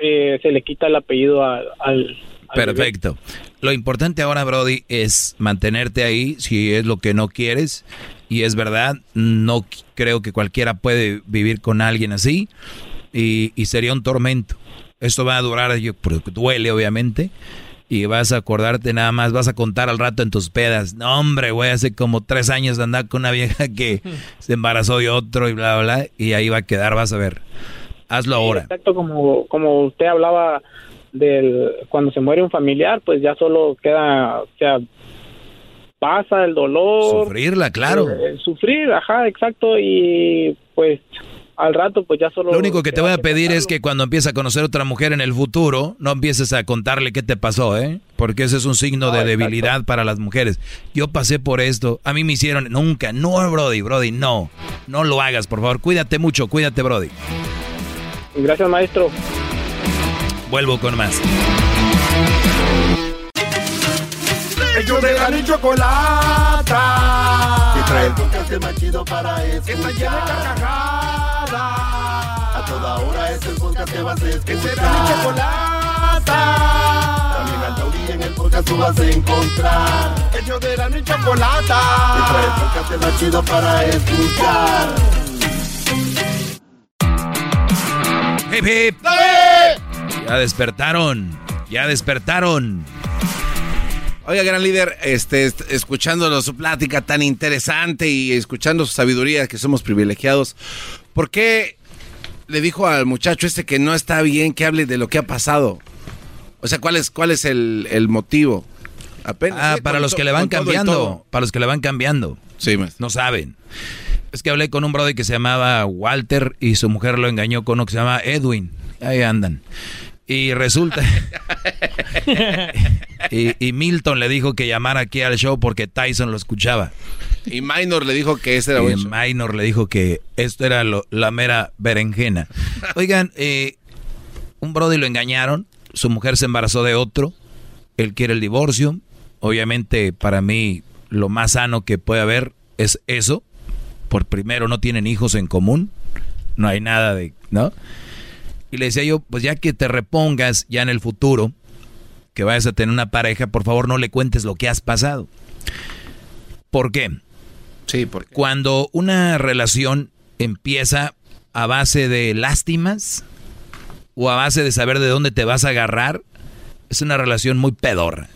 eh, se le quita el apellido al. Perfecto. Lo importante ahora, Brody, es mantenerte ahí si es lo que no quieres. Y es verdad, no creo que cualquiera puede vivir con alguien así. Y, y sería un tormento. Esto va a durar, yo, duele obviamente. Y vas a acordarte nada más, vas a contar al rato en tus pedas. No, hombre, güey, hace como tres años de andar con una vieja que <laughs> se embarazó de otro y bla, bla, bla. Y ahí va a quedar, vas a ver. Hazlo ahora. Exacto, como, como usted hablaba del cuando se muere un familiar, pues ya solo queda, o sea, pasa el dolor. Sufrirla, claro. eh, sufrir, ajá, exacto, y pues al rato pues ya solo... Lo único que te voy a pedir es que cuando empieces a conocer otra mujer en el futuro, no empieces a contarle qué te pasó, ¿eh? Porque ese es un signo de debilidad para las mujeres. Yo pasé por esto, a mí me hicieron, nunca, no, Brody, Brody, no, no lo hagas, por favor, cuídate mucho, cuídate, Brody. Gracias, maestro. Vuelvo con más. Ellos de la ni chocolata. Que trae el podcast más chido para escuchar. Que está llena de carcajadas. A toda hora es el podcast que vas a escuchar. Que será mi chocolata. También al taurí en el podcast tú vas a encontrar. Ellos de la ni chocolata. Que trae el podcast más chido para escuchar. Hip, hip. Ya despertaron, ya despertaron. Oiga, gran líder, este, est- escuchando su plática tan interesante y escuchando su sabiduría, que somos privilegiados, ¿por qué le dijo al muchacho este que no está bien que hable de lo que ha pasado? O sea, ¿cuál es, cuál es el, el motivo? Apenas. Ah, para los to- que le van cambiando, para los que le van cambiando. Sí, No saben. Es que hablé con un brother que se llamaba Walter y su mujer lo engañó con uno que se llama Edwin. Ahí andan. Y resulta... <laughs> y, y Milton le dijo que llamara aquí al show porque Tyson lo escuchaba. Y Minor le dijo que ese era Y. Minor le dijo que esto era lo- la mera berenjena. Oigan, eh, un brother lo engañaron, su mujer se embarazó de otro, él quiere el divorcio. Obviamente, para mí, lo más sano que puede haber es eso. Por primero, no tienen hijos en común, no hay nada de, ¿no? Y le decía yo, pues ya que te repongas ya en el futuro, que vayas a tener una pareja, por favor no le cuentes lo que has pasado. ¿Por qué? Sí, porque Cuando una relación empieza a base de lástimas o a base de saber de dónde te vas a agarrar, es una relación muy pedorra.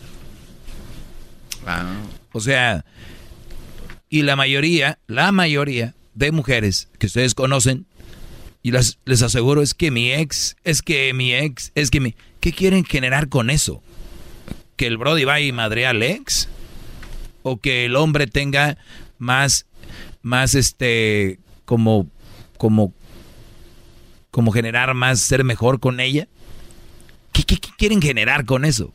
Ah. O sea, y la mayoría, la mayoría de mujeres que ustedes conocen, y las, les aseguro, es que mi ex, es que mi ex, es que mi... ¿Qué quieren generar con eso? ¿Que el Brody vaya y madre al ex? ¿O que el hombre tenga más, más este, como, como, como generar más, ser mejor con ella? ¿Qué, qué- qué quieren generar con eso?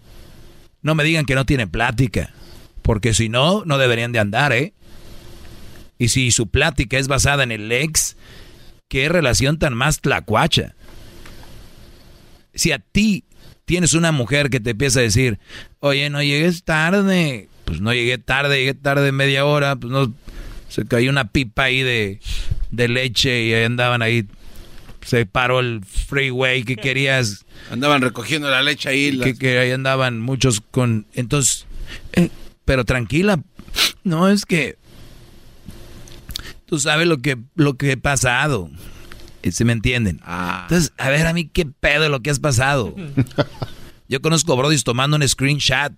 No me digan que no tiene plática, porque si no, no deberían de andar, ¿eh? Y si su plática es basada en el ex, qué relación tan más tlacuacha. si a ti tienes una mujer que te empieza a decir, oye, no llegues tarde, pues no llegué tarde, llegué tarde media hora, pues no, se cayó una pipa ahí de, de leche y ahí andaban ahí, se paró el freeway que querías. Andaban recogiendo la leche ahí. Que, que ahí andaban muchos con, entonces, eh, pero tranquila, no es que tú sabes lo que, lo que he pasado. ¿Se me entienden? Entonces, a ver, a mí qué pedo lo que has pasado. <laughs> Yo conozco a Brody tomando un screenshot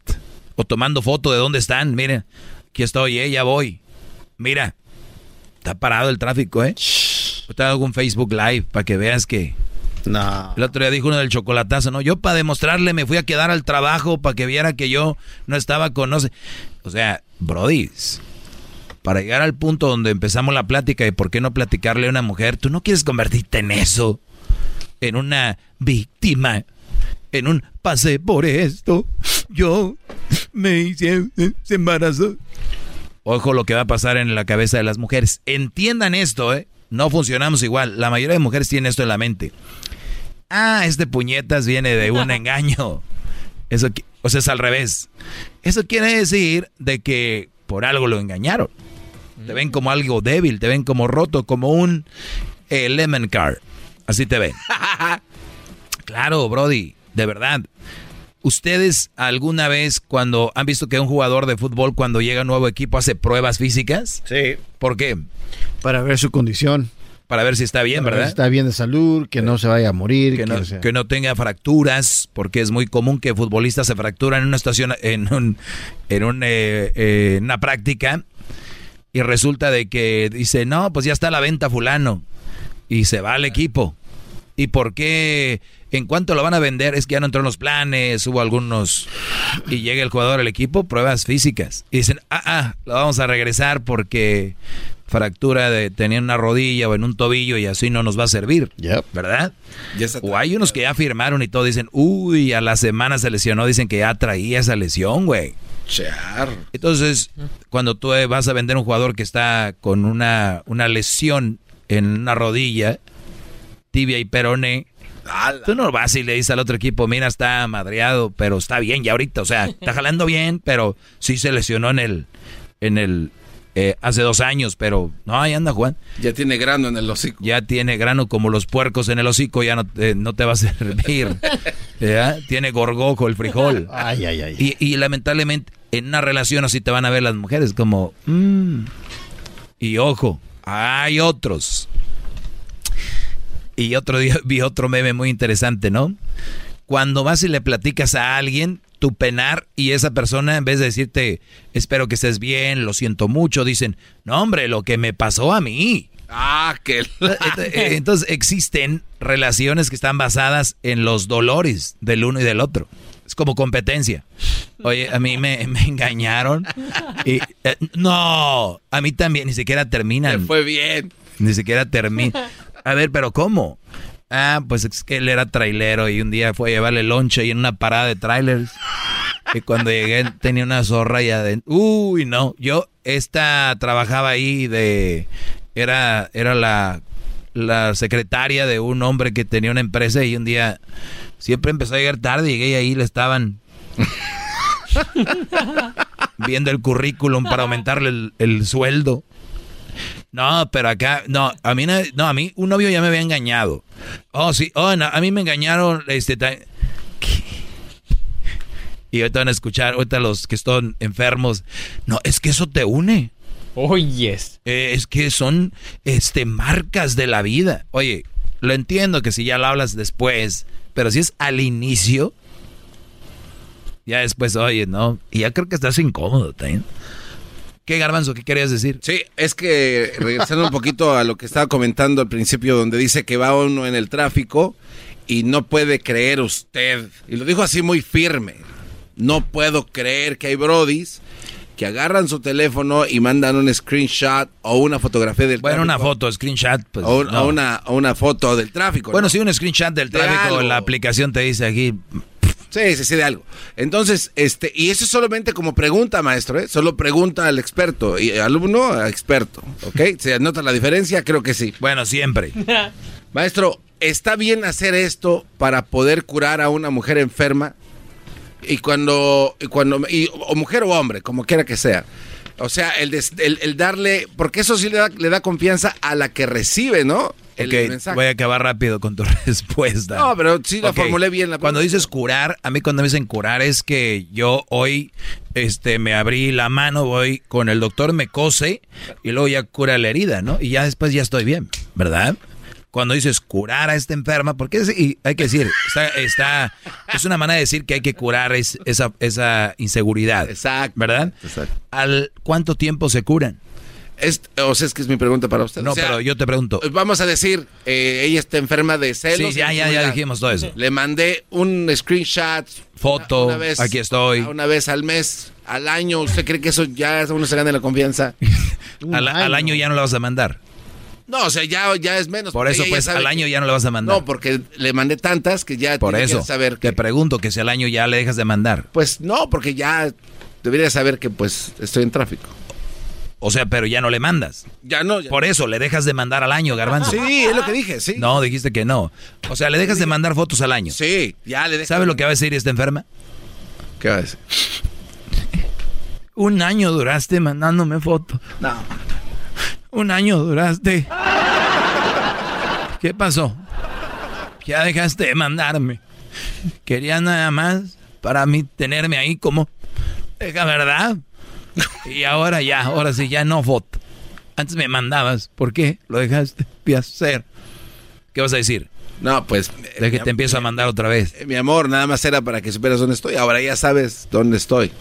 o tomando foto de dónde están. Miren, aquí estoy, eh, ya voy. Mira, está parado el tráfico, ¿eh? Te hago un Facebook Live para que veas que. No. El otro día dijo uno del chocolatazo, ¿no? Yo para demostrarle me fui a quedar al trabajo para que viera que yo no estaba con. No sé. O sea, Brody, para llegar al punto donde empezamos la plática de por qué no platicarle a una mujer, tú no quieres convertirte en eso, en una víctima, en un pase por esto, yo me hice, se embarazó. Ojo lo que va a pasar en la cabeza de las mujeres. Entiendan esto, ¿eh? No funcionamos igual. La mayoría de mujeres tienen esto en la mente. Ah, este puñetas viene de un <laughs> engaño. Eso, o sea, es al revés. Eso quiere decir de que por algo lo engañaron. Te ven como algo débil, te ven como roto, como un eh, lemon car. Así te ven. <laughs> claro, Brody, de verdad. ¿Ustedes alguna vez cuando han visto que un jugador de fútbol cuando llega a un nuevo equipo hace pruebas físicas? Sí. ¿Por qué? Para ver su condición. Para ver si está bien, Para ver ¿verdad? si está bien de salud, que no se vaya a morir. que, no, sea- que no tenga fracturas, porque es muy común que futbolistas se fracturan en una estación, en, un, en un, eh, eh, una práctica, y resulta de que dice, no, pues ya está a la venta fulano, y se va al equipo. ¿Y por qué? ¿En cuánto lo van a vender? Es que ya no entró en los planes, hubo algunos... Y llega el jugador al equipo, pruebas físicas. Y dicen, ah, ah, lo vamos a regresar porque fractura de tener una rodilla o en un tobillo y así no nos va a servir. ¿Verdad? O hay unos que ya firmaron y todo dicen, uy, a la semana se lesionó, dicen que ya traía esa lesión, güey. Char. Entonces, cuando tú vas a vender un jugador que está con una, una lesión en una rodilla, tibia y peroné, tú no vas y le dices al otro equipo, mira, está madreado, pero está bien ya ahorita, o sea, está jalando bien, pero sí se lesionó en el, en el, eh, hace dos años, pero no, ahí anda Juan. Ya tiene grano en el hocico. Ya tiene grano como los puercos en el hocico, ya no, te- no te va a <laughs> servir. ¿Ya? Tiene gorgojo el frijol. Ay, ay, ay. Y, y lamentablemente en una relación así te van a ver las mujeres como... mm. Y ojo, hay otros. Y otro día <laughs> vi otro meme muy interesante, ¿no? Cuando vas y le platicas a alguien tu penar y esa persona en vez de decirte, espero que estés bien, lo siento mucho, dicen, no hombre, lo que me pasó a mí. Ah, que... <laughs> Eh, Entonces existen relaciones que están basadas en los dolores del uno y del otro. Es como competencia. Oye, a mí me, me engañaron. Y, eh, no, a mí también, ni siquiera terminan. Fue bien. Ni siquiera termina. A ver, pero ¿cómo? Ah, pues es que él era trailero y un día fue a llevarle lonche y en una parada de trailers. Y cuando llegué tenía una zorra y adentro. Uy, no. Yo, esta trabajaba ahí de. Era, era la, la secretaria de un hombre que tenía una empresa y un día siempre empezó a llegar tarde. Llegué y le estaban viendo el currículum para aumentarle el, el sueldo. No, pero acá, no, a mí, no, a mí un novio ya me había engañado. Oh, sí, oh, no, a mí me engañaron, este, y ahorita van a escuchar, ahorita los que están enfermos, no, es que eso te une. Oh, yes. Eh, es que son, este, marcas de la vida. Oye, lo entiendo que si ya lo hablas después, pero si es al inicio, ya después, oye, ¿no? Y ya creo que estás incómodo también. ¿Qué, Garbanzo, qué querías decir? Sí, es que regresando un poquito a lo que estaba comentando al principio, donde dice que va uno en el tráfico y no puede creer usted, y lo dijo así muy firme, no puedo creer que hay brodis que agarran su teléfono y mandan un screenshot o una fotografía del Bueno, una tráfico. foto, screenshot. Pues, o, un- no. o una, o una foto del tráfico. Bueno, ¿no? sí, un screenshot del De tráfico, algo. la aplicación te dice aquí. Sí, sí, sí, de algo. Entonces, este, y eso es solamente como pregunta, maestro, ¿eh? Solo pregunta al experto y alumno a experto, ¿ok? <laughs> ¿Se anota la diferencia? Creo que sí. Bueno, siempre. <laughs> Maestro, ¿está bien hacer esto para poder curar a una mujer enferma? Y cuando, y cuando y- o mujer o hombre, como quiera que sea. O sea, el, des- el- el darle, porque eso sí le da, le da confianza a la que recibe, ¿no? El Ok, mensaje. voy a acabar rápido con tu <laughs> respuesta. No, pero sí la Ok, formulé bien. La Cuando dices curar, a mí cuando me dicen curar es que yo hoy este, me abrí la mano, voy con el doctor, me cose y luego ya cura la herida, ¿no? Y ya después ya estoy bien, ¿verdad? Cuando dices curar a esta enferma, porque y hay que decir, está, está- es una manera de decir que hay que curar es- esa, esa inseguridad. Exacto. ¿Verdad? ¿Al cuánto tiempo se curan? Es, o sea, es que es mi pregunta para usted. No, O sea, pero yo te pregunto. Vamos a decir, eh, ella está enferma de celos. Sí, ya, ya, ya dijimos todo eso. Le mandé un screenshot. Foto, una vez- aquí estoy. Una vez al mes, al año. ¿Usted cree que eso ya uno se gana la confianza? <laughs> Al, al año ya no la vas a mandar. No, o sea, ya, ya es menos. Por eso, pues, al año que- ya no la vas a mandar. No, porque le mandé tantas que ya Por tiene que eso, saber te pregunto que si al año ya le dejas de mandar. Pues no, porque ya debería saber que pues estoy en tráfico. O sea, pero ya no le mandas. Ya no. ya Por eso, le dejas de mandar al año, garbanzo. Sí, es lo que dije, sí. No, dijiste que no. O sea, le dejas de mandar fotos al año. Sí, ya le dejas. ¿Sabes lo que va a decir esta enferma? ¿Qué va a decir? Un año duraste mandándome fotos. No. Un año duraste. ¿Qué pasó? Ya dejaste de mandarme. Querías nada más para mí tenerme ahí como... Deja, ¿verdad? Y ahora ya, ahora sí, ya no foto. Antes me mandabas. ¿Por qué? Lo dejaste de hacer. ¿Qué vas a decir? No, pues... De que te empiezo a mandar otra vez. Mi amor, nada más era para que supieras dónde estoy. Ahora ya sabes dónde estoy.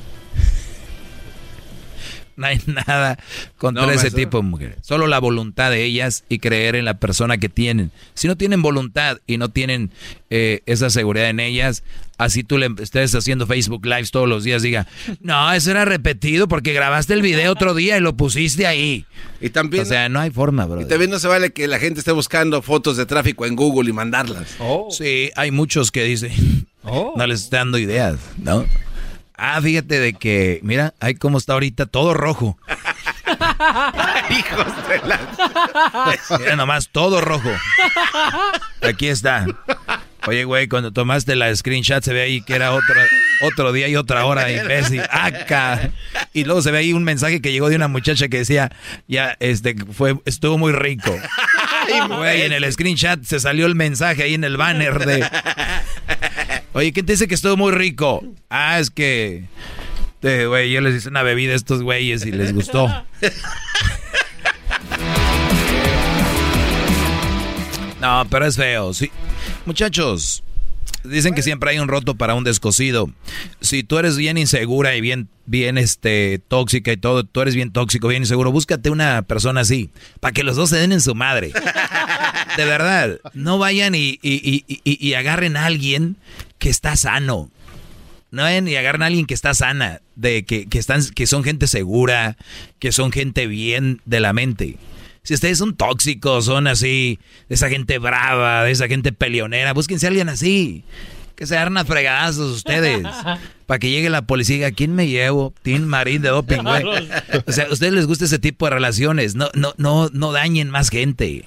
No hay nada contra No, ese maestro. tipo de mujeres. Solo la voluntad de ellas y creer en la persona que tienen. Si no tienen voluntad y no tienen eh, esa seguridad en ellas, así tú le estés haciendo Facebook Lives todos los días, diga, no, eso era repetido porque grabaste el video otro día y lo pusiste ahí. Y también... O sea, no hay forma, bro. Y también no se vale que la gente esté buscando fotos de tráfico en Google y mandarlas. Sí, hay muchos que dicen, <laughs> no les está dando ideas, ¿no? Ah, fíjate de que, mira, ahí cómo está ahorita todo rojo. <laughs> Hijos de la... Mira nomás, todo rojo. Aquí está. Oye, güey, cuando tomaste la screenshot se ve ahí que era otro, otro día y otra hora, imbécil. Acá. Y luego se ve ahí un mensaje que llegó de una muchacha que decía, ya, este, fue, estuvo muy rico. Güey, en el screenshot se salió el mensaje ahí en el banner de... Oye, ¿quién te dice que estuvo muy rico? Ah, es que... eh, Güey, yo les hice una bebida a estos güeyes y les gustó. <laughs> No, pero es feo, sí. Muchachos, dicen que siempre hay un roto para un descosido. Si tú eres bien insegura y bien, bien este, tóxica y todo, tú eres bien tóxico, bien inseguro, búscate una persona así, para que los dos se den en su madre. <laughs> De verdad, no vayan y, y- y- agarren a alguien que está sano. No vayan y agarren a alguien que está sana, de que, que están, que son gente segura, que son gente bien de la mente. Si ustedes son tóxicos, son así, de esa gente brava, de esa gente peleonera, búsquense a alguien así. Que se agarren a fregadazos ustedes. <laughs> Para que llegue la policía y diga, ¿quién me llevo? Tim Marín de doping, güey. <laughs> O sea, a ustedes les gusta ese tipo de relaciones. No, no, no, no dañen más gente.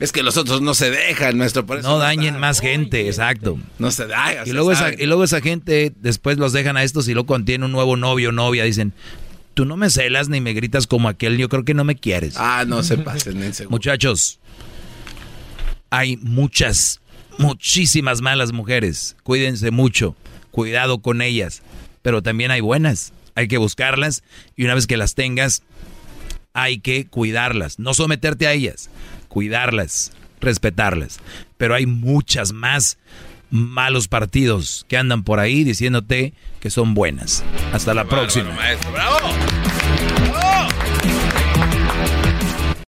Es que los otros no se dejan, nuestro. Por eso No dañen más gente, exacto. No se da. Y luego, esa, y luego esa gente después los dejan a estos y luego cuando tienen un nuevo novio o novia dicen, tú no me celas ni me gritas como aquel, yo creo que no me quieres. Ah, no se pasen en seguro. Muchachos, hay muchas, muchísimas malas mujeres. Cuídense mucho, cuidado con ellas. Pero también hay buenas, hay que buscarlas y una vez que las tengas, hay que cuidarlas, no someterte a ellas, cuidarlas, respetarlas. Pero hay muchas más malos partidos que andan por ahí diciéndote que son buenas. Hasta la próxima. maestro, bravo.